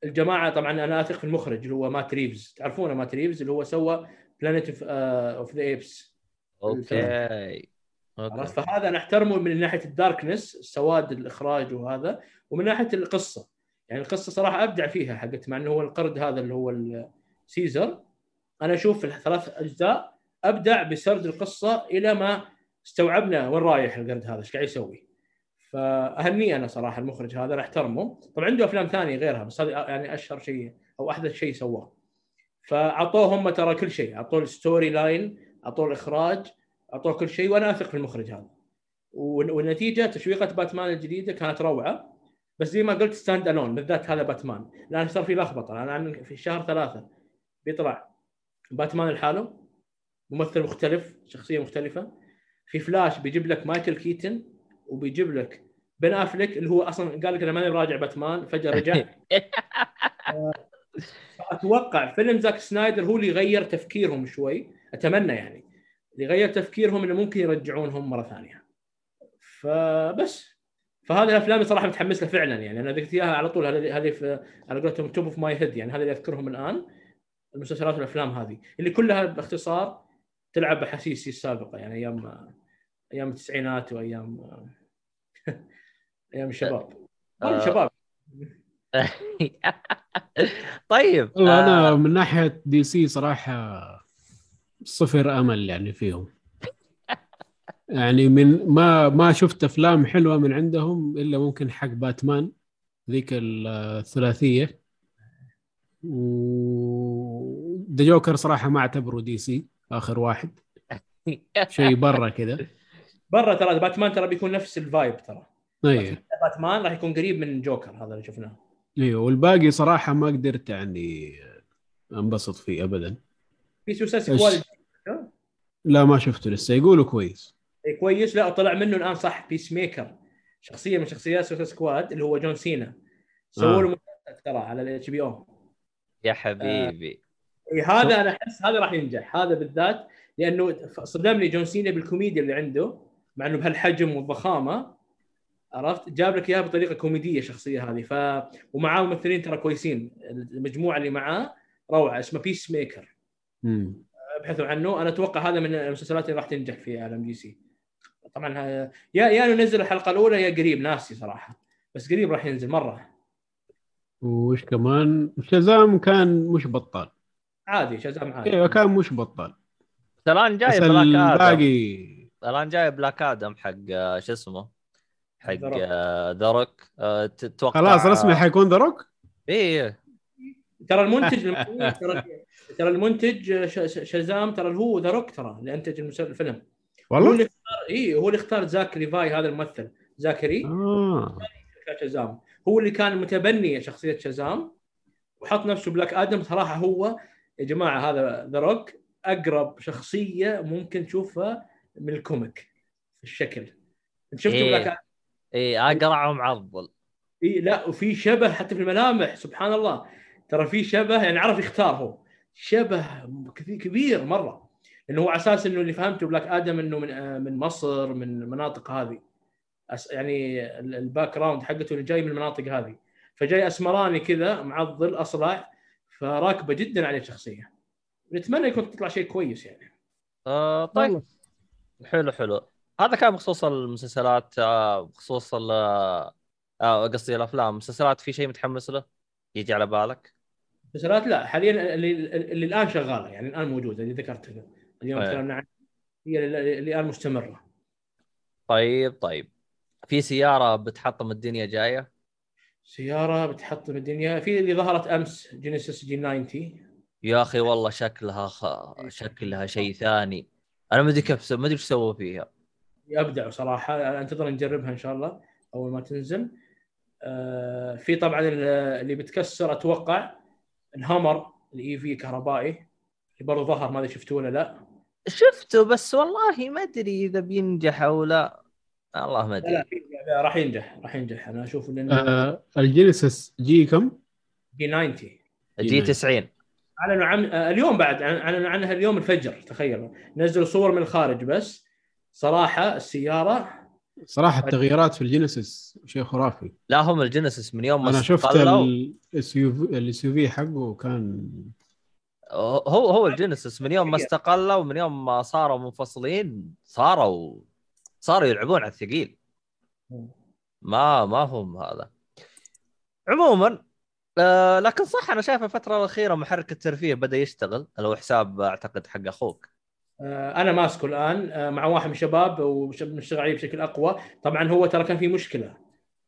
الجماعة طبعا أنا أثق في المخرج اللي هو مات ريفز. تعرفونه مات ريفز اللي هو سوى Planet of the Apes okay. عرفت؟ فهذا أنا أحترمه من ناحية ال darkness سواد الإخراج وهذا ومن ناحية القصة. يعني القصة صراحة أبدع فيها حقت مع إنه هو القرد هذا اللي هو ال Caesar أنا أشوف الثلاث أجزاء أبدع بسرد القصة إلى ما استوعبنا وين رايح القرد هذا إيش قاعد يسوي. فاهنيه أنا صراحة المخرج هذا أنا أحترمه. طبعا عنده أفلام ثانية غيرها بس هذا يعني أشهر شيء أو أحدث شيء سواه. فأعطوه هم ترى كل شيء أعطوه ال storyline أعطوه الإخراج أعطوه كل شيء وأنا أثق في المخرج هذا. وال- والنتيجة تشويقة باتمان الجديدة كانت روعة بس زي ما قلت stand alone بالذات هذا باتمان. الان صار في لخبطة الان في شهر ثلاثة بيطلع باتمان لحاله. ممثل مختلف شخصية مختلفة. في فلاش بيجيب لك مايكل كيتن وبيجيب لك بن أفلك اللي هو أصلا قال لك أنا ماني راجع باتمان فجأة رجع. أتوقع فيلم زاك سنايدر هو اللي غير تفكيرهم شوي. أتمنى يعني. اللي غير تفكيرهم إنه ممكن يرجعونهم مرة ثانية. فبس. فهذه الأفلام صراحة متحمس لها فعلا يعني. أنا ذكرت إياها على طول. هذه هذه على قولتهم top of my head يعني. هذا اللي أذكرهم الآن. المسلسلات والأفلام هذه اللي كلها باختصار تلعب احاسيسي السابقة يعني أيام أيام التسعينات وأيام أيام الشباب. آه. شباب طيب والله آه، أنا من ناحية دي سي صراحة صفر أمل يعني فيهم. يعني من ما ما شفت أفلام حلوة من عندهم إلا ممكن حق باتمان ذيك الثلاثية. و ذا جوكر صراحة ما اعتبره DC آخر واحد. شيء برا كذا. برا ترى باتمان ترى بيكون نفس ال vibe ترى. أيوه باتمان راح يكون قريب من جوكر هذا اللي شفناه. أيوه والباقي صراحة ما قدرت يعني انبسط فيه ابدا. في Suicide إيش؟ Squad لا ما شفته لسه. يقولوا كويس. إيه كويس. لا طلع منه الآن صح Peacemaker شخصية من شخصيات Suicide Squad اللي هو جون سينا سووا له مسلسل ترى على ال HBO يا حبيبي. إي هذا أنا أحس هذا راح ينجح. هذا بالذات لأنه صدمني جون سينا بالكوميديا اللي عنده مع إنه بهالحجم والضخامة عرفت؟ جاب لك إياها بطريقة كوميدية الشخصيه هذه ف ومعاه ممثلين ترى كويسين. المجموعة اللي معاه روعة اسمه Peacemaker مم. أبحثوا عنه. أنا أتوقع هذا من المسلسلات اللي راح تنجح في عالم DC. طبعا ها- يا يا ننزل الحلقة الأولى يا قريب. ناسي صراحة. بس قريب راح ينزل مرة. وش كمان؟ Shazam كان مش بطال. عادي Shazam عادي. أيوه كان مش بطال. الآن جاي Black Adam. الباقي الآن جاي Black Adam حق آه، شو اسمه؟ حق. The Rock. تتوقع خلاص رسمي حيكون The Rock؟ اي ترى المنتج ترى المنتج ش- ش- Shazam ترى هو The Rock ترى اللي أنتج الفيلم. هو والله اللي اختار اي هو اللي اختار زاك ليفاي هذا الممثل. زاكري. آه. Shazam. هو اللي كان متبني شخصية Shazam وحط نفسه Black Adam. صراحة هو يا جماعة هذا The Rock أقرب شخصية ممكن تشوفها من ال comic في الشكل. إنت شفته إيه. Black Adam؟ اي اقرع ومعضل إيه لا وفي شبه حتى في الملامح سبحان الله. ترى في شبه يعني عرف يختار هو. شبه كثير كبير مرة. لأنه هو على أساس إنه اللي فهمته Black Adam إنه من آه، من مصر من المناطق هذه. يعني ال- ال background حقته اللي جاي من المناطق هذه. فجاي أسمراني كذا معضل أصلع فراكبة جدا عليه الشخصيه نتمنى يكون تطلع شيء كويس يعني. آه طيب. حلو حلو. هذا كان بخصوص المسلسلات آه بخصوص آه قصدي الأفلام. مسلسلات في شيء متحمس له؟ يجي على بالك؟ مسلسلات لا. حاليا اللي, اللي الآن شغالة يعني الآن موجودة اللي ذكرتها اليوم أيه. تكلمنا عنها. هي اللي اللي الآن مستمرة. طيب طيب. في سيارة بتحطم الدنيا جاية؟ سيارة بتحطم الدنيا. في اللي ظهرت أمس جينيسيس جي 90 يا أخي والله شكلها خ... شكلها شيء ثاني. أنا ما أدري كيف ما أدري إيش سووا فيها. ابدعوا صراحة. أنتظر نجربها إن شاء الله أول ما تنزل. آه، في طبعا ال- اللي بتكسر أتوقع الهامر ال EV كهربائي اللي برضه ظهر ما أدري شفتوه ولا لا. شفته بس والله ما أدري إذا بينجح أو لا. والله ما أدري. راح ينجح راح ينجح. أنا أشوف لأنه آه ال Genesis G كم؟ G 90 G 90 أعلنوا عن آه، اليوم بعد أعلنوا عنها اليوم الفجر تخيلوا. نزلوا صور من الخارج بس. صراحة السيارة صراحة التغييرات في ال Genesis شيء خرافي. لا هم ال Genesis من يوم ما أنا شفت ال SUV حقه كان هو هو ال Genesis من يوم ما استقلوا ومن يوم ما صاروا منفصلين صاروا صاروا يلعبون على الثقيل. ما ما هم هذا. عموما آه لكن صح أنا شايف الفترة الأخيرة محرك الترفيه بدأ يشتغل. هو حساب أعتقد حق أخوك. آه، أنا ماسكه الآن آه، مع واحد من الشباب ونشتغل عليه بشكل أقوى. طبعا هو ترى كان في مشكلة.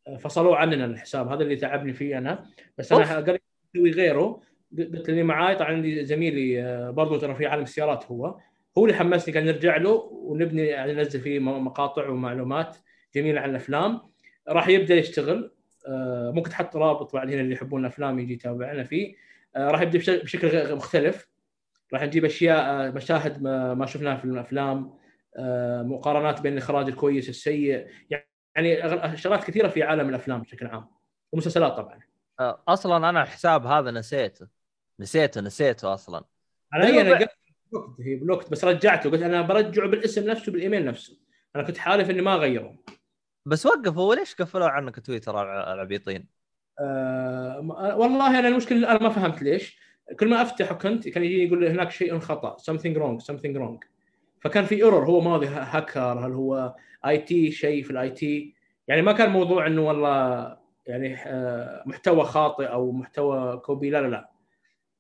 آه، فصلوا عننا الحساب. هذا اللي تعبني فيه أنا. بس. أنا قريت أسوي غيره. قلت اللي معاي طبعا عندي زميلي آه، برضو ترى في عالم السيارات هو. هو اللي حمسني قال نرجع له ونبني يعني ننزل فيه مقاطع ومعلومات جميلة عن الأفلام. راح يبدأ يشتغل. آه، ممكن تحط رابط بعد هنا اللي يحبون الأفلام يجي يتابعنا فيه. آه، راح يبدأ بش- بشكل مختلف. راح نجيب أشياء آه، مشاهد ما, شفناها في الأفلام. مقارنات بين الإخراج الكويس السيء يعني شغلات كثيرة في عالم الأفلام بشكل عام. ومسلسلات طبعا. أصلا أنا الحساب هذا نسيته. نسيته نسيته أصلا. أنا أيوة هي أنا blocked هي blocked بس رجعته قلت أنا برجعه بالاسم نفسه بالإيميل نفسه. أنا كنت حالف إني ما اغيره بس وقفوا ليش قفلوا عنك تويتر الع- العبيطين؟ آه ما- والله أنا المشكلة أنا ما فهمت ليش. كل ما أفتحه كنت كان يجيني يقول لي هناك شيء خطا something wrong something wrong. فكان في error هو ماضي هاكر هل هو IT شيء في ال IT. يعني ما كان موضوع إنه والله يعني آه، محتوى خاطئ أو محتوى copy لا لا لا.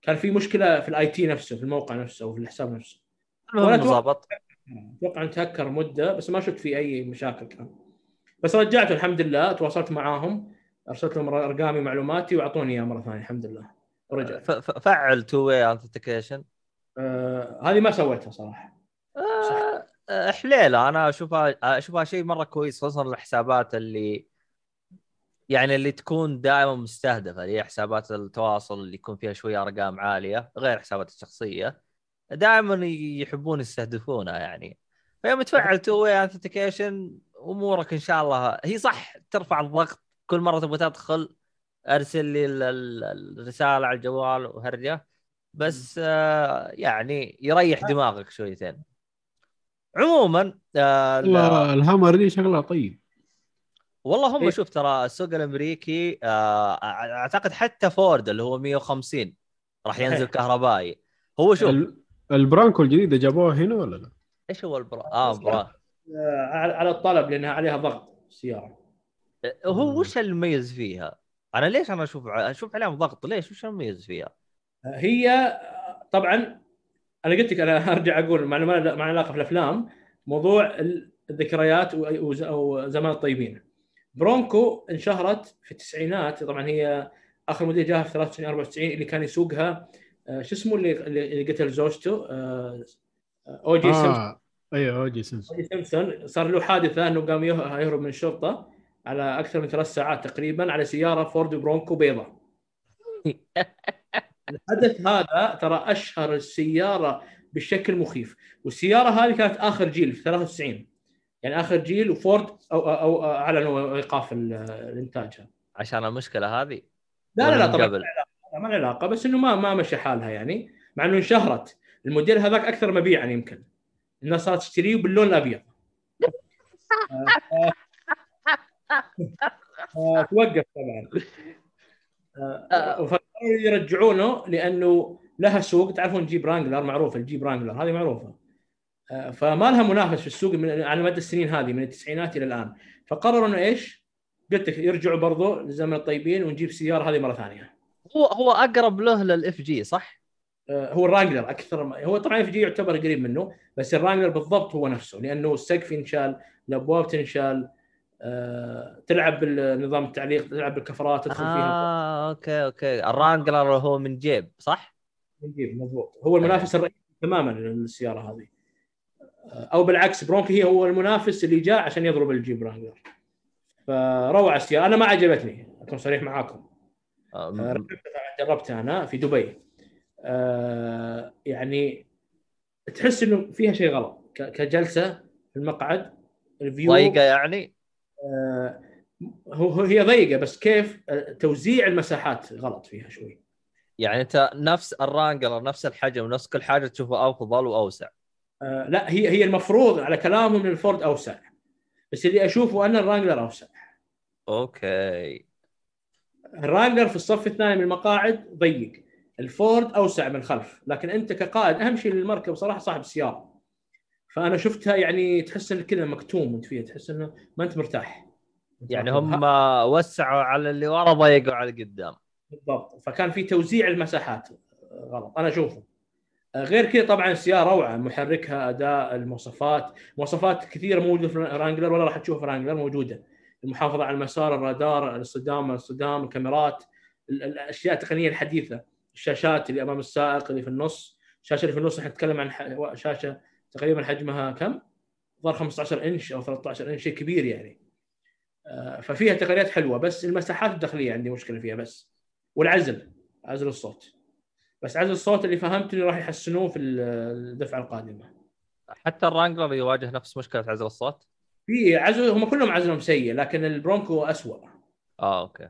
كان في مشكلة في ال IT نفسه في الموقع نفسه أو في الحساب نفسه. ولا ظبط أتوقع أن تهكر مدة بس ما شفت في أي مشاكل كان بس رجعته الحمد لله تواصلت معاهم أرسلت لهم أرقامي معلوماتي وأعطوني إياها مرة ثانية الحمد لله. ورجع فعل two way authentication آه هذه ما سويتها صراحة. آه، حليلة أنا اشوفها أشوفها شيء مرة كويس خصوصا الحسابات اللي يعني اللي تكون دائما مستهدفة اللي هي حسابات التواصل اللي يكون فيها شوية أرقام عالية غير حسابات الشخصية دائما يحبون يستهدفونها يعني. فيوم تفعل two way authentication أمورك إن شاء الله هي صح ترفع الضغط. كل مرة تبغى تدخل أرسل لي ال- ال- الرسالة على الجوال وهرجة. بس آه، يعني يريح دماغك شويتين. عموما آه، الهامر دي شغلة طيب. والله هم إيه. شوف ترى السوق الأمريكي آه، أعتقد حتى فورد اللي هو 150 راح ينزل صحيح. كهربائي هو شوف ال- البرانكو الجديدة جابوها هنا ولا لا؟ إيش هو البرا آه برا آه، على على الطلب لأنها عليها ضغط السياره هو وش المميز فيها؟ أنا ليش أنا أشوف أشوف عليهم ضغط ليش وش المميز فيها؟ آه، هي آه، طبعا أنا قلت لك أنا أرجع أقول مع ما علاقة في الافلام موضوع الذكريات وزمان الطيبين Bronco انشهرت في التسعينات. طبعا هي آخر موديل جاها في 93 94 اللي كان يسوقها آه، شو اسمه اللي اللي قتل زوجته؟ آه، O.J. Simpson. آه أيوه O.J. Simpson. O.J. Simpson. صار له حادثة إنه قام يه- يهرب من الشرطة على أكثر من ثلاث ساعات تقريبا على سيارة فورد برونكو بيضاء الحدث هذا ترى أشهر السيارة بشكل مخيف. والسيارة هذه كانت آخر جيل في 93 يعني آخر جيل وفورد أو أو, اعلنوا إيقاف ال- الانتاجها عشان المشكلة هذه؟ لا لا لا طبعا قبل؟ لا، ما له علاقة بس إنه ما ما مشى حالها يعني مع إنه انشهرت. الموديل هذاك أكثر مبيعا يمكن. الناس صارت تشتريه باللون الأبيض. آه، توقف طبعا. آه، فقرروا يرجعونه لأنه لها سوق. تعرفون Jeep Wrangler؟ معروفه ال Jeep Wrangler هذه معروفة. فما لها منافس في السوق من على مدى السنين هذه من التسعينات إلى الآن فقرروا إنه إيش؟ قلت لك يرجعوا برضو لزمن الطيبين ونجيب السياره هذه مرة ثانية هو هو أقرب له لل FJ صح؟ آه، هو ال Wrangler أكثر ما هو طبعا FJ يعتبر قريب منه بس ال Wrangler بالضبط هو نفسه لأنه السقف ينشال الأبواب تنشال آه، تلعب بالنظام التعليق تلعب بالكفرات تدخل فيها آه أوكي أوكي ال Wrangler هو من جيب صح؟ نجيب مضبوط هو المنافس الرئيسي تماما للسيارة هذه آه، أو بالعكس Bronco هي هو المنافس اللي جاء عشان يضرب ال Jeep Wrangler فروعة السيارة. أنا ما عجبتني أكون صريح معاكم. آه، آه، جربتها أنا في دبي. آه، يعني تحس إنه فيها شيء غلط. كجلسة في المقعد ال view. ضيقة يعني؟ آه، هو هي ضيقة بس كيف؟ توزيع المساحات غلط فيها شوي. يعني أنت نفس ال Wrangler نفس الحجم نفس كل حاجة تشوفه افضل وأوسع. لا هي هي المفروض على كلامهم إن الفورد أوسع. بس اللي أشوفه أن ال Wrangler أوسع. أوكي. ال Wrangler في الصف الثاني من المقاعد ضيق. الفورد أوسع من الخلف. لكن أنت كقائد أهم شيء للمركب صراحة صاحب السيارة. فأنا شفتها يعني تحس انك كذا مكتوم أنت فيها تحس إنه ما أنت مرتاح. يعني هم وسعوا على اللي ورا ضيقوا على اللي قدام. بالضبط. فكان في توزيع المساحات. غلط. أنا أشوفه. غير كذا طبعا السيارة روعة محركها أداء المواصفات مواصفات كثيرة موجودة في Wrangler ولا راح تشوفها في Wrangler موجودة. المحافظة على المسار الرادار الاصطدام الصدام الكاميرات ال- الأشياء التقنية الحديثة. الشاشات اللي أمام السائق اللي في النص. الشاشة اللي في النص إحنا نتكلم عن شاشة تقريبا حجمها كم؟ ظهر 15 إنش أو 13 إنش شيء كبير يعني. آه، ففيها تقنيات حلوة بس المساحات الداخلية عندي مشكلة فيها بس. والعزل عزل الصوت. بس عزل الصوت اللي فهمت انه راح يحسنوه في الدفعة القادمة. حتى ال Wrangler يواجه نفس مشكلة عزل الصوت؟ في عزل هم كلهم عزلهم سيء لكن ال Bronco أسوأ. آه أوكي.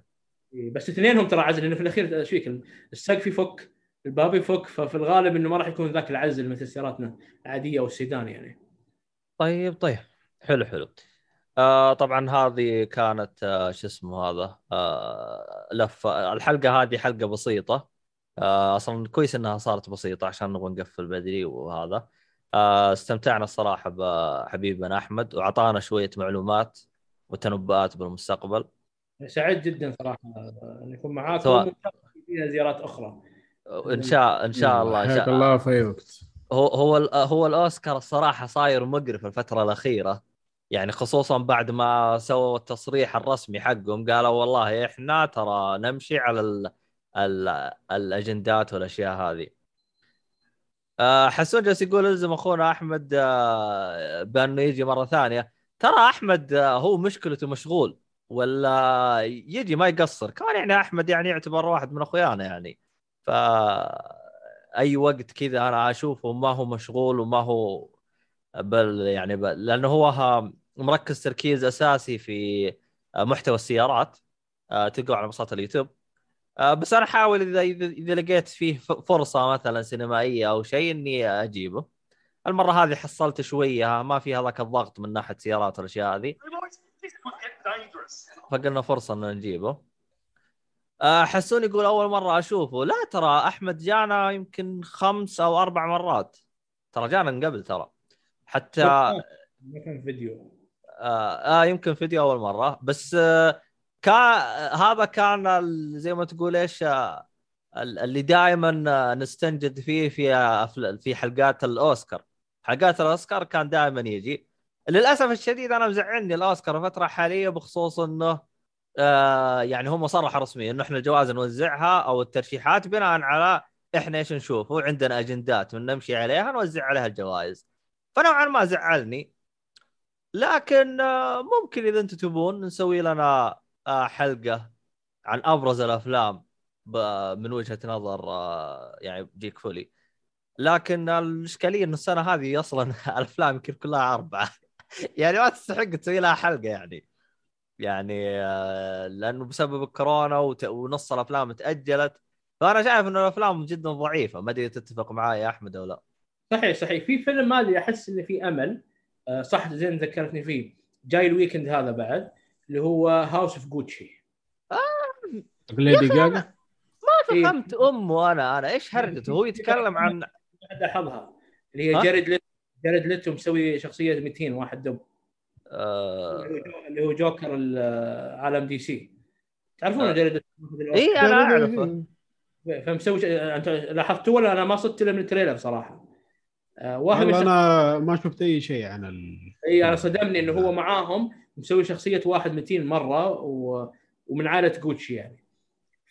بس اثنينهم ترى عزل لأنه في الأخير إيش فيك؟ السقف يفك الباب يفك ففي الغالب إنه ما راح يكون ذاك العزل مثل سياراتنا العادية والسيدان يعني. طيب طيب. حلو حلو. آه طبعا هذه كانت آه شو اسمه هذا؟ آه لفه الحلقة هذه حلقة بسيطة. أصلا كويس إنها صارت بسيطة عشان نبغى نقفل بدري وهذا. آه استمتعنا الصراحة بحبيبنا أحمد وأعطانا شوية معلومات وتنبؤات بالمستقبل. سعيد جدا صراحة أن يكون معاكم سواء. فيها زيارات أخرى. إن شاء إن شاء الله إن حياك شاء الله في أي وقت. هو هو ال- هو الأوسكار الصراحة صاير مقرف الفترة الأخيرة. يعني خصوصا بعد ما سووا التصريح الرسمي حقهم قالوا والله إحنا ترى نمشي على الأجندات والأشياء هذه. آه، حسون جالس يقول ألزم أخونا أحمد آه، بأنه يجي مرة ثانية. ترى أحمد آه، هو مشكلته مشغول ولا يجي ما يقصر. كمان يعني أحمد يعني يعتبر واحد من أخويانا يعني. ف أي وقت كذا أنا أشوفه ما هو مشغول وما هو بل يعني بل لأنه هو مركز تركيز أساسي في محتوى السيارات تلقوا على منصات اليوتيوب. بس أنا أحاول اذا اذا لقيت فيه فرصة مثلا سينمائية أو شيء إني أجيبه. المرة هذه حصلت شوية ما في هذاك الضغط من ناحية سيارات والأشياء هذه. فقلنا فرصة ان نجيبه. آه، حسون يقول أول مرة أشوفه. لا ترى أحمد جانا يمكن خمس أو أربع مرات. ترى جانا من قبل ترى. حتى ما كان فيديو. آه, آه يمكن فيديو أول مرة. بس آه كان هذا كان زي ما تقول إيش آه، ال- اللي دائما نستنجد فيه في في حلقات الأوسكار. حلقات الأوسكار كان دائما يجي. للأسف الشديد أنا مزعلني الأوسكار الفترة الحاليه بخصوص إنه آه يعني هم صرحوا رسميا إنه إحنا الجوائز نوزعها أو الترشيحات بناء على إحنا إيش نشوفه عندنا أجندات من نمشي عليها نوزع عليها الجوائز. فنوعا ما زعلني. لكن آه، ممكن إذا أنتم تبون نسوي لنا آه، حلقة عن أبرز الأفلام من وجهة نظر آه، يعني جيك فولي. لكن الإشكالية ان السنة هذه أصلا الأفلام يمكن كلها أربعة. يعني ما تستحق تسوي لها حلقة يعني. يعني آه، لأنه بسبب الكورونا ونص الأفلام تأجلت. فأنا شايف إنه الأفلام جدا ضعيفة. ما أدري تتفق معي يا أحمد أو لا. صحيح صحيح. في فيلم ما ادري أحس انه في أمل. آه، صح زين ذكرتني فيه. جاي ال weekend هذا بعد. اللي هو House of Gucci Lady Gaga ما إيه. فهمت أمه أنا أنا إيش هرجته؟ هو يتكلم عن لاحظها. اللي؟ هي Jared Let Jared Leto مسوي شخصية 200 واحد دب آه... اللي هو جوكر ال- عالم DC تعرفون آه. Jared Leto اي أنا أعرفه. فمسوي ش- أنت لاحظت ولا؟ أنا ما صدت إلا من ال trailer صراحة. آه، واحد أنا ما شفت أي شيء عن ال... اي أنا صدمني إنه هو معاهم. مسوي شخصية واحد 200 مرة و... ومن عائلة جوتشي يعني.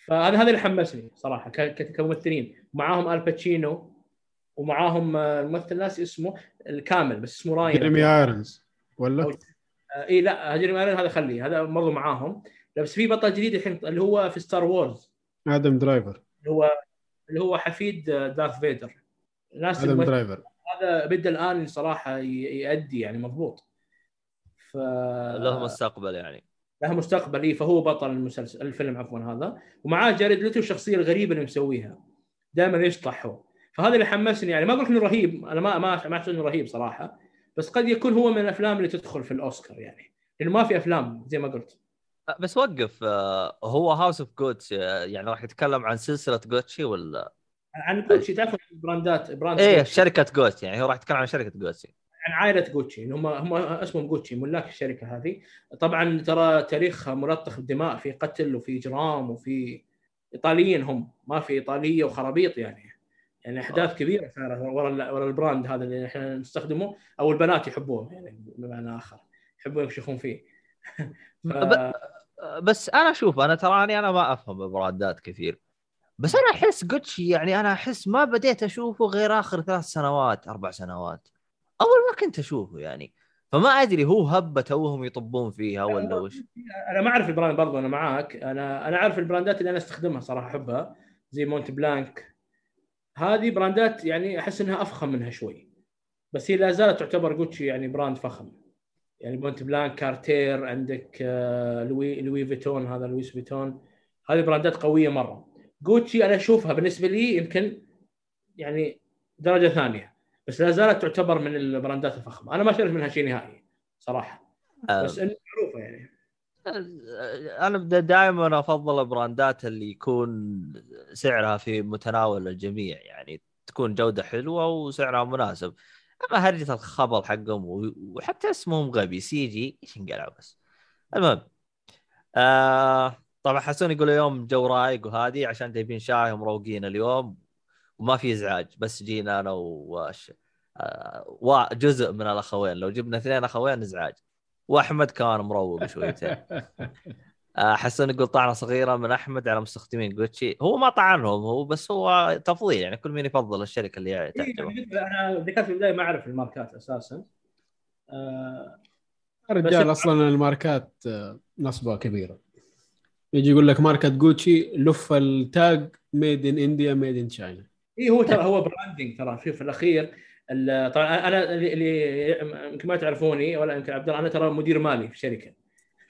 فهذا هذا اللي حمسني صراحة ك... ك- كممثلين. معاهم Al Pacino ومعاهم آه، الممثل ناس اسمه الكامل بس اسمه راين. Jeremy Irons ولا؟ أو- آه، إي لا Jeremy Iron هذا خليه هذا برضو معاهم. بس في بطل جديد الحين اللي هو في Star Wars Adam Driver. اللي هو اللي هو حفيد آه، Darth Vader. ناس Adam Driver. هذا بدا الان صراحة ي- يأدي يعني مضبوط. ف له مستقبل يعني. له مستقبل إيه فهو بطل المسلسل الفيلم عفوا هذا. ومعاه Jared Leto الشخصيه الغريبه اللي مسويها دائما يشطح هو فهذا اللي حمسني يعني. ما أقول إنه رهيب أنا ما ما ما أحس إنه رهيب صراحة بس قد يكون هو من الأفلام اللي تدخل في الأوسكار يعني. لأنه ما في أفلام زي ما قلت. بس وقف آه، هو House of Gucci يعني راح يتكلم عن سلسلة جوتشي ولا؟ عن جوتشي تعرف brand ات brand إيه جوتشي. شركة جوتشي يعني هو راح يتكلم عن شركة جوتشي عن عائلة جوتشي هم هم اسمهم جوتشي ملاك الشركة هذه. طبعا ترى تاريخها ملطخ بالدماء في قتل وفي إجرام وفي إيطاليين هم ما في إيطالية وخرابيط يعني. يعني أحداث كبيرة صارت ورا ورا ال brand هذا اللي إحنا نستخدمه أو البنات يحبوه يعني بمعنى آخر يحبون يكشخون فيه. ف... بس أنا أشوف أنا تراني أنا ما أفهم brand ات كثير. بس أنا أحس جوتشي يعني أنا أحس ما بديت أشوفه غير آخر ثلاث سنوات أربع سنوات. أول ما كنت أشوفه يعني. فما أدري هو هبه توهم يطبون فيها ولا وش. أنا ما أعرف ال brand برضو أنا معاك. أنا أنا أعرف ال brand ات اللي أنا أستخدمها صراحة أحبها زي Montblanc. هذه brand ات يعني أحس إنها أفخم منها شوي. بس هي لا زالت تعتبر جوتشي يعني brand فخم. يعني Montblanc Cartier عندك آه، Louis Louis Vuitton هذا Louis Vuitton. هذه brand ات قوية مرة. جوتشي أنا أشوفها بالنسبة لي يمكن يعني درجة ثانية. بس لا زالت تعتبر من ال brand ات الفخمة. أنا ما شريت منها شيء نهائي صراحة. آه، بس إنها معروفة يعني. أنا دائما أفضل ال brand ات اللي يكون سعرها في متناول الجميع يعني تكون جودة حلوة وسعرها مناسب. أما هرجة الخبل حقهم وحتى اسمهم غبي CG إيش انقلعوا بس؟ المهم. آه طبعا حسون يقول اليوم جو رايق وهادي عشان جايبين شاي ومروقين اليوم. وما في إزعاج بس جينا أنا وش آه وجزء من الأخوين لو جبنا اثنين أخوين إزعاج. وأحمد كان مروق شويتين آه، حسن يقول طعنه صغيرة من أحمد على مستخدمين جوتشي. هو ما طعنهم هو بس هو تفضيل يعني كل مين يفضل الشركة اللي إيه، تعجبه يعني أنا ذكرت في البداية ما أعرف الماركات أساسا. آه، الرجال أصلا الماركات آه، نصبها كبيرة. يجي يقول لك ماركة جوتشي لف ال tag made in India made in China اي إيه، هو ترى هو branding ترى في, في الأخير ال- طبعا أنا اللي- اللي يمكن ما تعرفوني ولا يمكن عبد الله أنا ترى مدير مالي في شركة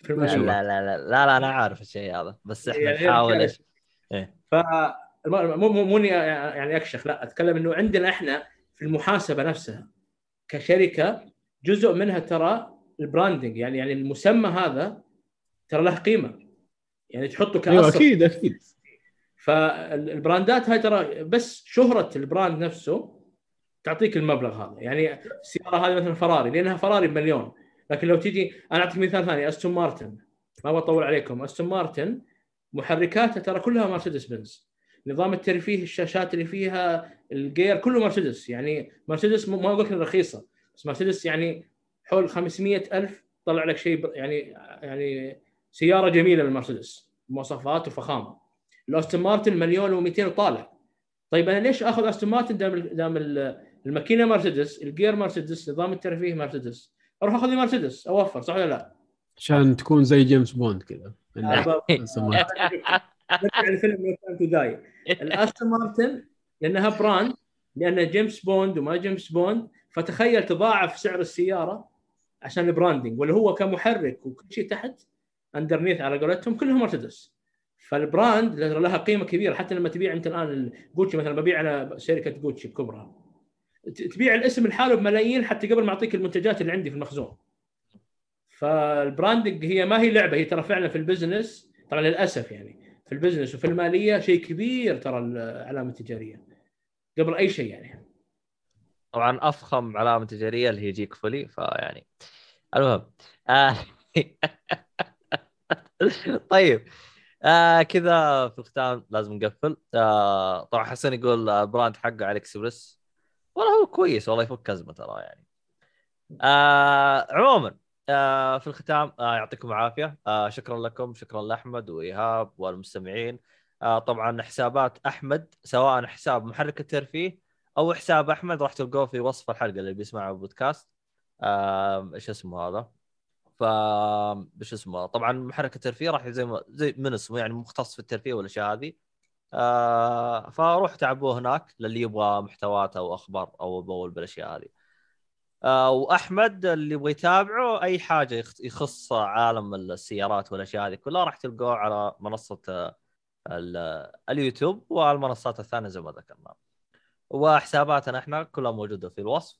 في المشروع. لا لا لا لا, لا أنا عارف الشيء هذا بس إحنا يعني نحاول يعني- إيش؟ ف مو مو مو يعني أكشخ لا أتكلم إنه عندنا إحنا في المحاسبة نفسها كشركة جزء منها ترى البراندنج يعني يعني المسمى هذا ترى له قيمة يعني تحطه كأصل. أيوه أكيد أكيد. فال brandات هاي ترى بس شهرة البراند نفسه تعطيك المبلغ هذا. يعني السياره هذه مثلا فراري لأنها فراري بمليون. لكن لو تيجي أنا أعطيك مثال ثاني أستون مارتن. ما بطول عليكم. أستون مارتن محركاتها ترى كلها مرسيدس بنز نظام الترفيه الشاشات اللي فيها الجير كله مرسيدس. يعني مرسيدس ما أقول لك رخيصة بس مرسيدس يعني حول 500 ألف طلع لك شيء يعني يعني سيارة جميلة من مرسيدس مواصفات وفخامة. الأستون مارتن مليون و200 وطالع. طيب أنا ليش آخذ أستون مارتن دام دام ال- الماكينة مرسيدس الجير مرسيدس نظام الترفيه مرسيدس؟ أروح أخذ لي مرسيدس أوفر صح ولا لا؟ عشان تكون زي جيمس بوند كذا. آه، يسمونها. نرجع لفيلم No Time to Die الأستون مارتن لأنها brand لأن جيمس بوند وما جيمس بوند فتخيل تضاعف سعر السيارة عشان ال branding واللي هو كمحرك وكل شيء تحت underneath على قولتهم كلهم مرسيدس. فال brand لها قيمة كبيرة. حتى لما تبيع أنت الآن جوتشي مثلا ببيع أنا شركة جوتشي ت- تبيع الاسم لحاله بملايين حتى قبل ما أعطيك المنتجات اللي عندي في المخزون. فال branding هي ما هي لعبة هي ترى فعلا في ال business طبعا للأسف يعني في ال business وفي المالية شيء كبير ترى العلامة التجارية قبل أي شيء يعني. طبعا أفخم علامة تجارية اللي هي جيك فولي فيعني المهم. آه. طيب. آه كذا في الختام لازم نقفل. آه طبعا حسن يقول آه، ال brand حقه على اكسبرس والله هو كويس والله يفك ازمه ترى يعني. آه عموما آه في الختام آه يعطيكم العافية. آه شكرا لكم شكرا لأحمد وإيهاب والمستمعين. آه طبعا حسابات أحمد سواء حساب محرك الترفيه أو حساب أحمد راح تلقوه في وصف الحلقة اللي بيسمع البودكاست آه إيش اسمه هذا؟ ف إيش اسمه طبعا محرك الترفيه راح زي ما زي من اسمه يعني مختص في الترفيه والأشياء هذه. آه فروح تعبوه هناك للي يبغى محتوات أو أخبار أو بول بالأشياء هذه. آه وأحمد اللي يبغى يتابعه أي حاجة يخ- يخص عالم السيارات والأشياء هذه كلها راح تلقوه على منصة آه، ال- اليوتيوب والمنصات الثانية زي ما ذكرنا. وحساباتنا إحنا كلها موجودة في الوصف.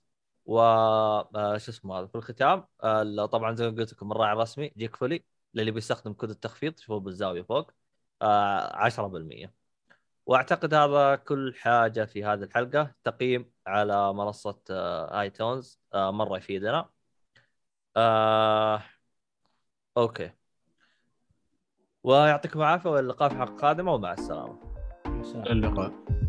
و آه، شو اسمه هذا في الختام آه، طبعا زي ما قلت لكم الراعي الرسمي جيك فولي للي بيستخدم كود التخفيض تشوفوه بالزاوية فوق آه، 10% وأعتقد هذا كل حاجة في هذه الحلقة تقييم على منصة آه، آيتونز آه، مرة يفيدنا. آه، أوكي. ويعطيكم العافية واللقاء في حلقة قادمة ومع السلامة. السلام. اللقاء.